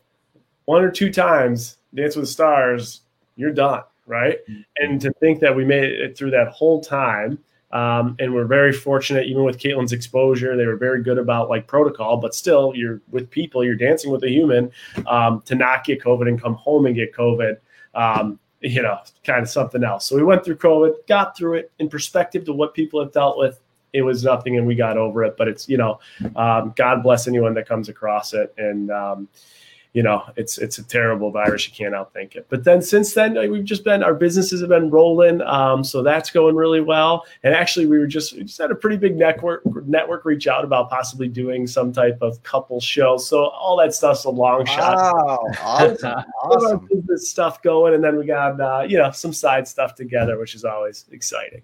S9: one or two times, Dance with Stars, you're done, right? Mm-hmm. And to think that we made it through that whole time, um, and we're very fortunate, even with Caitlin's exposure, they were very good about like protocol, but still, you're with people, you're dancing with a human um, to not get COVID and come home and get COVID. Um, you know, kind of something else. So we went through COVID, got through it in perspective to what people have dealt with. It was nothing, and we got over it. But it's you know, um, God bless anyone that comes across it, and um, you know, it's it's a terrible virus. You can't outthink it. But then since then, we've just been our businesses have been rolling, um, so that's going really well. And actually, we were just we just had a pretty big network network reach out about possibly doing some type of couple show. So all that stuff's a long wow, shot.
S4: Awesome, awesome.
S9: Business stuff going, and then we got uh, you know some side stuff together, which is always exciting.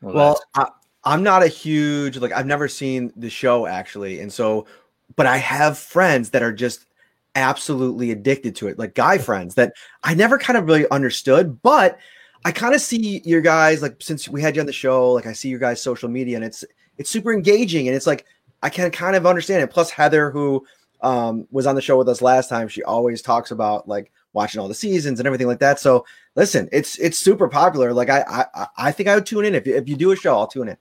S4: Well, well I, I'm not a huge like I've never seen the show actually, and so but I have friends that are just absolutely addicted to it, like guy friends that I never kind of really understood, but I kind of see your guys like since we had you on the show, like I see your guys' social media and it's it's super engaging and it's like I can kind of understand it. Plus Heather, who um, was on the show with us last time, she always talks about like watching all the seasons and everything like that. So listen, it's it's super popular. Like I I, I think I would tune in if you, if you do a show, I'll tune in.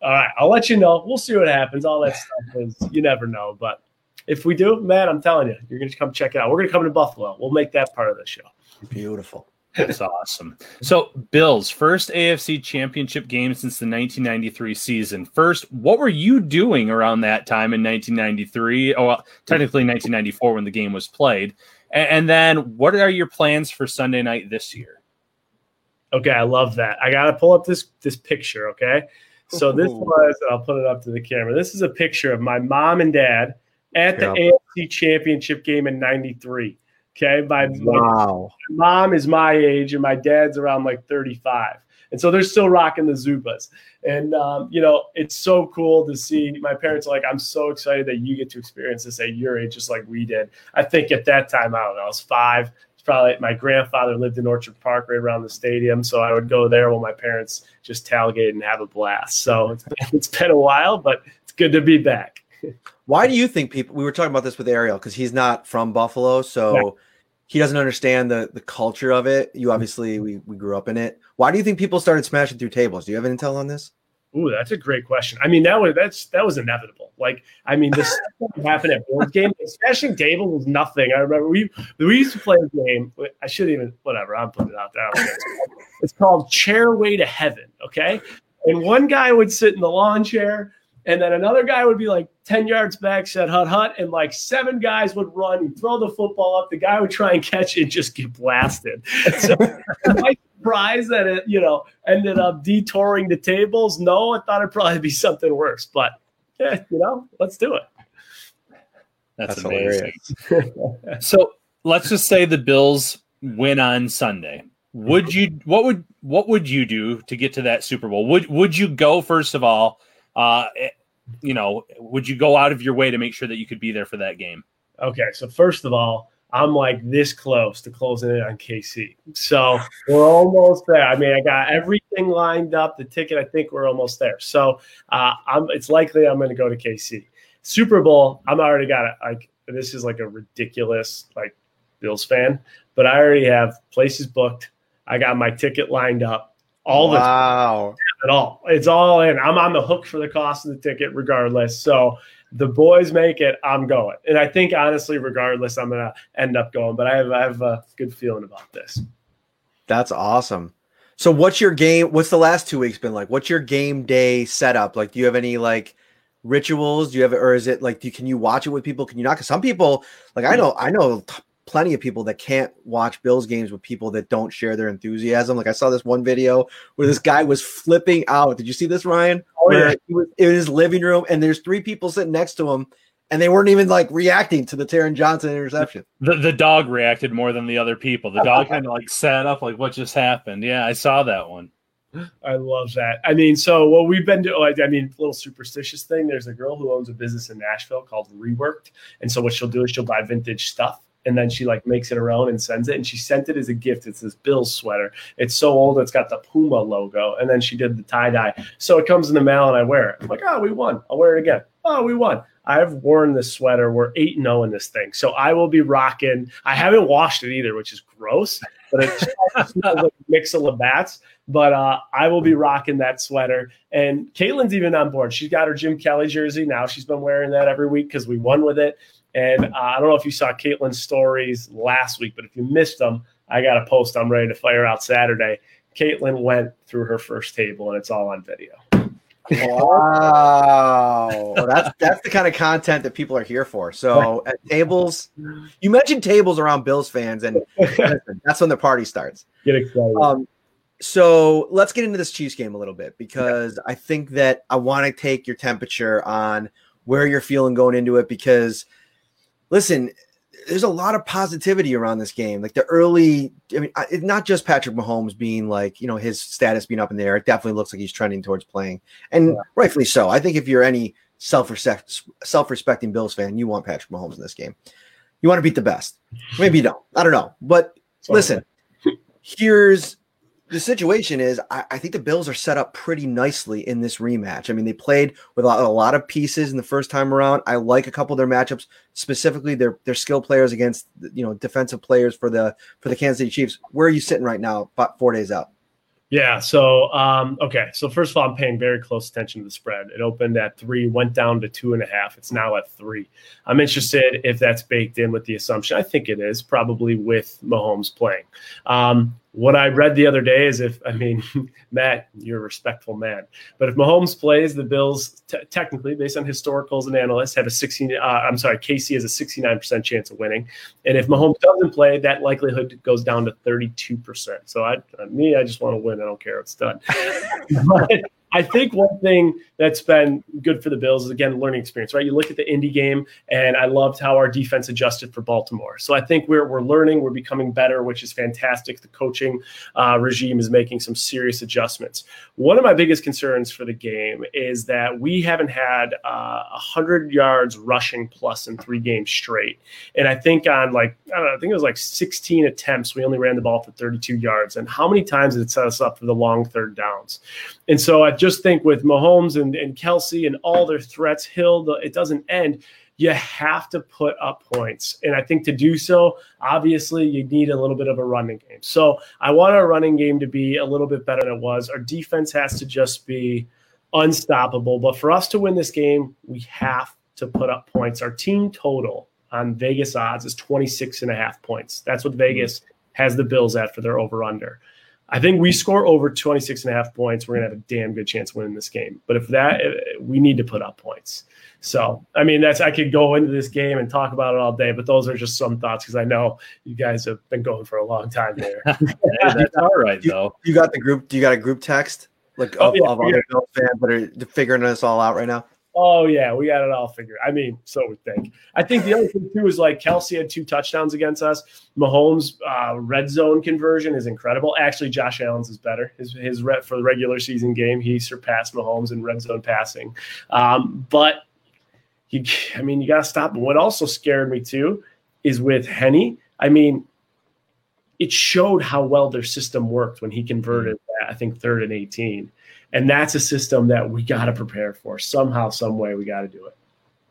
S9: All right, I'll let you know. We'll see what happens. All that stuff is you never know, but if we do, man, I'm telling you, you're going to come check it out. We're going to come to Buffalo. We'll make that part of the show.
S4: Beautiful.
S5: That's awesome. So, Bills first AFC Championship game since the 1993 season. First, what were you doing around that time in 1993? Oh, well, technically 1994 when the game was played. And then, what are your plans for Sunday night this year?
S9: Okay, I love that. I got to pull up this this picture. Okay, so this was I'll put it up to the camera. This is a picture of my mom and dad at the yeah. AFC Championship game in '93. Okay, my,
S4: wow.
S9: my mom is my age and my dad's around like 35, and so they're still rocking the Zubaz. And um, you know, it's so cool to see. My parents are like, I'm so excited that you get to experience this at your age, just like we did. I think at that time, I don't know, I was five. It's probably my grandfather lived in Orchard Park, right around the stadium, so I would go there while my parents just tailgate and have a blast. So it's, it's been a while, but it's good to be back.
S4: Why do you think people? We were talking about this with Ariel because he's not from Buffalo, so
S9: Yeah.
S4: he doesn't understand the the culture of it. You mm-hmm. obviously we we grew up in it. Why do you think people started smashing through tables? Do you have any intel on this?
S9: Ooh, that's a great question. I mean, that was that's that was inevitable. Like, I mean, this happened at Bills game. Smashing tables was nothing. I remember we we used to play a game. I shouldn't even whatever. I'm putting it out there. I don't care. It's called Chair Way to Heaven. Okay, and one guy would sit in the lawn chair, and then another guy would be like ten yards back, said hut hut, and like seven guys would run, you'd throw the football up. The guy would try and catch it, and just get blasted. So, am I surprised that it you know ended up detouring the tables? No, I thought it'd probably be something worse, but yeah, you know, let's do it.
S5: That's,
S4: That's
S5: amazing. so let's just say the Bills win on Sunday. Would you what would what would you do to get to that Super Bowl? Would would you go first of all? Uh, you know, would you go out of your way to make sure that you could be there for that game?
S9: Okay, so first of all, I'm like this close to closing it on KC. So we're almost there. I mean, I got everything lined up. The ticket, I think we're almost there. So uh, I'm. It's likely I'm going to go to KC. Super Bowl, I'm already got it. Like this is like a ridiculous like Bills fan, but I already have places booked. I got my ticket lined up. All the
S4: wow.
S9: At all. It's all in. I'm on the hook for the cost of the ticket regardless. So the boys make it, I'm going. And I think honestly, regardless, I'm gonna end up going. But I have I have a good feeling about this.
S4: That's awesome. So what's your game? What's the last two weeks been like? What's your game day setup? Like, do you have any like rituals? Do you have, or is it like, do can you watch it with people? Can you not? Because some people, like I hmm. know, I know plenty of people that can't watch Bills games with people that don't share their enthusiasm. Like I saw this one video where this guy was flipping out. Did you see this, Ryan?
S9: Oh,
S4: where
S9: yeah.
S4: he was in his living room and there's three people sitting next to him and they weren't even like reacting to the Taron Johnson interception.
S5: The the dog reacted more than the other people. The dog kind of like sat up, like what just happened. Yeah, I saw that one.
S9: I love that. I mean, so what we've been doing, I mean, little superstitious thing. There's a girl who owns a business in Nashville called Reworked. And so what she'll do is she'll buy vintage stuff and then she like makes it her own and sends it. And she sent it as a gift. It's this Bills sweater. It's so old, it's got the Puma logo. And then she did the tie dye. So it comes in the mail and I wear it. I'm like, oh, we won. I'll wear it again. Oh, we won. I've worn this sweater. We're 8 0 in this thing. So I will be rocking. I haven't washed it either, which is gross, but it smells like a mix of Labatt's. But uh, I will be rocking that sweater. And Caitlin's even on board. She's got her Jim Kelly jersey now. She's been wearing that every week because we won with it. And uh, I don't know if you saw Caitlin's stories last week, but if you missed them, I got a post I'm ready to fire out Saturday. Caitlin went through her first table, and it's all on video.
S4: Wow, Well, that's that's the kind of content that people are here for. So at tables, you mentioned tables around Bills fans, and that's when the party starts.
S9: Get excited.
S4: Um, so let's get into this Chiefs game a little bit because I think that I want to take your temperature on where you're feeling going into it. Because listen, there's a lot of positivity around this game. Like the early, I mean, I- it's not just Patrick Mahomes being like, you know, his status being up in the air. It definitely looks like he's trending towards playing, and rightfully so. I think if you're any self-respect, self respecting Bills fan, you want Patrick Mahomes in this game. You want to beat the best. Maybe you don't. I don't know. But listen, here's the situation is I, I think the Bills are set up pretty nicely in this rematch. I mean, they played with a, a lot of pieces in the first time around. I like a couple of their matchups, specifically their their skill players against you know defensive players for the for the Kansas City Chiefs. Where are you sitting right now? About four days out.
S9: Yeah. So, um, okay. So, first of all, I'm paying very close attention to the spread. It opened at three, went down to two and a half. It's now at three. I'm interested if that's baked in with the assumption. I think it is, probably with Mahomes playing. Um, what I read the other day is if, I mean, Matt, you're a respectful man, but if Mahomes plays, the Bills, t- technically, based on historicals and analysts, have a 16, uh, I'm sorry, KC has a 69% chance of winning. And if Mahomes doesn't play, that likelihood goes down to 32%. So, I, uh, me, I just want to win. I don't care. It's done. but I think one thing that's been good for the Bills is again learning experience, right? You look at the Indy game, and I loved how our defense adjusted for Baltimore. So I think we're we're learning, we're becoming better, which is fantastic. The coaching uh, regime is making some serious adjustments. One of my biggest concerns for the game is that we haven't had uh, hundred yards rushing plus in three games straight, and I think on like I don't know, I think it was like 16 attempts, we only ran the ball for 32 yards. And how many times did it set us up for the long third downs? And so I just think with Mahomes and, and Kelce and all their threats, Hill, it doesn't end. You have to put up points. And I think to do so, obviously, you need a little bit of a running game. So I want our running game to be a little bit better than it was. Our defense has to just be unstoppable. But for us to win this game, we have to put up points. Our team total on Vegas odds is 26 and a half points. That's what Vegas has the Bills at for their over under. I think we score over 26 and a half points. We're going to have a damn good chance winning this game. But if that, eh, we need to put up points. So, I mean, that's, I could go into this game and talk about it all day, but those are just some thoughts because I know you guys have been going for a long time there.
S5: hey, that's all right,
S4: you,
S5: though.
S4: You got the group, do you got a group text? Like
S9: Oh,
S4: of,
S9: yeah,
S4: of
S9: yeah.
S4: other Bill fans that are figuring this all out right now?
S9: Oh yeah, we got it all figured. I mean, so we think. I think the other thing too is like Kelce had two touchdowns against us. Mahomes' uh, red zone conversion is incredible. Actually, Josh Allen's is better. His his red for the regular season game, he surpassed Mahomes in red zone passing. Um, but you, I mean, you got to stop. What also scared me too is with Henne. I mean, it showed how well their system worked when he converted that, I think third and 18. And that's a system that we got to prepare for somehow, some way. We got to do it.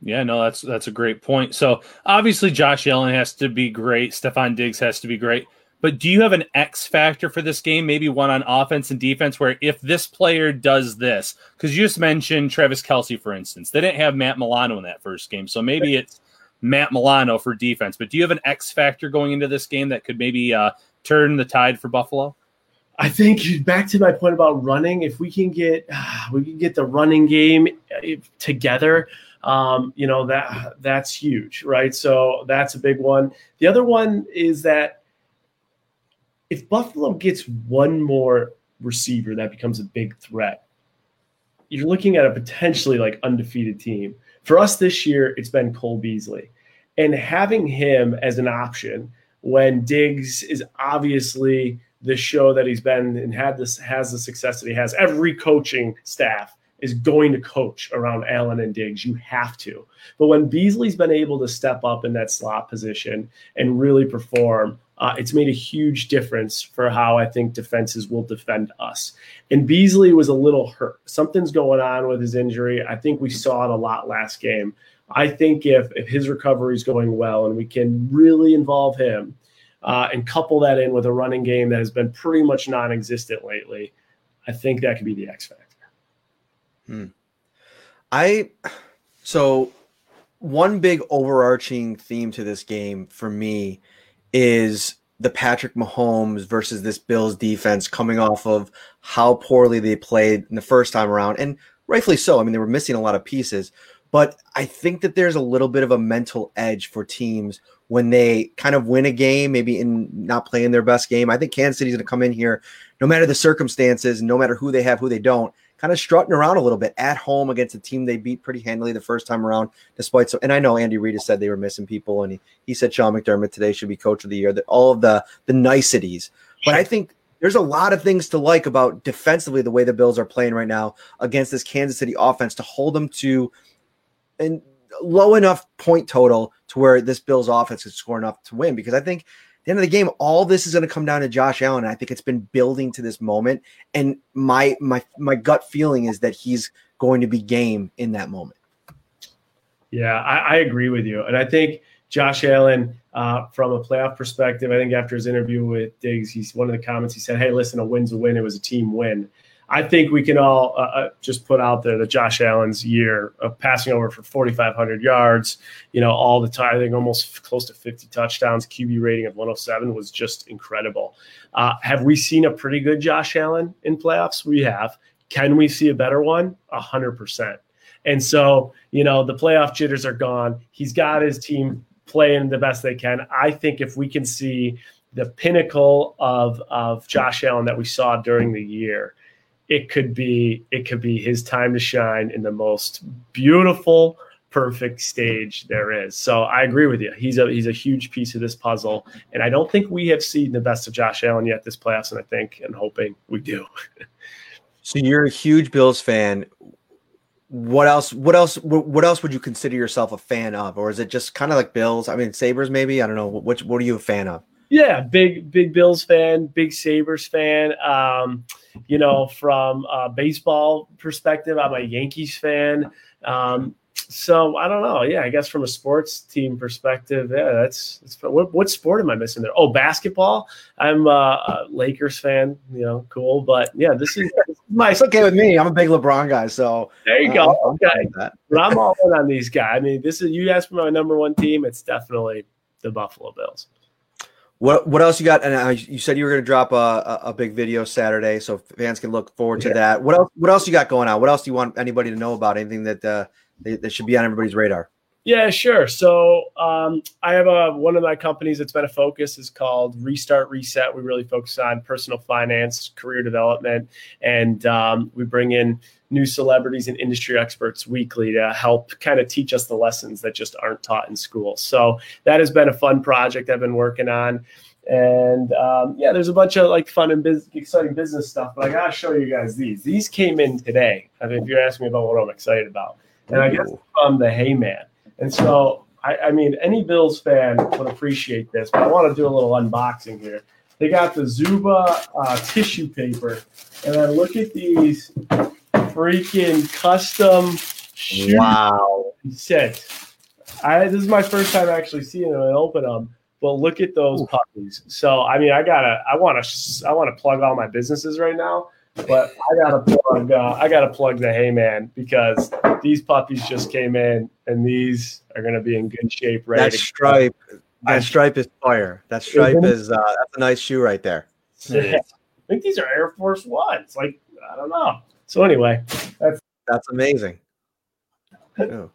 S5: Yeah, no, that's that's a great point. So obviously Josh Allen has to be great. Stefon Diggs has to be great. But do you have an X factor for this game? Maybe one on offense and defense, where if this player does this, because you just mentioned Travis Kelce, for instance, they didn't have Matt Milano in that first game, so maybe it's Matt Milano for defense. But do you have an X factor going into this game that could maybe uh, turn the tide for Buffalo?
S9: I think back to my point about running. If we can get we can get the running game uh, together, um, you know that that's huge, right? So that's a big one. The other one is that if Buffalo gets one more receiver, that becomes a big threat. You're looking at a potentially like undefeated team. For us this year, it's been Cole Beasley, and having him as an option when Diggs is obviously the show that he's been and had this has the success that he has. Every coaching staff is going to coach around Allen and Diggs. You have to. But when Beasley's been able to step up in that slot position and really perform, uh, it's made a huge difference for how I think defenses will defend us. And Beasley was a little hurt. Something's going on with his injury. I think we saw it a lot last game. I think if, if his recovery is going well and we can really involve him, uh, and couple that in with a running game that has been pretty much non-existent lately, I think that could be the X factor.
S4: Hmm. I so one big overarching theme to this game for me is the Patrick Mahomes versus this Bills defense coming off of how poorly they played in the first time around, and rightfully so. I mean, they were missing a lot of pieces, but I think that there's a little bit of a mental edge for teams when they kind of win a game, maybe in not playing their best game. I think Kansas City's going to come in here, no matter the circumstances, no matter who they have, who they don't, kind of strutting around a little bit at home against a team they beat pretty handily the first time around, despite so. And I know Andy Reid has said they were missing people, and he, he said Sean McDermott today should be coach of the year. That all of the the niceties, but I think there's a lot of things to like about defensively the way the Bills are playing right now against this Kansas City offense to hold them to and low enough point total to where this Bills offense could score enough to win. Because I think the end of the game, all this is going to come down to Josh Allen. I think it's been building to this moment. And my my my gut feeling is that he's going to be game in that moment.
S9: Yeah, I, I agree with you. And I think Josh Allen, uh, from a playoff perspective, I think after his interview with Diggs, he's one of the comments he said, Hey, listen, a win's a win. It was a team win. I think we can all uh, uh, just put out there that Josh Allen's year of passing over for 4,500 yards, you know, all the time, I think almost close to 50 touchdowns, QB rating of 107 was just incredible. Uh, have we seen a pretty good Josh Allen in playoffs? We have. Can we see a better one? Hundred percent. And so, you know, the playoff jitters are gone. He's got his team playing the best they can. I think if we can see the pinnacle of of Josh Allen that we saw during the year, it could be it could be his time to shine in the most beautiful perfect stage there is. So i agree with you. He's a he's a huge piece of this puzzle. And i don't think we have seen the best of josh allen yet this playoffs and i think and hoping we do.
S4: So you're a huge bills fan. What else what else what else would you consider yourself a fan of? Or is it just kind of like bills? I mean sabres maybe? I don't know. Which what are you a fan of
S9: Yeah, big big Bills fan, big Sabres fan. Um, you know, from a baseball perspective, I'm a Yankees fan. Um, so I don't know. Yeah, I guess from a sports team perspective, yeah, that's, that's what, what sport am I missing there? Oh, basketball. I'm uh, a Lakers fan. You know, cool. But yeah, this is, my.
S4: It's okay with me. I'm a big LeBron guy, so
S9: there you
S4: uh,
S9: go.
S4: I'm fine
S9: Okay, but I'm all in on these guys. I mean, this is you asked for my number one team. It's definitely the Buffalo Bills.
S4: What what else you got? And uh, you said you were going to drop a, a, big video Saturday, so fans can look forward to
S9: Yeah.
S4: that. What else? What else you got going on? What else do you want anybody to know about? Anything that uh, that, that should be on everybody's radar?
S9: Yeah, sure. So um, I have a one of my companies that's been a focus is called Restart Reset. We really focus on personal finance, career development, and um, we bring in new celebrities and industry experts weekly to help kind of teach us the lessons that just aren't taught in school. So that has been a fun project I've been working on. And um, yeah, there's a bunch of like fun and biz- exciting business stuff, but I gotta show you guys these. These came in today. I mean, if you're asking me about what I'm excited about, and I guess from the Hey Man. And so, I, I mean, any Bills fan would appreciate this, but I want to do a little unboxing here. They got the Zuba uh, tissue paper, and then look at these freaking custom shoes
S4: Wow.
S9: sets. I this is my first time actually seeing them and open them. But look at those puppies. So I mean, I gotta, I want to, I want to plug all my businesses right now. But I gotta plug, uh, I gotta plug the Hey Man because these puppies just came in, and these are gonna be in good shape. Ready
S4: That
S9: to go.
S4: stripe, that stripe is fire. That stripe is uh, that's a nice shoe right there.
S9: Yeah. I think these are Air Force Ones. Like I don't know. So anyway, that's
S4: That's amazing. Oh.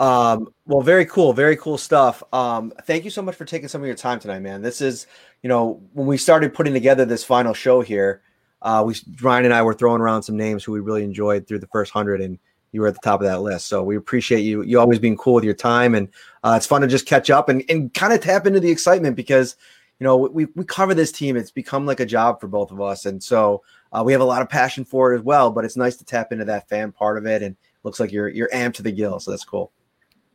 S4: Um, well, very cool, very cool stuff. Um, thank you so much for taking some of your time tonight, man. This is, you know, when we started putting together this final show here, uh, we Ryan and I were throwing around some names who we really enjoyed through the first hundred, and you were at the top of that list. So we appreciate you, you always being cool with your time, and uh, it's fun to just catch up and, and kind of tap into the excitement because, you know, we we cover this team. It's become like a job for both of us, and so uh, we have a lot of passion for it as well. But it's nice to tap into that fan part of it, and looks like you're you're amped to the gill, so that's cool.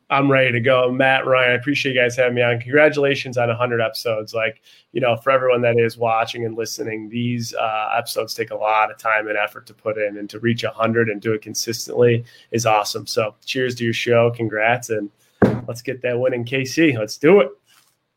S9: I'm ready to go. Matt, Ryan, I appreciate you guys having me on. Congratulations on 100 episodes. Like, you know, for everyone that is watching and listening, these uh, episodes take a lot of time and effort to put in, and to reach 100 and do it consistently is awesome. So, cheers to your show. Congrats. And let's get that win in KC. Let's do it.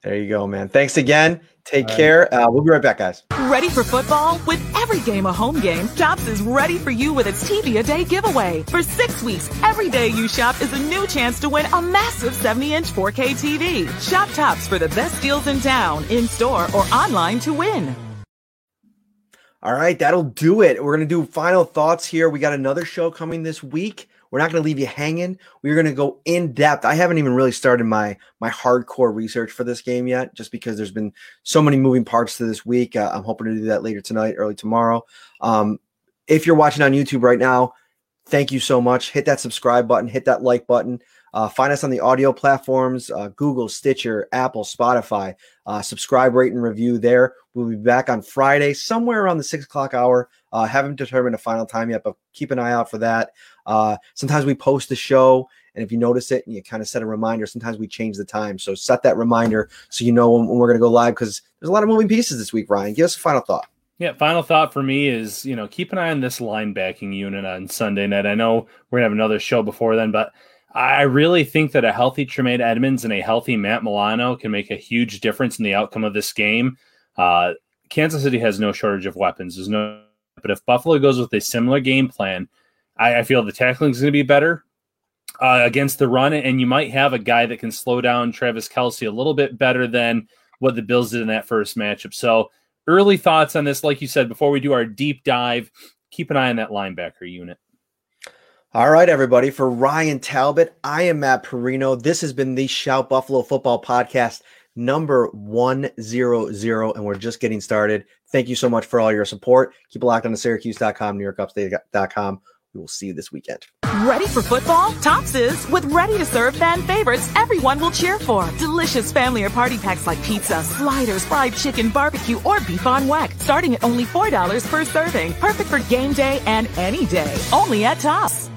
S4: There you go, man. Thanks again. Take
S9: All right.
S4: care. Uh, we'll be right back, guys.
S7: Ready for football? With every game a home game, Tops is ready for you with its TV a day giveaway. For six weeks, every day you shop is a new chance to win a massive 70 inch 4K TV. Shop Tops for the best deals in town, in store, or online to win.
S4: All right, that'll do it. We're going to do final thoughts here. We got another show coming this week. We're not going to leave you hanging. We're going to go in depth. I haven't even really started my my hardcore research for this game yet, just because there's been so many moving parts to this week. Uh, I'm hoping to do that later tonight, early tomorrow. Um, if you're watching on YouTube right now, thank you so much. Hit that subscribe button, hit that like button. Uh, find us on the audio platforms uh, Google, Stitcher, Apple, Spotify. Uh, subscribe, rate, and review there. We'll be back on Friday, somewhere around the six o'clock hour. Uh, haven't determined a final time yet, but keep an eye out for that. Uh, sometimes we post the show, and if you notice it and you kind of set a reminder, sometimes we change the time. So set that reminder so you know when, when we're going to go live because there's a lot of moving pieces this week, Ryan. Give us a final thought.
S5: Yeah, final thought for me is, you know, keep an eye on this linebacking unit on Sunday night. I know we're gonna have another show before then, but I really think that a healthy Tremaine Edmunds and a healthy Matt Milano can make a huge difference in the outcome of this game. Uh, Kansas City has no shortage of weapons. There's no, but if Buffalo goes with a similar game plan, I, I feel the tackling is going to be better uh, against the run, and you might have a guy that can slow down Travis Kelce a little bit better than what the Bills did in that first matchup. So early thoughts on this, like you said, before we do our deep dive, keep an eye on that linebacker unit.
S4: All right, everybody. For Ryan Talbot, I am Matt Parrino. This has been the Shout Buffalo Football Podcast number 100, and we're just getting started. Thank you so much for all your support. Keep it locked on to Syracuse.com, NewYorkUpstate.com. We will see you this weekend.
S7: Ready for football? Tops is with ready to serve fan favorites everyone will cheer for. Delicious family or party packs like pizza, sliders, fried chicken, barbecue, or beef on weck, Starting at only $4 per serving. Perfect for game day and any day. Only at Tops.